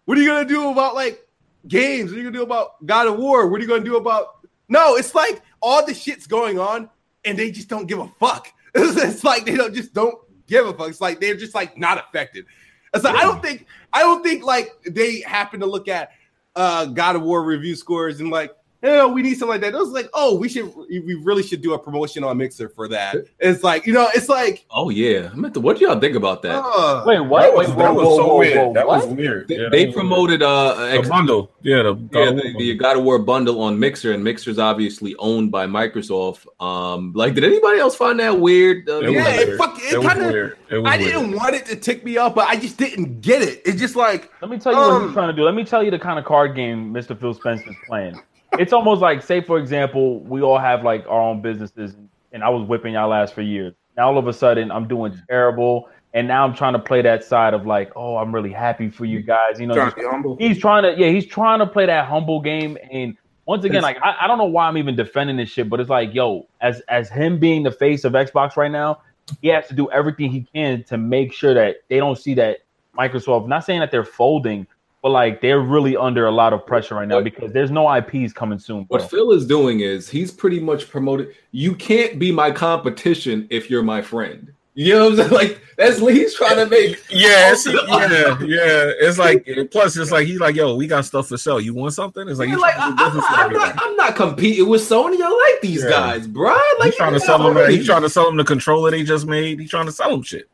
S7: what are you gonna do about like games? What are you gonna do about God of War? What are you gonna do about? No, it's like all the shit's going on, and they just don't give a fuck. It's, like they don't just don't give a fuck. It's like they're just like not affected. It's like I don't think I don't think like they happen to look at uh God of War review scores and like, yeah, we need something like that. It was like, oh, we should we really should do a promotion on Mixer for that. It's like, you know, it's like
S1: Oh yeah, I meant to, what do y'all think about that?
S7: uh,
S4: Wait, what?
S5: That was,
S4: Wait,
S5: that
S4: whoa,
S5: was
S4: whoa,
S5: so
S4: whoa,
S5: weird.
S4: whoa,
S5: that
S4: what?
S5: was weird.
S1: They,
S5: Yeah,
S1: they
S5: was
S1: promoted uh,
S5: weird.
S1: X-
S5: the bundle. Yeah, the,
S1: yeah, the, the God of War bundle on Mixer, and Mixer's obviously owned by Microsoft. Um, like, did anybody else find that weird? Uh,
S5: It was
S7: Yeah, it
S5: weird.
S7: fuck- it
S5: It was
S7: kinda-
S5: weird.
S7: I
S5: weird.
S7: didn't want it to tick me off, but I just didn't get it. It's just like
S4: Let me tell you what
S7: Um,
S4: he's trying to do. Let me tell you the kind of card game Mr. Phil Spencer's playing. It's almost like, say, for example, we all have like our own businesses, and I was whipping y'all ass for years. Now all of a sudden, I'm doing mm-hmm. terrible, and now I'm trying to play that side of like, oh, I'm really happy for you mm-hmm. guys. You know,
S2: Trying to
S4: he's trying to, yeah, he's trying to play that humble game. And once again, like, I, I don't know why I'm even defending this shit, but it's like, yo, as as him being the face of Xbox right now, he has to do everything he can to make sure that they don't see that Microsoft. Not saying that they're folding, but like they're really under a lot of pressure right now
S1: What-
S4: because there's no IPs coming soon. Bro.
S1: What Phil is doing is he's pretty much promoted. You can't be my competition if you're my friend. You know what I'm saying? Like that's what he's trying to make.
S5: Yeah, it's, oh, yeah, yeah. It's like plus it's like he's like, yo, we got stuff for sale. You want something? It's like he's
S1: like,
S5: trying
S1: I,
S5: to do business
S1: am
S5: with
S1: not. I'm not competing with Sony. I like these
S5: Yeah.
S1: guys, bro. Like
S5: He's trying to sell them. He's trying to sell them the controller they just made. He's trying to sell them shit.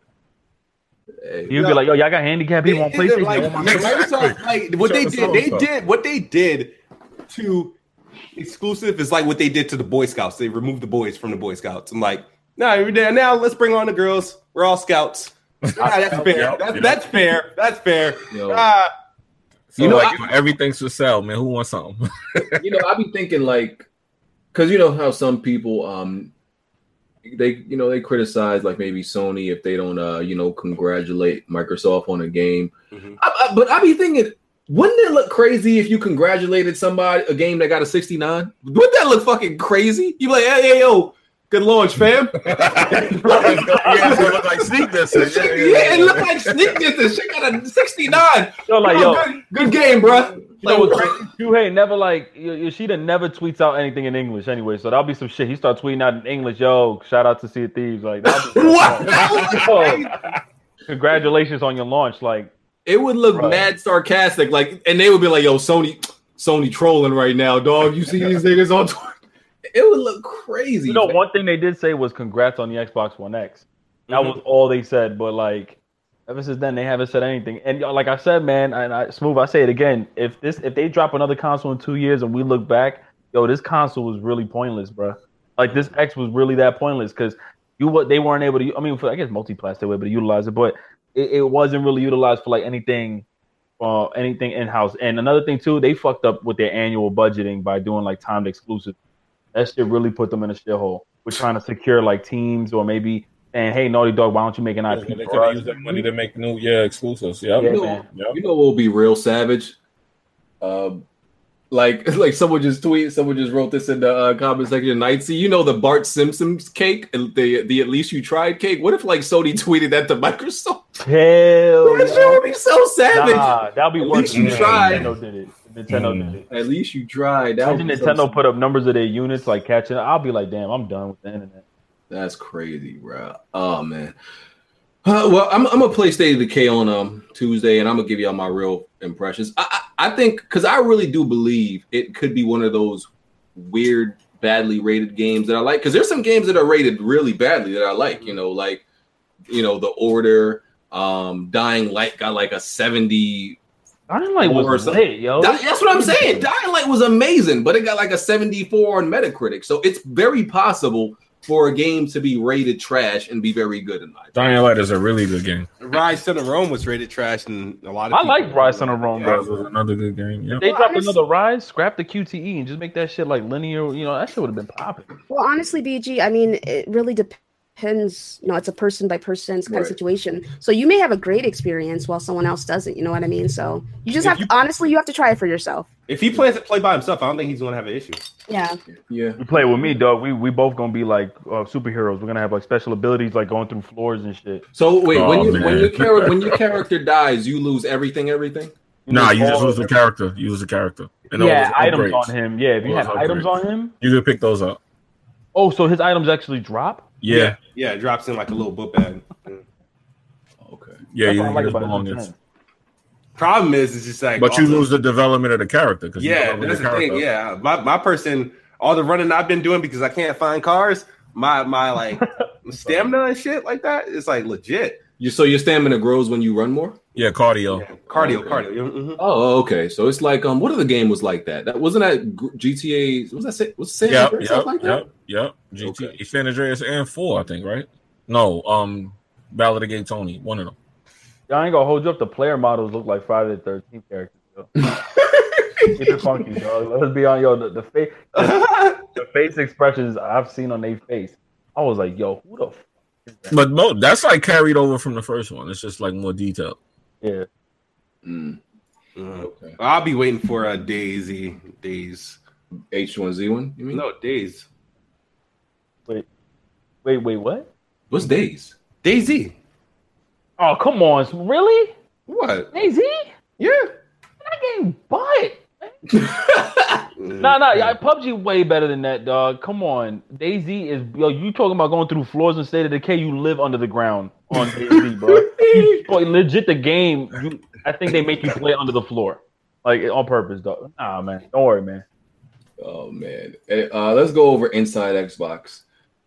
S1: Hey,
S4: You'd be like, yo, y'all got handicapped people on
S7: Is it
S4: PlayStation.
S7: like,
S4: They want my-
S7: Microsoft, like what they did, they
S5: stuff.
S7: did what they did to exclusive is like what they did to the Boy Scouts. They removed the boys from the Boy Scouts. I'm like, no, nah, now, now let's bring on the girls. We're all scouts. Ah, that's fair.
S5: Yep,
S7: That's,
S5: yep.
S7: that's fair. That's fair.
S1: Yo.
S7: Ah,
S5: So
S1: You know,
S5: like everything's for sale, man. Who wants something?
S1: you know, I be thinking like, because you know how some people, um, they you know they criticize like maybe Sony if they don't, uh, you know, congratulate Microsoft on a game.
S7: Mhm.
S1: I, I, but I be thinking, wouldn't it look crazy if you congratulated somebody a game that got a 69? Wouldn't that look fucking crazy? You be like, hey, hey, yo, good launch, fam.
S5: yeah, it's gonna look like sneak this.
S1: yeah, it looked like sneak distance. Shit got a 69.
S4: Yo, like,
S1: Yo,
S4: yo,
S1: good, good game, bro.
S4: You know what's crazy? Shuhei never like Yoshida never tweets out anything in English anyway, so that'll be some shit. He start tweeting out in English, yo, shout out to Sea of Thieves, like that'll Yo, congratulations on your launch, like
S1: It would look
S4: Right.
S1: mad sarcastic, like, and they would be like, "Yo, Sony, Sony trolling right now, dog. You see these niggas on Twitter." It would look crazy.
S4: you know,
S1: man.
S4: one thing they did say was congrats on the Xbox One X. That
S1: Mm-hmm.
S4: was all they said, but like ever since then they haven't said anything. And like I said, man, and I smooth, I say it again. If this if they drop another console in two years and we look back, yo, this console was really pointless, bro. Like this X was really that pointless because you what they weren't able to. I mean, for I guess multi-class they were able to utilize it, but it, it wasn't really utilized for like anything, uh, anything in house. And another thing too, they fucked up with their annual budgeting by doing like timed exclusive. That shit really put them in a shithole. We're trying to secure like teams or maybe saying, "Hey, Naughty Dog, why don't you make an IP?"
S5: they
S4: for
S5: could
S4: us?"
S5: use that money to make new yeah exclusives. Yeah,
S4: Yeah,
S1: you know,
S4: man.
S5: Yep.
S1: you know what will be real savage? Um, like, like someone just tweeted, someone just wrote this in the uh, comment section. Nightsy, you know the Bart Simpson's cake, the the at least you tried cake. What if like Sony tweeted that to Microsoft?
S4: Hell,
S1: That shit
S4: yeah.
S1: would be so savage.
S4: nah, that'll be
S1: At
S4: worse.
S1: least you
S4: than
S1: tried.
S4: Nintendo did it. Nintendo
S5: Mm.
S4: did.
S1: At least you tried. That
S4: Imagine
S1: be so
S4: Nintendo put up numbers of their units like catching. I'll be like, damn, I'm done with the internet.
S1: That's crazy, bro. Oh man. Uh, well, I'm, I'm gonna play State of Decay on um Tuesday, and I'm gonna give y'all my real impressions. I I, I think because I really do believe it could be one of those weird, badly rated games that I like. Because there's some games that are rated really badly that I like. You know, like you know, The Order, um, Dying Light got like a 70
S4: Dying Light
S1: Or
S4: was
S1: something.
S4: lit, yo.
S1: Di- That's what I'm saying. Dying Light was amazing, but it got like a 74 on Metacritic. So it's very possible for a game to be rated trash and be very good in life. opinion.
S5: Dying Light is a really good game.
S7: Rise to the Rome was rated trash, and a lot of
S4: I like Rise on the Rome,
S5: That was another good game. Yeah.
S4: If they
S3: Well,
S4: dropped
S3: honestly-
S4: another Rise, scrap the QTE and just make that shit like linear. You know, that shit would have been popping.
S3: Well, honestly, BG, I mean, it really depends depends. You know, it's a person by person kind
S1: Right.
S3: of situation. So you may have a great experience while someone else doesn't. You know what I mean? So you just
S7: If
S3: have
S7: you-
S3: to honestly, you have to try it for yourself.
S7: If he plans to play by himself, I don't think he's gonna have an issue.
S3: Yeah.
S1: Yeah.
S4: You play with me, dog. We we both gonna be like uh, superheroes. We're gonna have like special abilities, like going through floors and shit.
S1: So wait, when
S5: Oh,
S1: you when your character when your character dies, you lose everything, everything.
S5: Nah, you just
S4: all-
S5: lose the character. You lose the character. And all
S4: yeah, items on him. Yeah, if you
S5: All
S4: have
S5: those
S4: items on him.
S5: You can pick those up.
S4: Oh, so his items actually drop?
S5: Yeah,
S7: yeah, it drops in like a little book bag.
S1: Okay.
S5: yeah,
S4: That's
S5: you
S4: what I
S5: can
S4: like
S5: get his
S4: about it.
S7: Problem is, it's just like,
S5: But you
S7: the-
S5: lose the development of the character. 'cause you
S7: Yeah,
S5: develop
S7: that's the thing.
S5: character.
S7: Yeah, my my person, all the running I've been doing because I can't find cars. My my like stamina and shit like that. It's like legit.
S1: You so your stamina grows when you run more.
S5: Yeah, cardio.
S7: Yeah, cardio,
S1: Okay.
S7: cardio. mhm.
S1: Oh, okay. So it's like um, what other game was like that? That wasn't that GTA. Was that Sa- was San
S5: Yep,
S1: Andreas,
S5: yep,
S1: something like that?
S5: yep, yep. GT,
S1: Okay.
S5: San Andreas and four, I think, right? No, um, Ballad of Gay Tony, one of them.
S4: Y'all ain't gonna hold you up. The player models look like Friday the Thirteenth characters. Yo. Keep it funky, dog. Let's be on yo. The, the face, the, the face expressions I've seen on their face. I was like, yo, who the? F-? is that?
S5: But mo- that's like carried over from the first one. It's just like more detailed.
S4: Yeah,
S1: Mm,
S7: Mhm.
S1: okay.
S7: I'll be waiting for a DayZ days.
S1: H1Z1. You mean?
S7: No days.
S4: Wait, wait, wait, what?
S1: What's days?
S7: DayZ.
S4: Oh, come on, really?
S7: What?
S4: DayZ?
S7: Yeah.
S4: That game butt. Nah, nah, yeah, PUBG way better than that, dog. Come on, DayZ is yo. You talking about going through floors and state of decay? You live under the ground on DayZ, bro. You- boy, legit, the game. You, I think they make you play under the floor, like on purpose, dog. Nah, man, don't worry, man.
S1: Oh man. Uh, let's go over Inside Xbox.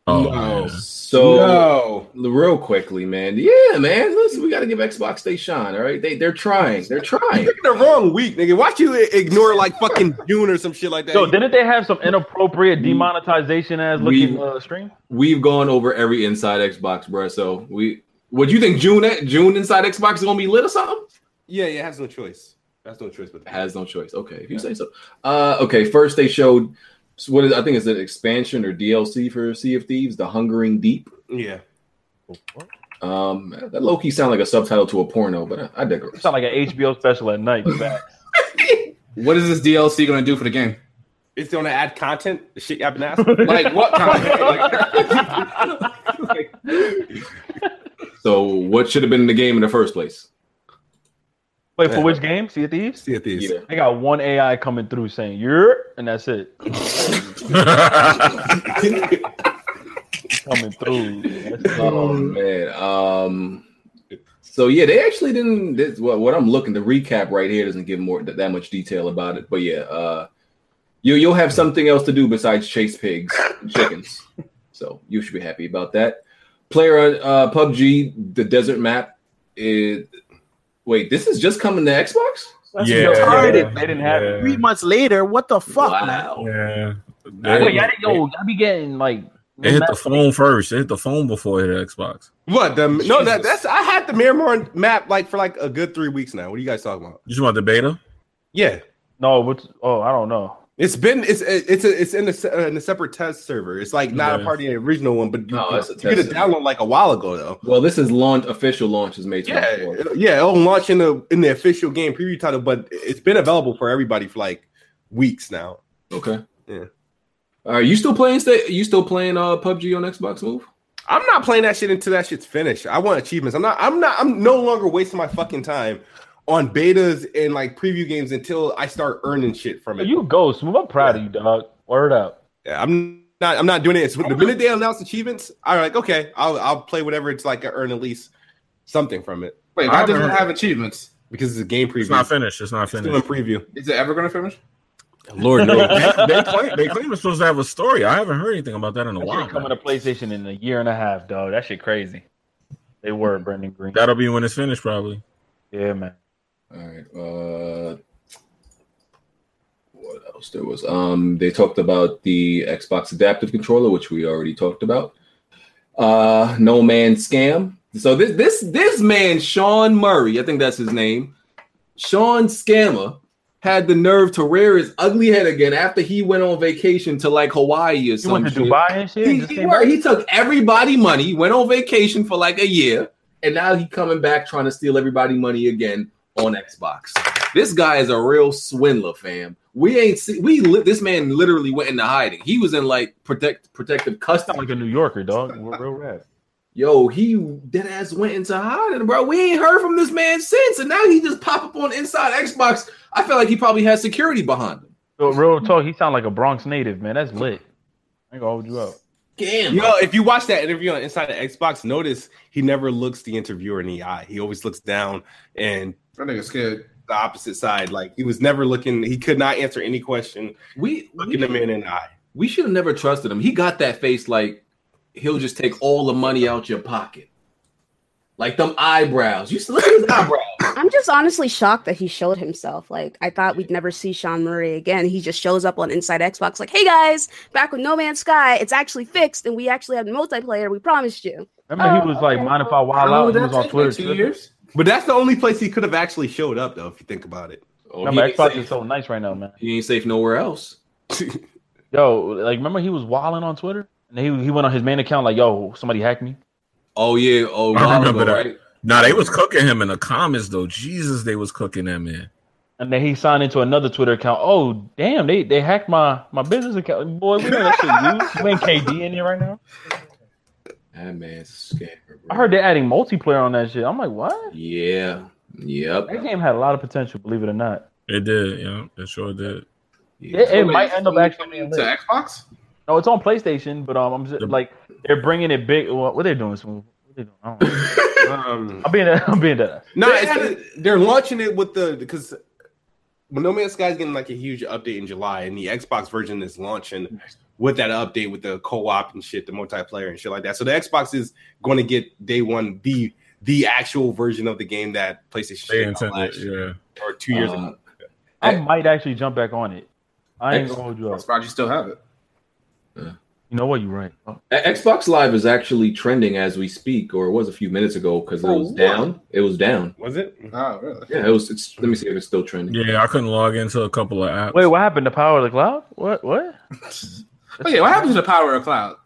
S5: Oh,
S7: No.
S5: man.
S1: So
S7: no.
S1: real quickly, man. Yeah, man. Listen, we got to give Xbox they shine. All right, they they're trying. They're trying.
S7: You're the wrong week, nigga. Watch you ignore like fucking June or some shit like that.
S4: Yo, didn't they have some inappropriate demonetization as looking
S1: We-
S4: uh, stream?
S1: We've gone over every Inside Xbox, bro. So we. What do you think? June June Inside Xbox is gonna be lit or something?
S7: yeah, yeah, it has no choice. Has no choice but that.
S1: has no choice. Okay, if you say so. Uh, okay, first they showed what is I think it's an expansion or DLC for Sea of Thieves, The Hungering Deep.
S7: Yeah.
S1: Um, that low key sound like a subtitle to a porno, but I, I digress.
S4: Sound like an HBO special at night.
S2: What is this DLC going to do for the game?
S7: It's gonna add content. The shit I've been asking.
S2: Like what content?
S7: Like-
S1: So, what should have been in the game in the first place?
S4: Wait for which game? Sea of Thieves.
S7: See if these.
S1: Yeah.
S4: They got one AI coming through saying "you're," and that's it. Coming through. That's.
S1: Oh man. Um. So yeah, they actually didn't. This, what, what I'm looking, the recap right here doesn't give more that much detail about it. But yeah, uh, you you'll have something else to do besides chase pigs and chickens. So you should be happy about that. Player uh, PUBG, the desert map. Is wait, this is just coming to Xbox?
S4: That's
S5: Yeah,
S4: what
S6: yeah,
S4: they, they didn't have it.
S6: Three months later, what the fuck, man?
S1: Wow.
S5: yeah.
S4: Wait,
S5: They,
S4: y'all, didn't- yo, y'all be getting like.
S5: it hit the phone first. It hit the phone before it hit Xbox.
S7: What the no that that's I had the Miramar map like for like a good three weeks now. What are you guys talking about?
S5: You just want the beta?
S7: Yeah,
S4: No, what's? Oh, I don't know.
S7: It's been it's it's a, it's in a, uh, in a separate test server. It's like not a part of the original one, but you,
S1: No, that's a
S7: you get a
S1: test server.
S7: download like a while ago though.
S1: Well, this is launch official launch is May
S7: Yeah,
S1: 24th.
S7: yeah, it'll launch in the in the official game preview title, but it's been available for everybody for like weeks now.
S1: Okay.
S7: Yeah.
S1: All right, you still playing? Stay, you still playing uh PUBG on Xbox Move?
S7: I'm not playing that shit until that shit's finished. I want achievements. I'm not. I'm not. I'm no longer wasting my fucking time on betas and like preview games until I start earning shit from it.
S4: You go smooth. I'm proud of you, dog. Word up.
S7: Yeah, I'm not. I'm not doing it. It's the minute they announce achievements, I'm like, okay, I'll I'll play whatever it's like. I earn at least something from it
S2: Wait,
S5: I
S2: why
S5: haven't
S2: doesn't have achievements?
S7: because it's a game preview.
S5: It's not finished. It's not finished.
S7: It's still in
S5: finished.
S7: preview.
S2: Is it ever going to finish?
S7: Lord
S5: they,
S7: knows.
S5: they claim, they claim it's supposed to have a story. I haven't heard anything about that in a
S4: That
S5: while.
S4: shit coming to PlayStation in a year and a half, dog. That shit crazy. They were Brendan Greene.
S5: That'll be when it's finished, probably.
S4: Yeah, man.
S1: All right. Uh, what else there was? Um, they talked about the Xbox Adaptive Controller, which we already talked about. Uh, No Man Scam. So this this this man, Sean Murray, I think that's his name. Sean Scammer had the nerve to rear his ugly head again after he went on vacation to like Hawaii or
S4: You
S1: some
S4: went to
S1: shit.
S4: Dubai and shit.
S1: He, he, he took everybody money, went on vacation for like a year, and now he coming back trying to steal everybody money again on Xbox. This guy is a real swindler, fam. We ain't see we li- this man literally went into hiding. He was in like protect protective
S4: Sound
S1: custody.
S4: like a New Yorker, dog. Real real rap.
S1: Yo, he dead ass went into hiding, bro. We ain't heard from this man since, and now he just pop up on Inside Xbox. I feel like he probably has security behind him.
S4: So, real talk, he sound like a Bronx native, man. That's lit. I ain't gonna hold you up.
S1: Damn,
S7: Yo, if you watch that interview on Inside the Xbox, notice he never looks the interviewer in the eye. He always looks down and
S2: That nigga scared.
S7: the opposite side. Like he was never looking. He could not answer any question
S1: we
S7: looking him in the eye.
S1: we should have never trusted him. He got that face like he'll just take all the money out your pocket. Like them eyebrows. You look at his eyebrows.
S3: I'm just honestly shocked that he showed himself. Like I thought we'd never see Sean Murray again. He just shows up on Inside Xbox, like, "Hey guys, back with No Man's Sky. It's actually fixed, and we actually have multiplayer. We promised you."
S4: I Remember, he oh, was like, mind if I wild
S2: How oh,
S4: out? He was on? Twitter.
S2: Two
S4: tripping.
S2: years?
S7: But that's the only place he could have actually showed up, though, if you think about it.
S1: Oh,
S4: Remember,
S1: he,
S4: Xbox
S1: safe.
S4: is so nice right now, man.
S1: he ain't safe nowhere else.
S4: Yo, like, remember he was wilding on Twitter, and he he went on his main account like, "Yo, somebody hacked me."
S1: Oh yeah. Oh,
S5: I remember
S1: ago,
S5: that.
S1: right?
S5: Nah, they was cooking him in the comments though. Jesus, they was cooking that man.
S4: And then he signed into another Twitter account. Oh, damn, they they hacked my my business account. Boy, we know that shit. You, you ain't KD in here right now.
S1: That man's a scammer, bro.
S4: I heard they're adding multiplayer on that shit. I'm like, what?
S1: Yeah. Yep.
S4: That game had a lot of potential, believe it or not.
S5: It did, yeah, it sure did.
S1: Yeah.
S4: It, it
S2: Wait,
S4: might end up actually being
S2: to. Xbox.
S4: No, it's on PlayStation, but um, I'm just, like they're bringing it big. What, what they doing? Some, what they doing? I don't know.
S7: Um,
S4: I'm being I'm being that.
S7: no,
S1: They
S7: it's, they're launching it with the because when No Man's Sky is getting like a huge update in July, and the Xbox version is launching with that update with the co-op and shit, the multiplayer and shit like that. So the Xbox is going to get day one the the actual version of the game that PlayStation
S5: They
S7: shipped out
S5: intended,
S7: last year
S5: yeah.
S7: or two years
S1: Uh,
S7: ago.
S4: I
S1: X-
S4: might actually jump back on it. I ain't
S1: X-
S4: gonna hold you
S2: I'm
S4: up.
S2: surprised you still have it.
S4: You know what? You're right. Oh,
S1: Xbox Live is actually trending as we speak, or it was a few minutes ago because it was
S2: what?
S1: down. It was down.
S7: Was it?
S2: Oh, really?
S1: Yeah, it was. It's, let me see if it's still trending.
S5: Yeah, I couldn't log into a couple of apps.
S4: Wait, what happened to Power of the Cloud? What? What?
S2: Oh yeah, what happened to the power of cloud?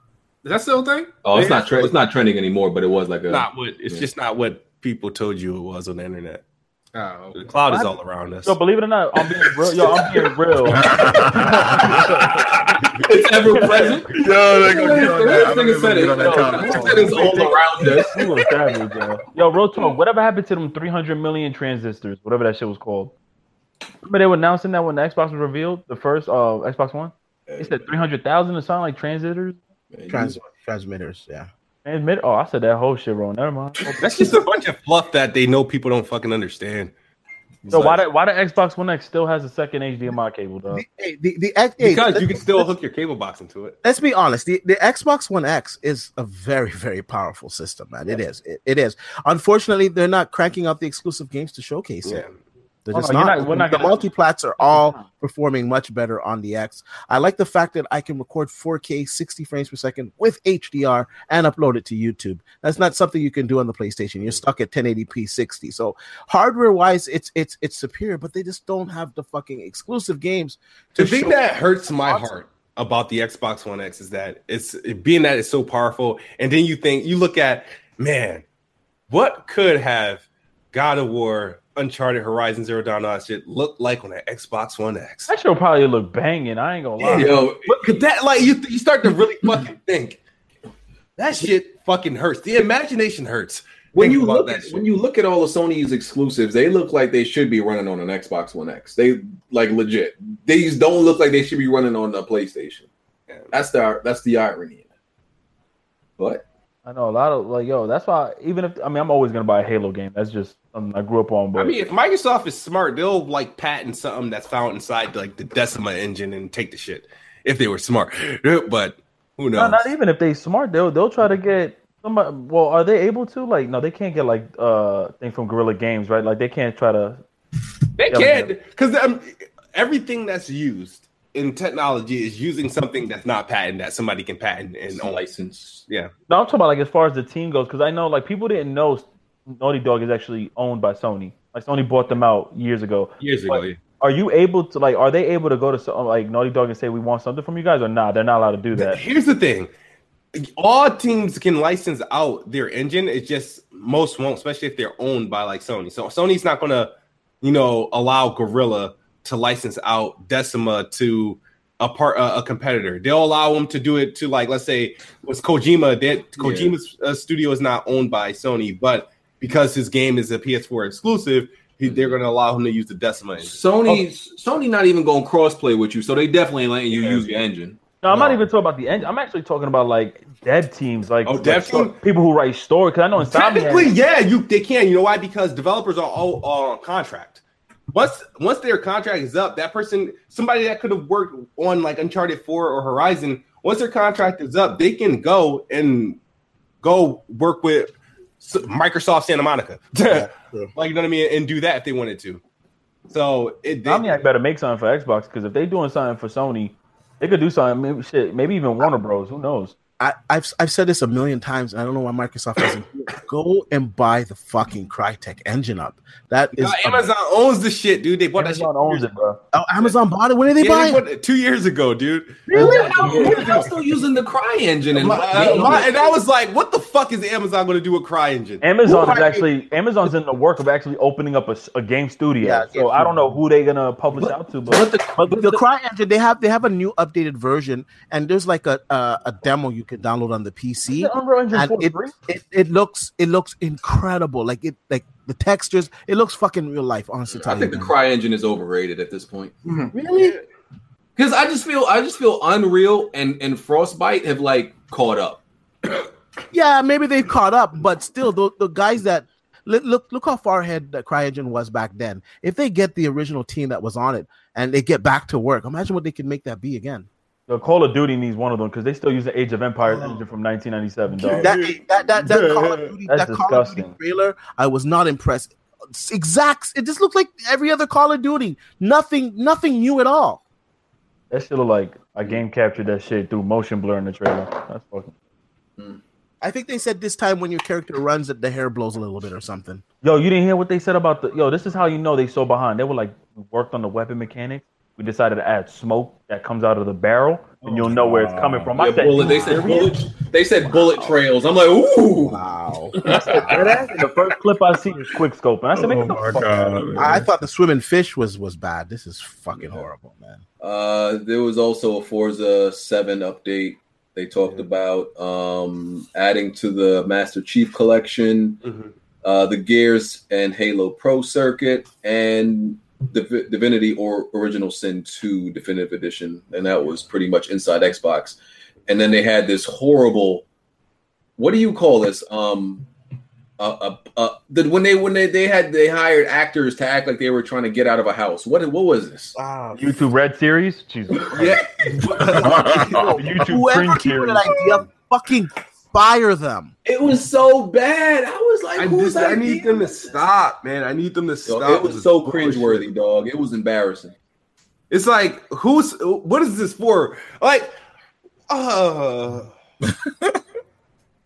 S2: Is that still a thing?
S1: Oh, it's
S7: Yeah.
S1: not. Tre- it's not trending anymore, but it was like a.
S7: Not what it's
S1: yeah.
S7: just not what people told you it was on the internet.
S2: Oh,
S7: The cloud is
S4: What?
S7: all around us.
S4: Yo, believe it or not, I'm being real. Yo, I'm being real.
S1: it's ever present.
S5: Yo, they gonna get on that. I'm
S1: said it.
S5: gonna get on that
S1: Yo,
S5: comment.
S1: said it's all around us.
S4: You a savage, yo. Yo, real talk. Whatever happened to them 300 million transistors, whatever that shit was called? Remember they were announcing that when the Xbox was revealed, the first uh Xbox One. They said 300,000 or something like transistors.
S6: Trans- transmitters. Yeah.
S4: Transmit. Oh, I said that whole shit wrong. Never mind.
S7: That's just a bunch of fluff that they know people don't fucking understand.
S4: So why the why the Xbox One X still has a second HDMI cable, though?
S6: The, hey, the, the,
S7: Because you can still hook your cable box into it.
S6: let's be honest. The, the Xbox One X is a very, very powerful system, man. It is. It, it is. Unfortunately, they're not cranking out the exclusive games to showcase it.
S7: Yeah.
S6: They're
S4: Oh,
S6: just
S4: no, you're
S6: not.
S4: not- not
S6: the
S4: gonna-
S6: multiplats are all uh-huh. performing much better on the X. I like the fact that I can record 4K 60 frames per second with HDR and upload it to YouTube. That's not something you can do on the PlayStation. You're stuck at 1080p 60. So hardware wise, it's it's it's superior, but they just don't have the fucking exclusive games.
S7: The
S6: to
S7: thing that hurts my
S6: Awesome.
S7: heart about the Xbox One X is that it's being that it's so powerful, and then you think you look at man, what could have God of War, Uncharted, Horizon Zero Dawn, all that shit look like on an Xbox One X?
S4: That shit probably look banging. I ain't gonna lie.
S1: Yo,
S7: But could that like you you start to really fucking think that shit fucking hurts. The imagination hurts.
S1: when
S7: Think
S1: you look
S7: that
S1: at,
S7: shit.
S1: when you look at all of Sony's exclusives, they look like they should be running on an Xbox One X. They like legit. These don't look like they should be running on a PlayStation. That's the that's the irony. in it. But
S4: I know a lot of like yo. That's why even if I mean I'm always gonna buy a Halo game. That's just something I grew up on. But
S7: I mean, if Microsoft is smart, they'll like patent something that's found inside like the Decima engine and take the shit if they were smart. But who knows?
S4: no, not even if they smart, they'll they'll try to get somebody. Well, are they able to? Like, no, they can't get like uh thing from Guerrilla Games, right? Like they can't try to.
S7: They
S4: Yeah,
S7: can because um, everything that's used in technology is using something that's not patent that somebody can patent and
S1: it's
S7: own.
S1: licensed.
S7: Yeah,
S4: No, I'm talking about like as far as the team goes, because I know like people didn't know Naughty Dog is actually owned by Sony. Like Sony bought them out years ago.
S7: years ago. Yeah.
S4: Are you able to like? Are they able to go to some, like Naughty Dog and say we want something from you guys, or not? They're not allowed to do that.
S7: Here's the thing: all teams can license out their engine. It's just most won't, especially if they're owned by like Sony. So Sony's not gonna, you know, allow Guerrilla to license out Decima to a part uh, a competitor. They'll allow them to do it to like let's say was Kojima. That Kojima's uh, studio is not owned by Sony, but because his game is a PS4 exclusive, he, they're going to allow him to use the Decima engine.
S1: Sony, Sony not even going cross play with you, so they definitely ain't letting you use your engine.
S4: No, I'm not even talking about the engine. I'm actually talking about like dev teams, like
S7: Oh, dev
S4: like,
S7: team?
S4: people who write story. Because I know
S7: Technically,
S4: Insomniac.
S7: yeah, you they can. You know why? Because developers are all, all on contract. Once once their contract is up, that person, somebody that could have worked on like Uncharted Four or Horizon, once their contract is up, they can go and go work with S- Microsoft Santa Monica, like you know what I mean, and do that if they wanted to. So it they,
S4: better make something for Xbox because if they doing something for Sony, they could do something. Maybe shit, maybe even Warner Bros. Who knows?
S6: I, I've I've said this a million times. And I don't know why Microsoft doesn't go and buy the fucking Crytek engine up. That is
S7: Uh, Amazon owns the shit, dude. They bought
S4: Amazon
S7: that
S4: owns it, bro.
S6: Oh, Amazon bought it. When did they
S7: shit.
S6: buy
S7: they
S6: it?
S7: bought it two years ago, dude.
S1: Really? I'm still using the Cry engine, and
S7: My- uh, my- and I was like, what the fuck is Amazon going to do with Cry engine?
S4: Amazon
S6: Who
S4: is
S6: are-
S4: actually Amazon's in the work of actually opening up a game studio.
S6: Yeah,
S4: so I don't know who they're gonna publish out to, but,
S1: but the,
S6: But the Cry engine, they have they have a new updated version, and there's like a a, a demo you can download on the PC,
S4: Unreal Engine
S6: and
S4: 4
S6: it, it it looks it looks incredible. Like it like the textures, it looks fucking real life. Honestly,
S1: I think
S6: you,
S1: the. Cry engine is overrated at this point. Mm-hmm.
S6: really.
S1: Because I just feel I just feel Unreal and and Frostbite have like caught up.
S6: Yeah, maybe they've caught up, but still, the, the guys that look, look look how far ahead the CryEngine was back then. If they get the original team that was on it and they get back to work, imagine what they could make that be again.
S4: The Call of Duty needs one of them because they still use the Age of Empires oh. engine from 1997. Dog.
S6: That that that, that Call of Duty,
S4: That's
S6: that Call of Duty trailer, I was not impressed. It's exact. It just looked like every other Call of Duty. Nothing, nothing new at all.
S4: That shit look like a game captured that shit through motion blur in the trailer. That's fucking.
S6: I think they said this time when your character runs, that the hair blows a little bit or something.
S4: Yo, you didn't hear what they said about the yo. This is how you know they so behind. They were like worked on the weapon mechanics. We decided to add smoke that comes out of the barrel, and you'll know where it's coming from. I
S1: Yeah,
S4: said,
S1: bullet, they said bullet. They said bullet trails. I'm like, ooh.
S6: Wow.
S4: the first clip I see is quick scope, and I said,
S5: Oh
S4: "Man, get the fuck out."
S6: I thought the swimming fish was was bad. This is fucking horrible, man.
S1: Uh, there was also a Forza Seven update. They talked about um, adding to the Master Chief Collection,
S7: Mhm.
S1: uh, the Gears and Halo Pro Circuit, and Div- Divinity or Original Sin 2 Definitive Edition, and that was pretty much inside Xbox. And then they had this horrible, what do you call this? Um, uh, uh, uh, the, when they when they, they had they hired actors to act like they were trying to get out of a house. What what was this?
S6: Wow.
S4: YouTube Red series, Jesus.
S1: Yeah,
S4: YouTube
S6: Whoever
S4: cringe
S6: came with
S4: series.
S6: that idea, fucking fire them.
S1: it was so bad. I was like,
S7: I,
S1: who's
S7: just, I need them to stop, man. I need them to
S1: Yo,
S7: stop.
S1: it was so
S7: bullshit.
S1: cringeworthy, dog. It was embarrassing.
S7: It's like, who's what is this for? Like, uh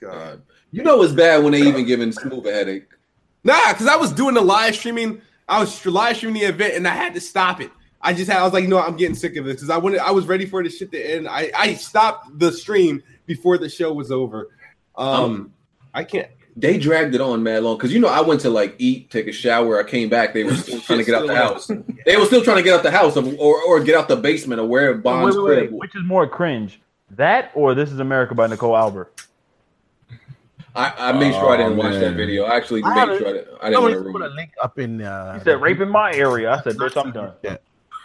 S7: God.
S1: You know it's bad when they even giving Smooth a headache.
S7: Nah, because I was doing the live streaming. I was live streaming the event and I had to stop it. I just had I was like, you know, I'm getting sick of this because I wanted I was ready for the shit to end. I, I stopped the stream before the show was over. Um I can't
S1: They dragged it on mad long because you know I went to like eat, take a shower. I came back. They were still trying to get out the house. They were still trying to get out the house or or get out the basement or where
S4: Wait,
S1: Bond's
S4: wait, wait.
S1: crib.
S4: Which is more cringe? That or This Is America by Nicole Arbour?
S1: I, I made sure I didn't
S5: Oh,
S1: watch that video. I actually
S6: I
S1: made sure I didn't, I didn't want to
S6: put a link up in. Uh,
S4: He said, "Rape in my area." I said, "Bitch, I'm done."
S6: Yeah.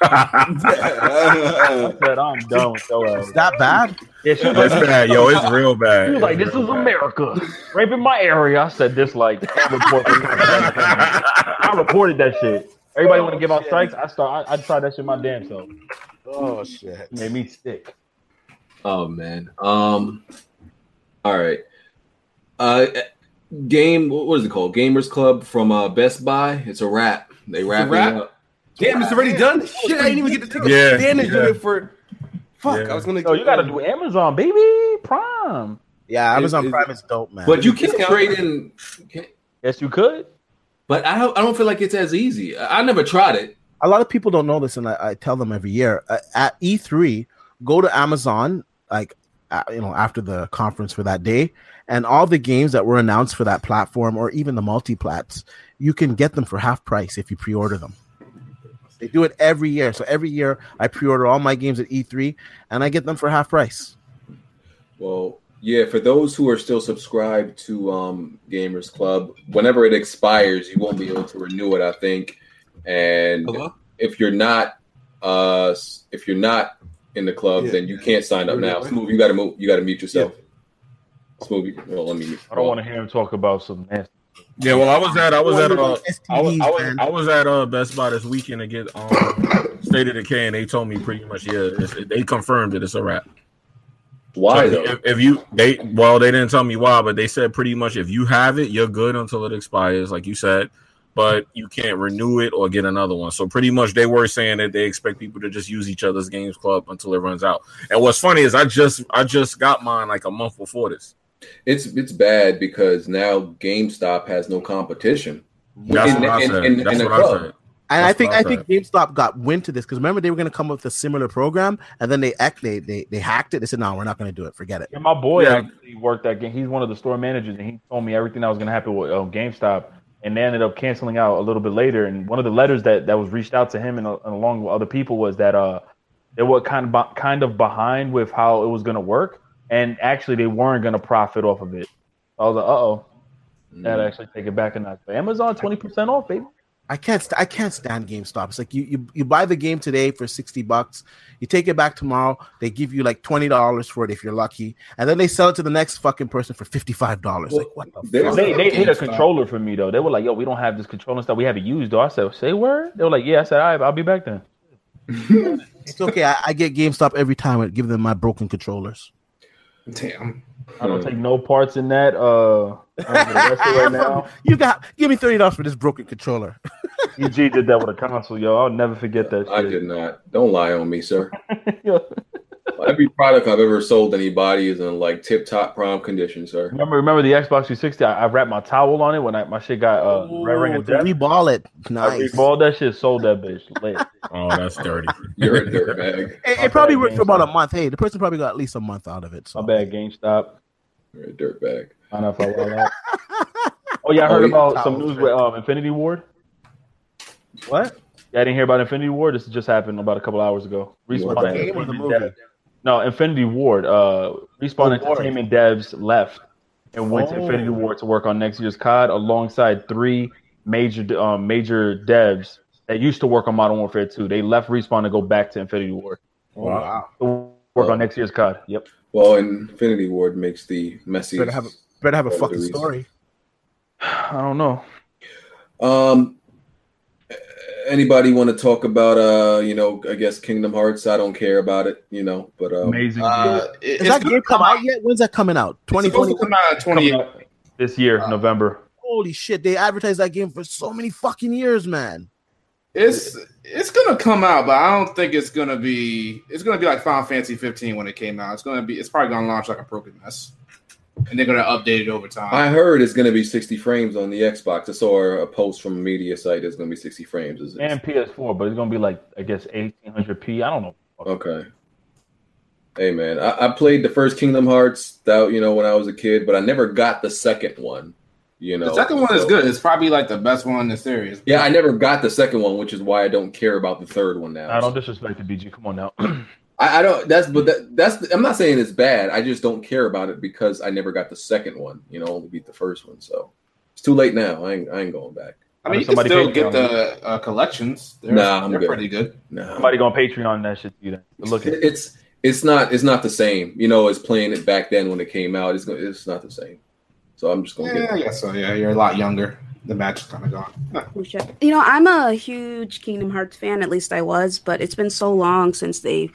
S4: I said, "I'm done with your ass."
S6: Is that bad?
S4: Yeah, she was
S5: It's
S4: like,
S5: bad, yo. It's real bad.
S4: she was like,
S5: It's
S4: "This is
S5: bad.
S4: America." Rape in my area. I said, "This like." I reported, I reported that shit. Everybody want to give out strikes. I start. I, I tried that shit my damn self.
S6: Oh shit!
S4: Made me sick.
S1: Oh man. Um. All right. Uh, game. What what is it called? Gamers Club from uh, Best Buy. It's a wrap. They wrap it up.
S7: Damn, it's already done. Shit, I didn't even get to take
S5: Yeah,
S7: advantage
S5: yeah.
S7: of it for fuck.
S5: Yeah.
S7: I was gonna
S4: Yo, you got to do Amazon, baby. Prime.
S6: Yeah, Amazon
S7: is-
S6: Prime is dope, man.
S1: But you can't trade in.
S4: Yes, you could.
S1: But I don't, I don't feel like it's as easy. I, I never tried it.
S6: a lot of people don't know this, and I, I tell them every year uh, at E3, go to Amazon, like uh, you know, after the conference for that day, and all the games that were announced for that platform or even the multi-plats, you can get them for half price if you pre-order them. They do it every year, so every year I pre-order all my games at E3, and I get them for half price.
S1: Well, yeah, for those who are still subscribed to um, Gamers Club, whenever it expires, you won't be able to renew it. I think, and
S2: Hello?
S1: if you're not, uh, if you're not in the club,
S2: Yeah.
S1: then you can't sign up now. Smooth, you got to move. You got to mute yourself. Smooth, well, let me.
S4: I don't want to hear him talk about some nasty.
S5: Yeah, well, I was at I was at uh, I was, I was. I was at uh, Best Buy this weekend to get um, State of Decay, and they told me pretty much yeah, it's, they confirmed that it's a wrap.
S1: Why
S5: So
S1: though?
S5: if, if you they well they didn't tell me why, but they said pretty much if you have it, you're good until it expires, like you said. But you can't renew it or get another one. So pretty much they were saying that they expect people to just use each other's games club until it runs out. And what's funny is I just I just got mine like a month before this.
S1: It's it's bad because now GameStop has no competition.
S5: That's
S1: In-
S5: what I said.
S1: in-
S5: That's
S1: in the
S5: what I said.
S6: And I think I
S5: I
S6: think GameStop got wind to this because remember they were going to come up with a similar program, and then they act they they, they hacked it. They said, "No, we're not going to do it. Forget it."
S4: Yeah, my boy
S5: Yeah.
S4: actually worked that game. He's one of the store managers, and he told me everything that was going to happen with um, GameStop, and they ended up canceling out a little bit later. And one of the letters that, that was reached out to him and, uh, and along with other people was that uh they were kind of kind of behind with how it was going to work, and actually they weren't going to profit off of it. I was like, uh oh, that actually take it back a notch. But Amazon twenty percent off, baby.
S6: I can't st- I can't stand GameStop. It's like you, you you buy the game today for sixty bucks, you take it back tomorrow, they give you like twenty dollars for it if you're lucky, and then they sell it to the next fucking person for fifty five dollars.
S1: Well,
S6: like what the
S1: there's-
S6: fuck?
S4: They they hit a controller for me though. They were like, "Yo, we don't have this controller stuff. We have it used though." I said, "Say word." They were like, "Yeah." I said, "All right, I'll be back then."
S6: It's okay. I, I get GameStop every time. I give them my broken controllers.
S2: Damn.
S4: I don't take no parts in that. Uh, I'm you right now.
S6: You got give me thirty dollars for this broken controller.
S4: EG did that with a console, yo. I'll never forget that.
S1: I
S4: shit.
S1: did not. Don't lie on me, sir.
S4: Yo,
S1: Every product I've ever sold anybody is in like tip top prime condition, sir.
S4: remember, remember the Xbox 360? I, I wrapped my towel on it when I, my shit got uh, red ring of death.
S6: reball it.
S4: I
S6: Nice.
S4: reballed that shit, sold that bitch. Lit.
S5: Oh, that's dirty.
S1: You're a dirtbag.
S6: It, it probably
S4: bad,
S6: worked for about a month. Hey, the person probably got at least a month out of it. So
S4: My bad, GameStop.
S1: You're a dirtbag.
S4: I know if I wild out. Oh yeah, I heard
S1: Oh,
S4: about some news with um, Infinity Ward.
S6: What?
S4: Yeah, I didn't hear about Infinity Ward. This just happened about a couple hours ago.
S1: What,
S4: Respawn
S1: the
S6: game or the
S4: Entertainment
S6: movie?
S4: Dev- No, Infinity Ward. Uh, Respawn
S6: Oh, Ward.
S4: Entertainment devs left and went to
S6: Oh.
S4: Infinity Ward to work on next year's COD alongside three major um, major devs that used to work on Modern Warfare 2. They left Respawn to go back to Infinity Ward
S6: Oh, wow.
S4: to work
S1: Oh.
S4: on next year's COD. Yep.
S1: Well, Infinity Ward makes the messy.
S6: Better have a better have a fucking story.
S4: I don't know.
S1: Um, anybody want to talk about uh, you know, I guess Kingdom Hearts? I don't care about it, you know, but um,
S4: Amazing.
S2: Uh, it- it's
S6: that game come out yet? When's that coming out? 2020.
S2: come out in
S4: Coming
S2: 28.
S4: out this year, November.
S6: Holy shit! They advertised that game for so many fucking years, man.
S2: It's it's gonna come out, but I don't think it's gonna be. It's gonna be like Final Fantasy 15 when it came out. It's gonna be. It's probably gonna launch like a broken mess, and they're gonna update it over time.
S1: I heard it's going to be 60 frames on the Xbox. I saw a post from a media site. It's going to be 60 frames. Is?
S4: And PS4, but it's gonna be like I guess 1800p. I don't know.
S1: Okay. Hey man, I, I played the first Kingdom Hearts that you know when I was a kid, but I never got the second one. You know,
S2: the second one is good. It's probably like the best one in the series.
S1: Yeah, I never got the second one, which is why I don't care about the third one now.
S4: I don't disrespect the BG. Come on now.
S1: I, I don't. That's but that, that's. I'm not saying it's bad. I just don't care about it because I never got the second one. You know, only beat the first one. So it's too late now. I ain't. I ain't going back.
S2: I mean, you can still
S4: paid
S2: get the uh, collections. They're,
S1: Nah, I'm
S2: they're
S1: good.
S2: pretty good.
S1: No,
S4: Somebody going Patreon that shit to you then. Look at
S1: it's it's not it's not the same. You know, as playing it back then when it came out. It's it's not the same. So I'm just gonna
S2: Yeah,
S1: get.
S2: I guess so. Yeah, you're a lot younger. The match is kind of gone. Huh.
S3: We should- You know, I'm a huge Kingdom Hearts fan. At least I was, but it's been so long since they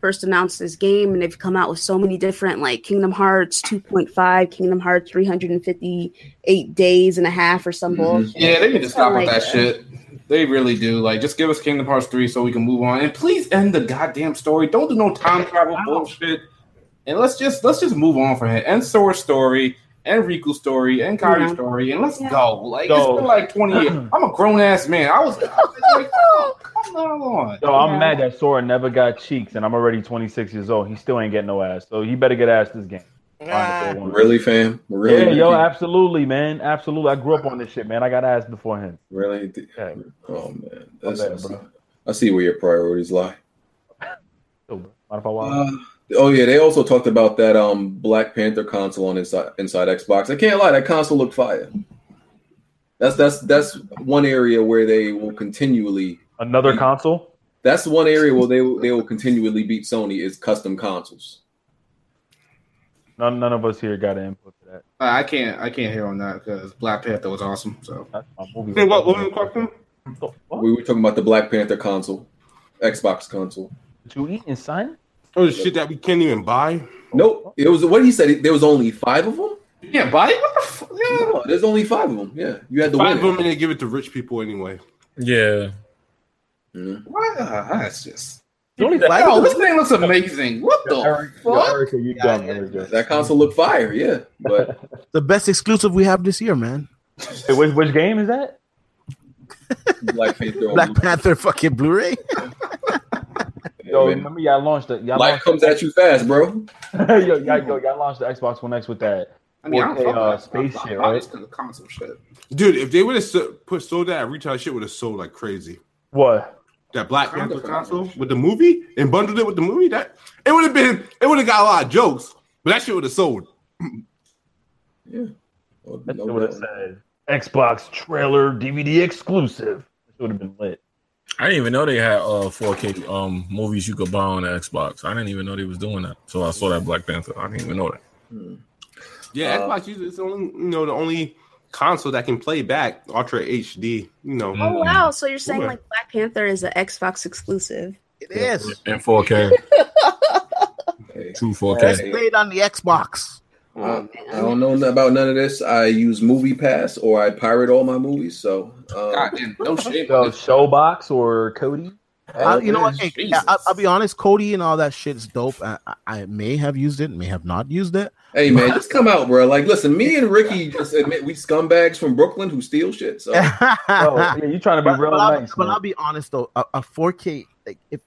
S3: first announced this game, and they've come out with so many different like Kingdom Hearts 2.5, Kingdom Hearts 358 days and a half, or some
S1: Mhm.
S3: bullshit.
S2: Yeah, they need to stop with
S3: Like
S2: that
S3: that.
S2: shit. They really do. Like, just give us Kingdom Hearts 3 so we can move on. And please end the goddamn story. Don't do no time travel bullshit. And let's just let's just move on from it. End Sora's story, and Riku's story, and Kairi's
S3: Yeah.
S2: story, and let's
S3: Yeah.
S2: go. Like
S4: Go.
S2: it's been like 20 years. I'm a grown ass man. I was, I was like, oh, come on.
S4: Yo, I'm mad that Sora never got cheeks, and I'm already 26 years old. He still ain't getting no ass, so he better get ass this game.
S6: Ah.
S1: Really, fam? Really?
S4: yeah, yo, absolutely, man, absolutely. I grew up on this shit, man. I got ass before him.
S1: Really?
S4: Yeah.
S1: Oh man, that's,
S4: bad,
S1: that's-
S4: bro.
S1: I see where your priorities lie.
S4: So, bro, mind if I walk?
S1: Oh yeah, they also talked about that um Black Panther console on inside inside Xbox. I can't lie, that console looked fire. That's that's that's one area where they will continually.
S4: Another console?
S1: That's one area where they will, they will continually beat Sony is custom consoles.
S4: None, none of us here got an input to that.
S2: Uh, I can't. I can't hear on that because Black Panther was awesome. So
S4: That's my movie.
S7: Hey, what, what was the?
S4: What? What?
S1: We were talking about the Black Panther console, Xbox console.
S4: Did you eating, son?
S7: Oh, the shit that we can't even buy.
S1: Nope, it was what he said. There was only five of them.
S2: you can't buy it. What the fuck? Yeah.
S1: No, there's only five of them. Yeah, you had to
S7: Five
S1: win.
S7: of them and they give it to rich people anyway.
S5: Yeah.
S1: Mhm.
S2: What? Uh, that's just.
S6: Only
S2: Yo,
S6: five
S2: this thing looks amazing. What the
S4: Eric,
S2: fuck?
S4: Erica, you dumb, Erica.
S1: That console looked fire. Yeah, but
S6: the best exclusive we have this year, man.
S4: Hey, which, which game is that?
S1: Black Panther.
S6: Black Panther fucking Blu-ray.
S4: Yo,
S1: man.
S4: remember y'all launched the y'all
S1: Life
S4: launched
S1: comes at you fast, bro.
S4: yo, y'all, yo, y'all launched the Xbox One X with that.
S2: I mean, I'm
S4: 4K,
S2: fucking
S4: uh, space shit, right?
S2: The console shit.
S7: Dude, if they would have put sold that retail, shit would have sold like crazy.
S4: What?
S7: That Black Panther console with the movie and bundled it with the movie, that it would have been it would have got a lot of jokes, but that shit would have sold.
S1: Yeah.
S4: That
S1: no
S4: would have said Xbox trailer DVD exclusive. That would have been lit.
S5: I didn't even know they had uh 4K um movies you could buy on the Xbox. I didn't even know they was doing that. So I saw that Black Panther. I didn't even know that.
S7: Yeah,
S1: Uh,
S7: Xbox uses it's only you know the only console that can play back Ultra HD. You know,
S3: Oh wow! So you're saying like Black Panther is an Xbox exclusive?
S6: It is.
S5: In 4K,
S1: Hey,
S5: true
S6: It's
S5: 4K.
S6: played on the Xbox.
S1: I, I don't know about none of this. I use Movie Pass or I pirate all my movies. So um,
S2: God damn, no shame.
S4: So. Showbox or Kodi?
S6: Uh, you know what? Hey, I, I'll be honest. Kodi and all that shit's dope. I, I, I may have used it, may have not used it.
S1: hey man, just come out, bro. Like, listen, me and Ricky just admit we scumbags from Brooklyn who steal shit. So
S4: Oh, yeah, you trying to be
S6: but,
S4: real
S6: but I'll,
S4: nice.
S6: but. I'll be honest though, a, a 4K like if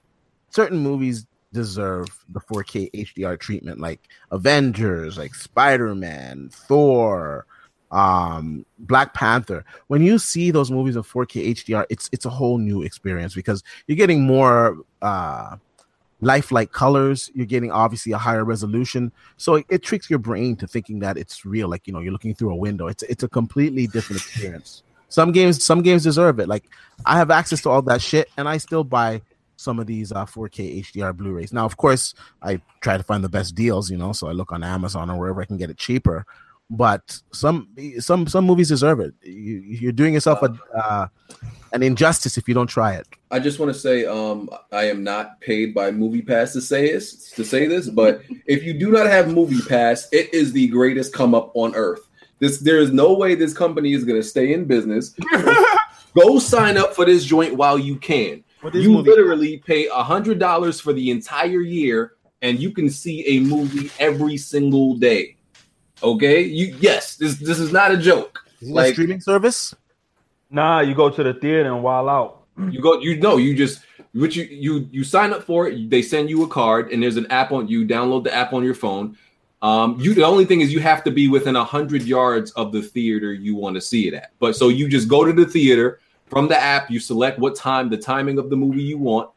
S6: certain movies deserve the 4K HDR treatment, like Avengers, like Spider Man, Thor, um, Black Panther. When you see those movies in 4K HDR, it's it's a whole new experience because you're getting more uh lifelike colors. You're getting obviously a higher resolution. So it, it tricks your brain to thinking that it's real like you know you're looking through a window. It's it's a completely different experience. Some games some games deserve it. Like i have access to all that shit and i still buy some of these uh, 4k hdr blu-rays now of course i try to find the best deals you know so i look on amazon or wherever i can get it cheaper but some some some movies deserve it you, you're doing yourself a uh, an injustice if you don't try it
S1: I just want to say, um, I am not paid by Movie Pass to say this, to say this, but if you do not have Movie Pass, it is the greatest come up on earth. This, there is no way this company is going to stay in business. Go sign up for this joint while you can.
S6: What is
S1: You
S6: Movie
S1: literally pay a hundred dollars for the entire year, and you can see a movie every single day. Okay, you yes, this this is not a joke.
S6: Is it a
S1: Like
S6: streaming service
S4: Nah, you go to the theater and while out.
S1: you go, you know, you just what you you you sign up for it. They send you a card, and there's an app on. You download the app on your phone. Um, you the only thing is you have to be within a hundred yards of the theater you want to see it at. But so you just go to the theater from the app. You select what time, the timing of the movie you want.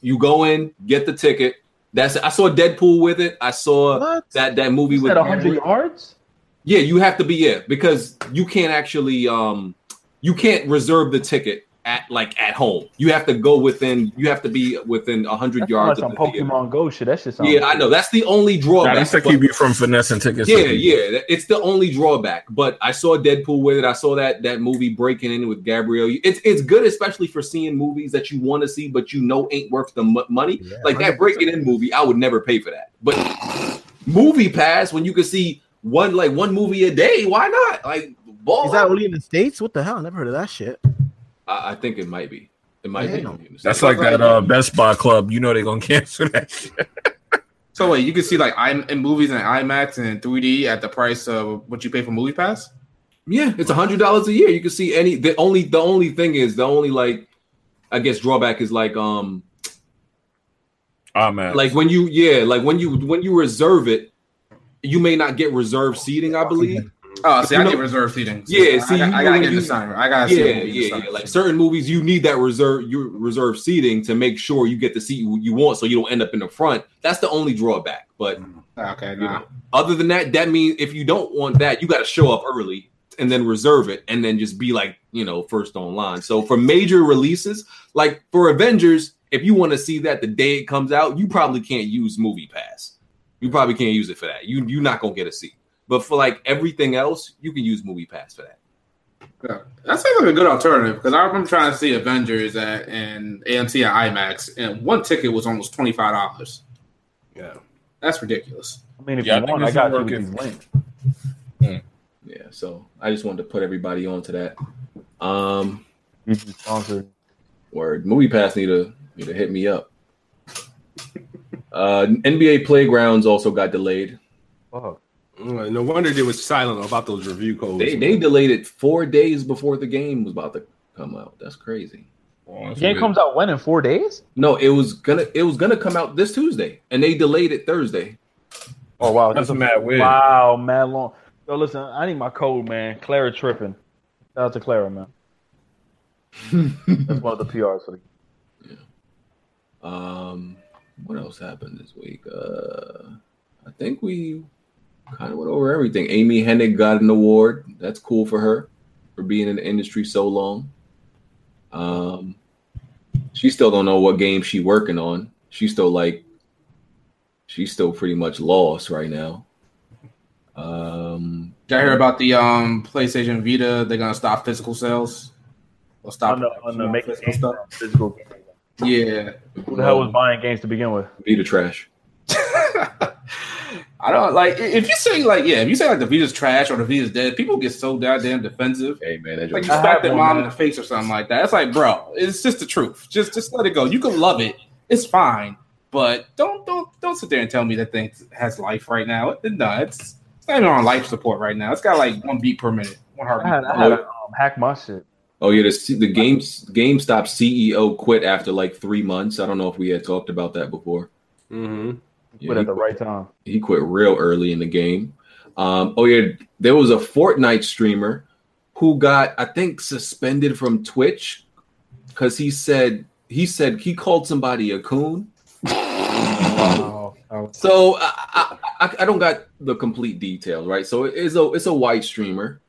S1: You go in, get the ticket. That's it. I saw Deadpool with it. I saw
S6: What?
S1: that that movie
S4: You
S1: with
S4: said 100 yards?
S1: yeah, you have to be it because you can't actually um you can't reserve the ticket at like at home. You have to go within. You have to be within hundred yards
S4: like
S1: of
S4: some
S1: the theater.
S4: Pokemon Go shit. That shit sounds
S1: Yeah, I know that's the only
S5: Nah,
S1: drawback.
S5: that's to keep you from finessing tickets.
S1: yeah, yeah, it's the only drawback. But I saw Deadpool with it. I saw that that movie breaking in with Gabrielle. It's it's good, especially for seeing movies that you want to see, but you know ain't worth the mo- money.
S6: Yeah,
S1: like that breaking in movie, I would never pay for that. But movie pass when you can see one like one movie a day, why not? Like ball.
S6: Is that only in the states? What the hell? I never heard of that shit.
S1: I, I think it might be. It might
S6: Damn.
S1: be.
S5: That's like that uh, Best Buy Club. You know they're gonna cancel that shit.
S2: So wait, you can see like I'm in movies and IMAX and 3D at the price of what you pay for Movie Pass.
S1: Yeah, it's a hundred dollars a year. You can see any. The only the only thing is the only like I guess drawback is like um
S5: Ah man.
S1: like when you yeah like when you when you reserve it, you may not get reserved seating. I believe.
S2: Oh, see, I
S1: know-
S2: get reserve seating.
S1: Yeah,
S2: I,
S1: see,
S2: I,
S1: you
S2: I gotta get
S1: you-
S2: the sign. I gotta see
S1: Yeah, yeah, yeah. Like certain movies, you need that reserve your reserve seating to make sure you get the seat you, you want, so you don't end up in the front. That's the only drawback. But mm.
S2: Okay,
S1: you
S2: nah.
S1: know, other than that, that means if you don't want that, you got to show up early and then reserve it, and then just be like you know first online. So for major releases, like for Avengers, if you want to see that the day it comes out, you probably can't use Movie Pass. You probably can't use it for that. You you're not gonna get a seat. But for like everything else, you can use Movie Pass for that.
S2: Yeah. That sounds like a good alternative because I remember trying to see Avengers at an AMC at IMAX, and one ticket was almost twenty five dollars.
S7: Yeah.
S2: That's ridiculous.
S4: I mean, if
S5: Yeah, I
S4: you
S5: think
S4: want, I got
S5: is
S4: you
S5: working.
S4: these links.
S1: Yeah, so I just wanted to put everybody onto that. Um,
S4: You sponsor.
S1: word movie pass need to need to hit me up. Uh, NBA Playgrounds also got delayed.
S4: Fuck.
S7: No wonder they was silent about those review codes.
S1: They they delayed it four days before the game was about to come out. That's crazy.
S5: Oh, that's
S4: Game
S5: weird.
S4: comes out when in four days?
S1: No, it was gonna it was gonna come out this Tuesday, and they delayed it Thursday.
S4: Oh wow,
S5: That's
S4: a
S5: mad weird.
S4: Wow, mad long. Yo, listen, I need my code, man. Clara tripping. Shout out to Clara, man. That's one of the PRs for the game. Yeah.
S1: Um, what else happened this week? Uh, I think we kind of went over everything. Amy Hennig got an award. That's cool for her for being in the industry so long. Um, she still don't know what game she working on. She's still like, she's still pretty much lost right now. Um,
S2: Did I hear about the um PlayStation Vita? They're gonna stop physical sales. Or stop
S4: on the, on the making
S2: physical stuff.
S4: physical.
S2: Yeah.
S4: Who the hell was buying games to begin with?
S1: Vita trash.
S2: I don't like if you say like yeah, if you say like the Vita's trash or the Vita's dead, people get so goddamn defensive.
S1: Hey man, that
S2: Like you
S4: I
S2: smack their mom
S4: man.
S2: in the face or something like that. It's like, bro, it's just the truth. Just just let it go. You can love it. It's fine. But don't don't don't sit there and tell me that thing has life right now. It- No, it's it's not even on life support right now. It's got like one beat per minute, one
S4: I
S2: heartbeat.
S4: had, I had to um, hack my shit.
S1: Oh yeah, the the games GameStop CEO quit after like three months. I don't know if we had talked about that before.
S7: hmm
S1: Yeah,
S4: But at the right time.
S1: he quit real early in the game. Um, oh yeah, there was a Fortnite streamer who got I think suspended from Twitch because he said he said he called somebody a coon.
S4: Oh, oh.
S1: So I, I, I- don't got the complete details, right? So it is a it's a white streamer,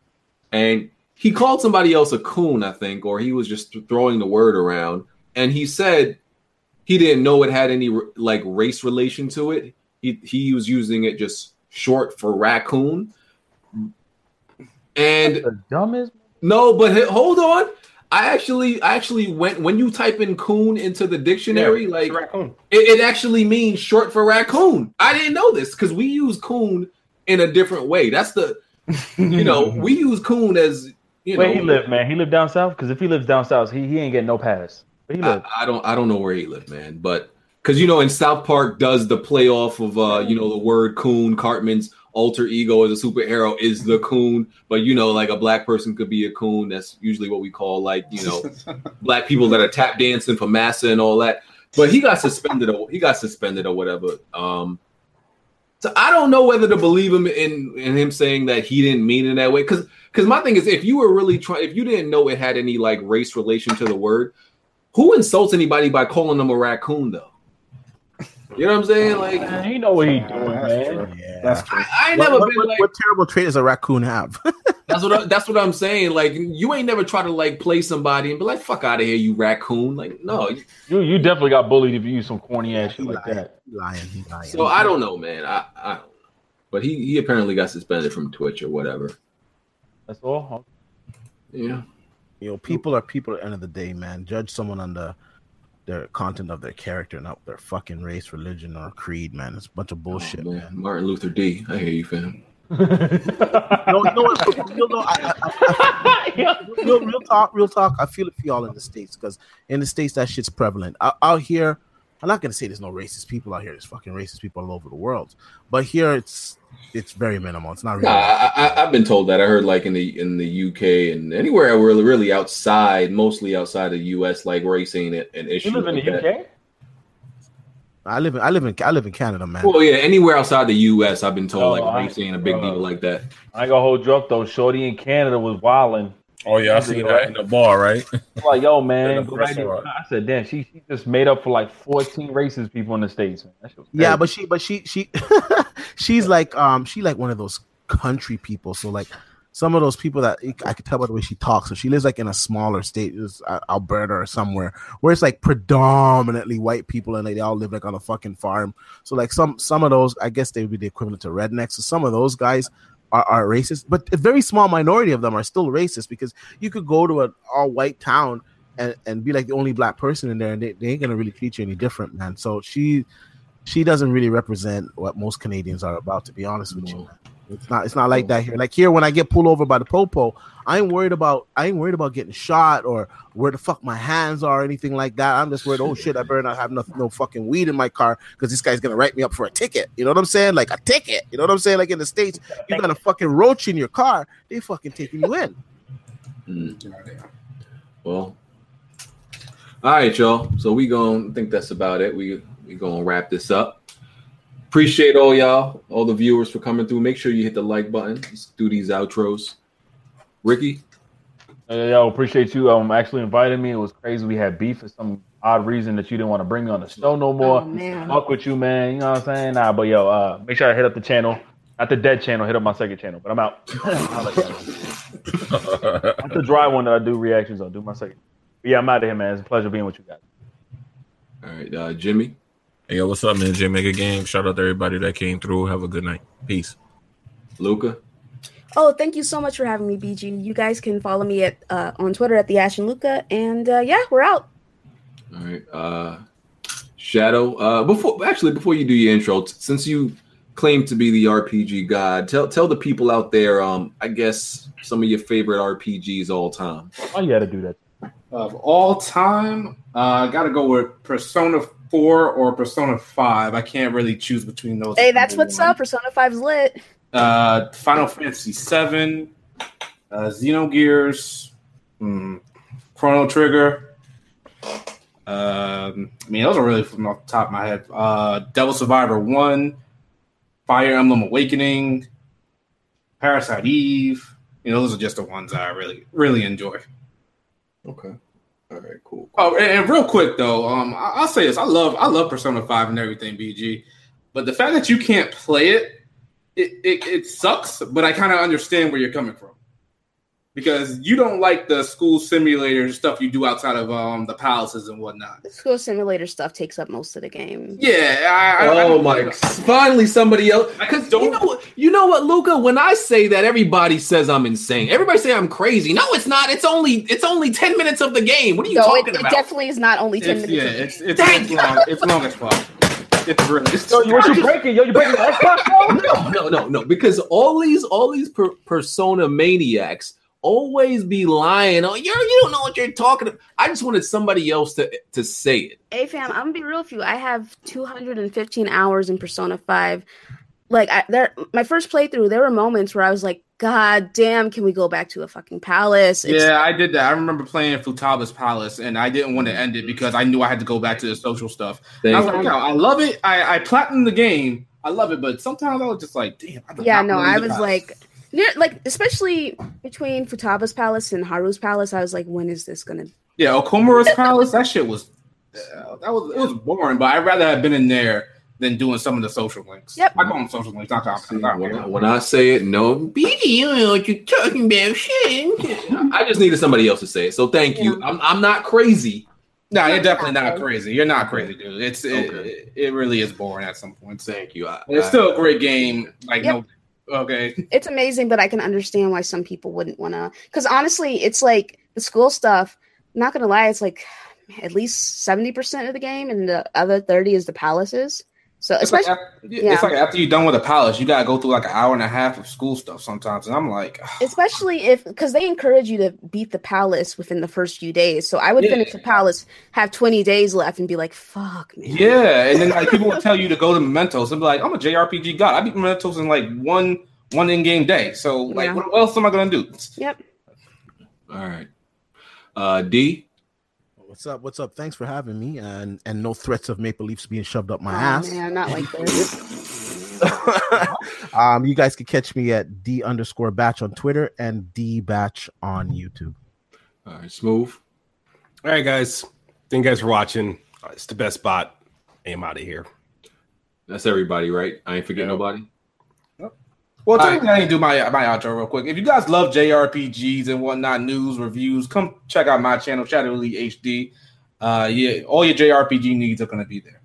S1: and he called somebody else a coon, I think, or he was just throwing the word around, and he said he didn't know it had any like race relation to it. He he was using it just short for raccoon, and
S4: the dumbest.
S1: no, but hold on. I actually I actually went when you type in coon into the dictionary, like
S7: raccoon.
S1: it, it actually means short for raccoon. I didn't know this because we use coon in a different way. That's the you know we use coon as you know.
S4: Where he live, man? He live down south? Because if he lives down south, he, he ain't getting no pass. Where he live?
S1: I, I don't I don't know where he lived, man, but because you know in South Park does the play off of uh you know the word coon. Cartman's alter ego as a superhero is the coon, but you know like a black person could be a coon. That's usually what we call like you know black people that are tap dancing for massa and all that. But he got suspended. Or, he got suspended or whatever. Um, so I don't know whether to believe him in in him saying that he didn't mean it that way. Because because my thing is, if you were really trying, if you didn't know it had any like race relation to the word, who insults anybody by calling them a raccoon though? You know what I'm saying? Like
S4: Man, he know what he doing,
S2: that's
S4: man.
S2: true.
S6: Yeah.
S2: That's true.
S1: I, I ain't
S6: What,
S1: never
S6: what,
S1: been
S6: what-
S1: like
S6: what terrible trait does a raccoon have?
S1: that's what I, that's what I'm saying. Like you ain't never try to like play somebody and be like, "Fuck out of here, you raccoon!" Like no,
S4: You you definitely got bullied if you use some corny ass shit like
S6: lying.
S4: that.
S6: He lying. He lying.
S1: So I don't know, man. I, I don't know. But he, he apparently got suspended from Twitch or whatever.
S4: That's all.
S1: Yeah.
S6: You know, people are people at the end of the day, man. Judge someone on the their content of their character, not their fucking race, religion, or creed, man. It's a bunch of oh, bullshit,
S1: Oh, man.
S6: man.
S1: Martin Luther D. I hear you, fam.
S6: No, no, real, no, I, I, I, real, real talk, real talk. I feel it for y'all in the states because in the states that shit's prevalent. Out, out here, I'm not gonna say there's no racist people out here. There's fucking racist people all over the world, but here it's it's very minimal. It's not really.
S1: Nah, I, I, I've been told that. I heard like in the in the UK and anywhere really really outside, mostly outside the US, like racing an, an issue.
S4: You live in
S1: like
S4: the
S1: that.
S4: UK?
S6: I live in I live in I live in Canada, man.
S1: Well, yeah, anywhere outside the US, I've been told
S4: Oh,
S1: like
S4: I-
S1: racing ain't a big
S4: uh,
S1: deal like that.
S4: I ain't gonna hold you up though. Shorty in Canada was wilding.
S5: Oh yeah, I see that in the bar, right?
S4: I'm like, yo, man,
S5: the
S4: go back there.
S5: restaurant.
S4: I said, damn, she, she just made up for like 14 races people in the states. Man. That shit was
S6: Yeah, but she, but she, she, she's like, um, she like one of those country people. So like, some of those people that I could tell by the way she talks. So she lives like in a smaller state, is uh, Alberta or somewhere, where it's like predominantly white people and they all live like on a fucking farm. So like some some of those, I guess they would be the equivalent to rednecks. So some of those guys are, are racist, but a very small minority of them are still racist because you could go to an all white town and, and be like the only black person in there, and they, they ain't gonna really treat you any different, man. So she she doesn't really represent what most Canadians are about, to be honest with you. Man. It's not it's not like that here. Like here, when I get pulled over by the popo, I ain't worried about I ain't worried about getting shot or where the fuck my hands are or anything like that. I'm just worried, oh shit, I better not have no, no fucking weed in my car because this guy's gonna write me up for a ticket. You know what I'm saying? Like a ticket. You know what I'm saying? Like in the States, you got a fucking roach in your car, they fucking taking you in.
S1: Mm. Well, all right, y'all. So we gonna think that's about it. We we gonna wrap this up. Appreciate all y'all, all the viewers for coming through. Make sure you hit the like button. Let's do these outros. Ricky,
S4: Uh, yo, appreciate you um actually inviting me. It was crazy. We had beef for some odd reason that you didn't want to bring me on the show no more.
S3: Oh, man.
S4: Fuck with you, man. You know what I'm saying? Nah, but yo, uh, make sure I hit up the channel. Not the dead channel, hit up my second channel. But I'm out. I'll let you know. Not the dry one that I do reactions on. Do my second. But yeah, I'm out of here, man. It's a pleasure being with you guys.
S1: all right, uh, Jimmy,
S5: Hey, yo, what's up, man? J Mega Game. Shout out to everybody that came through. Have a good night. Peace.
S1: Luca,
S3: Oh, thank you so much for having me, BG. You guys can follow me at uh, on Twitter at the Ash and Luca, and uh, yeah, we're out.
S1: all right, uh, Shadow. Uh, before actually before you do your intro, t- since you claim to be the RPG god, tell tell the people out there, um, I guess some of your favorite RPGs all time.
S4: Why you had to do that?
S2: Of all time, uh, I got to go with Persona 4 or Persona 5. I can't really choose between those.
S3: Hey, that's what's up. Persona 5's lit.
S2: Uh, Final Fantasy 7, uh, Xenogears, hmm, Chrono Trigger. Um, I mean, those are really from off the top of my head. Uh, Devil Survivor 1, Fire Emblem Awakening, Parasite Eve. You know, those are just the ones I really, really enjoy.
S1: Okay. All right. Cool.
S2: Oh, and, and real quick though, um, I, I'll say this: I love, I love Persona Five and everything, BG. But the fact that you can't play it, it, it, it sucks. But I kind of understand where you're coming from because you don't like the school simulator stuff you do outside of um the palaces and whatnot.
S3: The school simulator stuff takes up most of the game.
S2: Yeah, I, I, I
S1: Oh
S2: don't-
S1: my! Finally, somebody else. Because you know what? You know what, Luca? When I say that, everybody says I'm insane. Everybody say I'm crazy. No, it's not. It's only it's only ten minutes of the game. What are you
S3: No,
S1: talking
S3: it
S1: about?
S3: It definitely is not only 10
S2: It's,
S3: minutes.
S2: yeah,
S3: of-
S2: it's it's, it's long. It's long as fuck. It's really. It's,
S4: Yo, you, what you breaking? Yo, you breaking the Xbox?
S1: No, no, no, no. Because all these all these per- persona maniacs always be lying. Oh, you you don't know what you're talking about. I just wanted somebody else to to say it.
S3: Hey fam, I'm gonna be real with you. I have 215 hours in Persona 5. Like I, there, my first playthrough, there were moments where I was like, "God damn, can we go back to a fucking palace?" It's-
S2: Yeah, I did that. I remember playing Futaba's Palace, and I didn't want to end it because I knew I had to go back to the social stuff. And I was like, yo, I love it. I, I platinum the game. I love it, but sometimes I was just like, damn. I
S3: yeah. No, I was
S2: palace.
S3: like, near, like especially between Futaba's palace and Haru's palace, I was like, "When is this gonna?"
S2: yeah, Okumura's Palace. That shit was uh, that was it was boring, but I'd rather have been in there than doing some of the social links.
S3: Yep.
S2: I call them social links. Not
S1: See,
S2: talking.
S1: when, I, when I say it, no, BD, you don't know what you're talking about. Shit. I just needed somebody else to say it. So thank you. I'm, I'm not crazy.
S2: No, you're definitely not crazy. You're not crazy, dude. It's it,
S1: Okay.
S2: it, it really is boring at some points.
S1: Thank you. I,
S2: It's
S1: I-
S2: still a great game. Like
S3: Yep.
S2: no, okay.
S3: It's amazing, but I can understand why some people wouldn't want to. Because honestly, it's like the school stuff. Not gonna lie, it's like at least 70 percent of the game, and the other 30 is the palaces. So
S2: It's like,
S3: especially
S2: after, it's like after you're done with the palace, you gotta go through like an hour and a half of school stuff sometimes, and I'm like,
S3: especially if because they encourage you to beat the palace within the first few days. So I would
S2: Yeah.
S3: finish the palace, have 20 days left, and be like, "Fuck, man."
S2: yeah. And then like people will tell you to go to Mementos and be like, I'm a JRPG god. I beat Mementos in like one one in game day. So like,
S3: Yeah.
S2: what else am I gonna do?
S3: Yep.
S1: All right. Uh, D.
S6: What's up? What's up? Thanks for having me, and and no threats of Maple Leafs being shoved up my
S3: Oh,
S6: ass.
S3: man, not like this.
S6: um, you guys can catch me at d underscore batch on Twitter and d batch on YouTube.
S1: All right, smooth.
S7: All right, guys. Thank you guys for watching. Uh, It's the best spot. I'm out of here.
S1: That's everybody, right? I ain't forget nobody.
S2: Well, technically, I didn't do my my outro real quick. If you guys love JRPGs and whatnot, news reviews, come check out my channel, Shadow Elite HD. Uh, yeah, all your JRPG needs are gonna be there.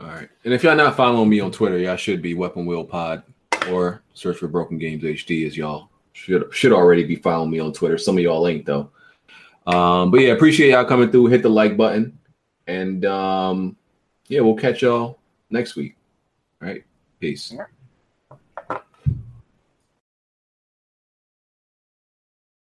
S1: All right. And if y'all not following me on Twitter, y'all should be Weapon Wheel Pod or search for Broken Games HD as y'all should should already be following me on Twitter. Some of y'all ain't though. Um, but yeah, appreciate y'all coming through. Hit the like button. And um, yeah, we'll catch y'all next week. All right. Peace.
S2: All right.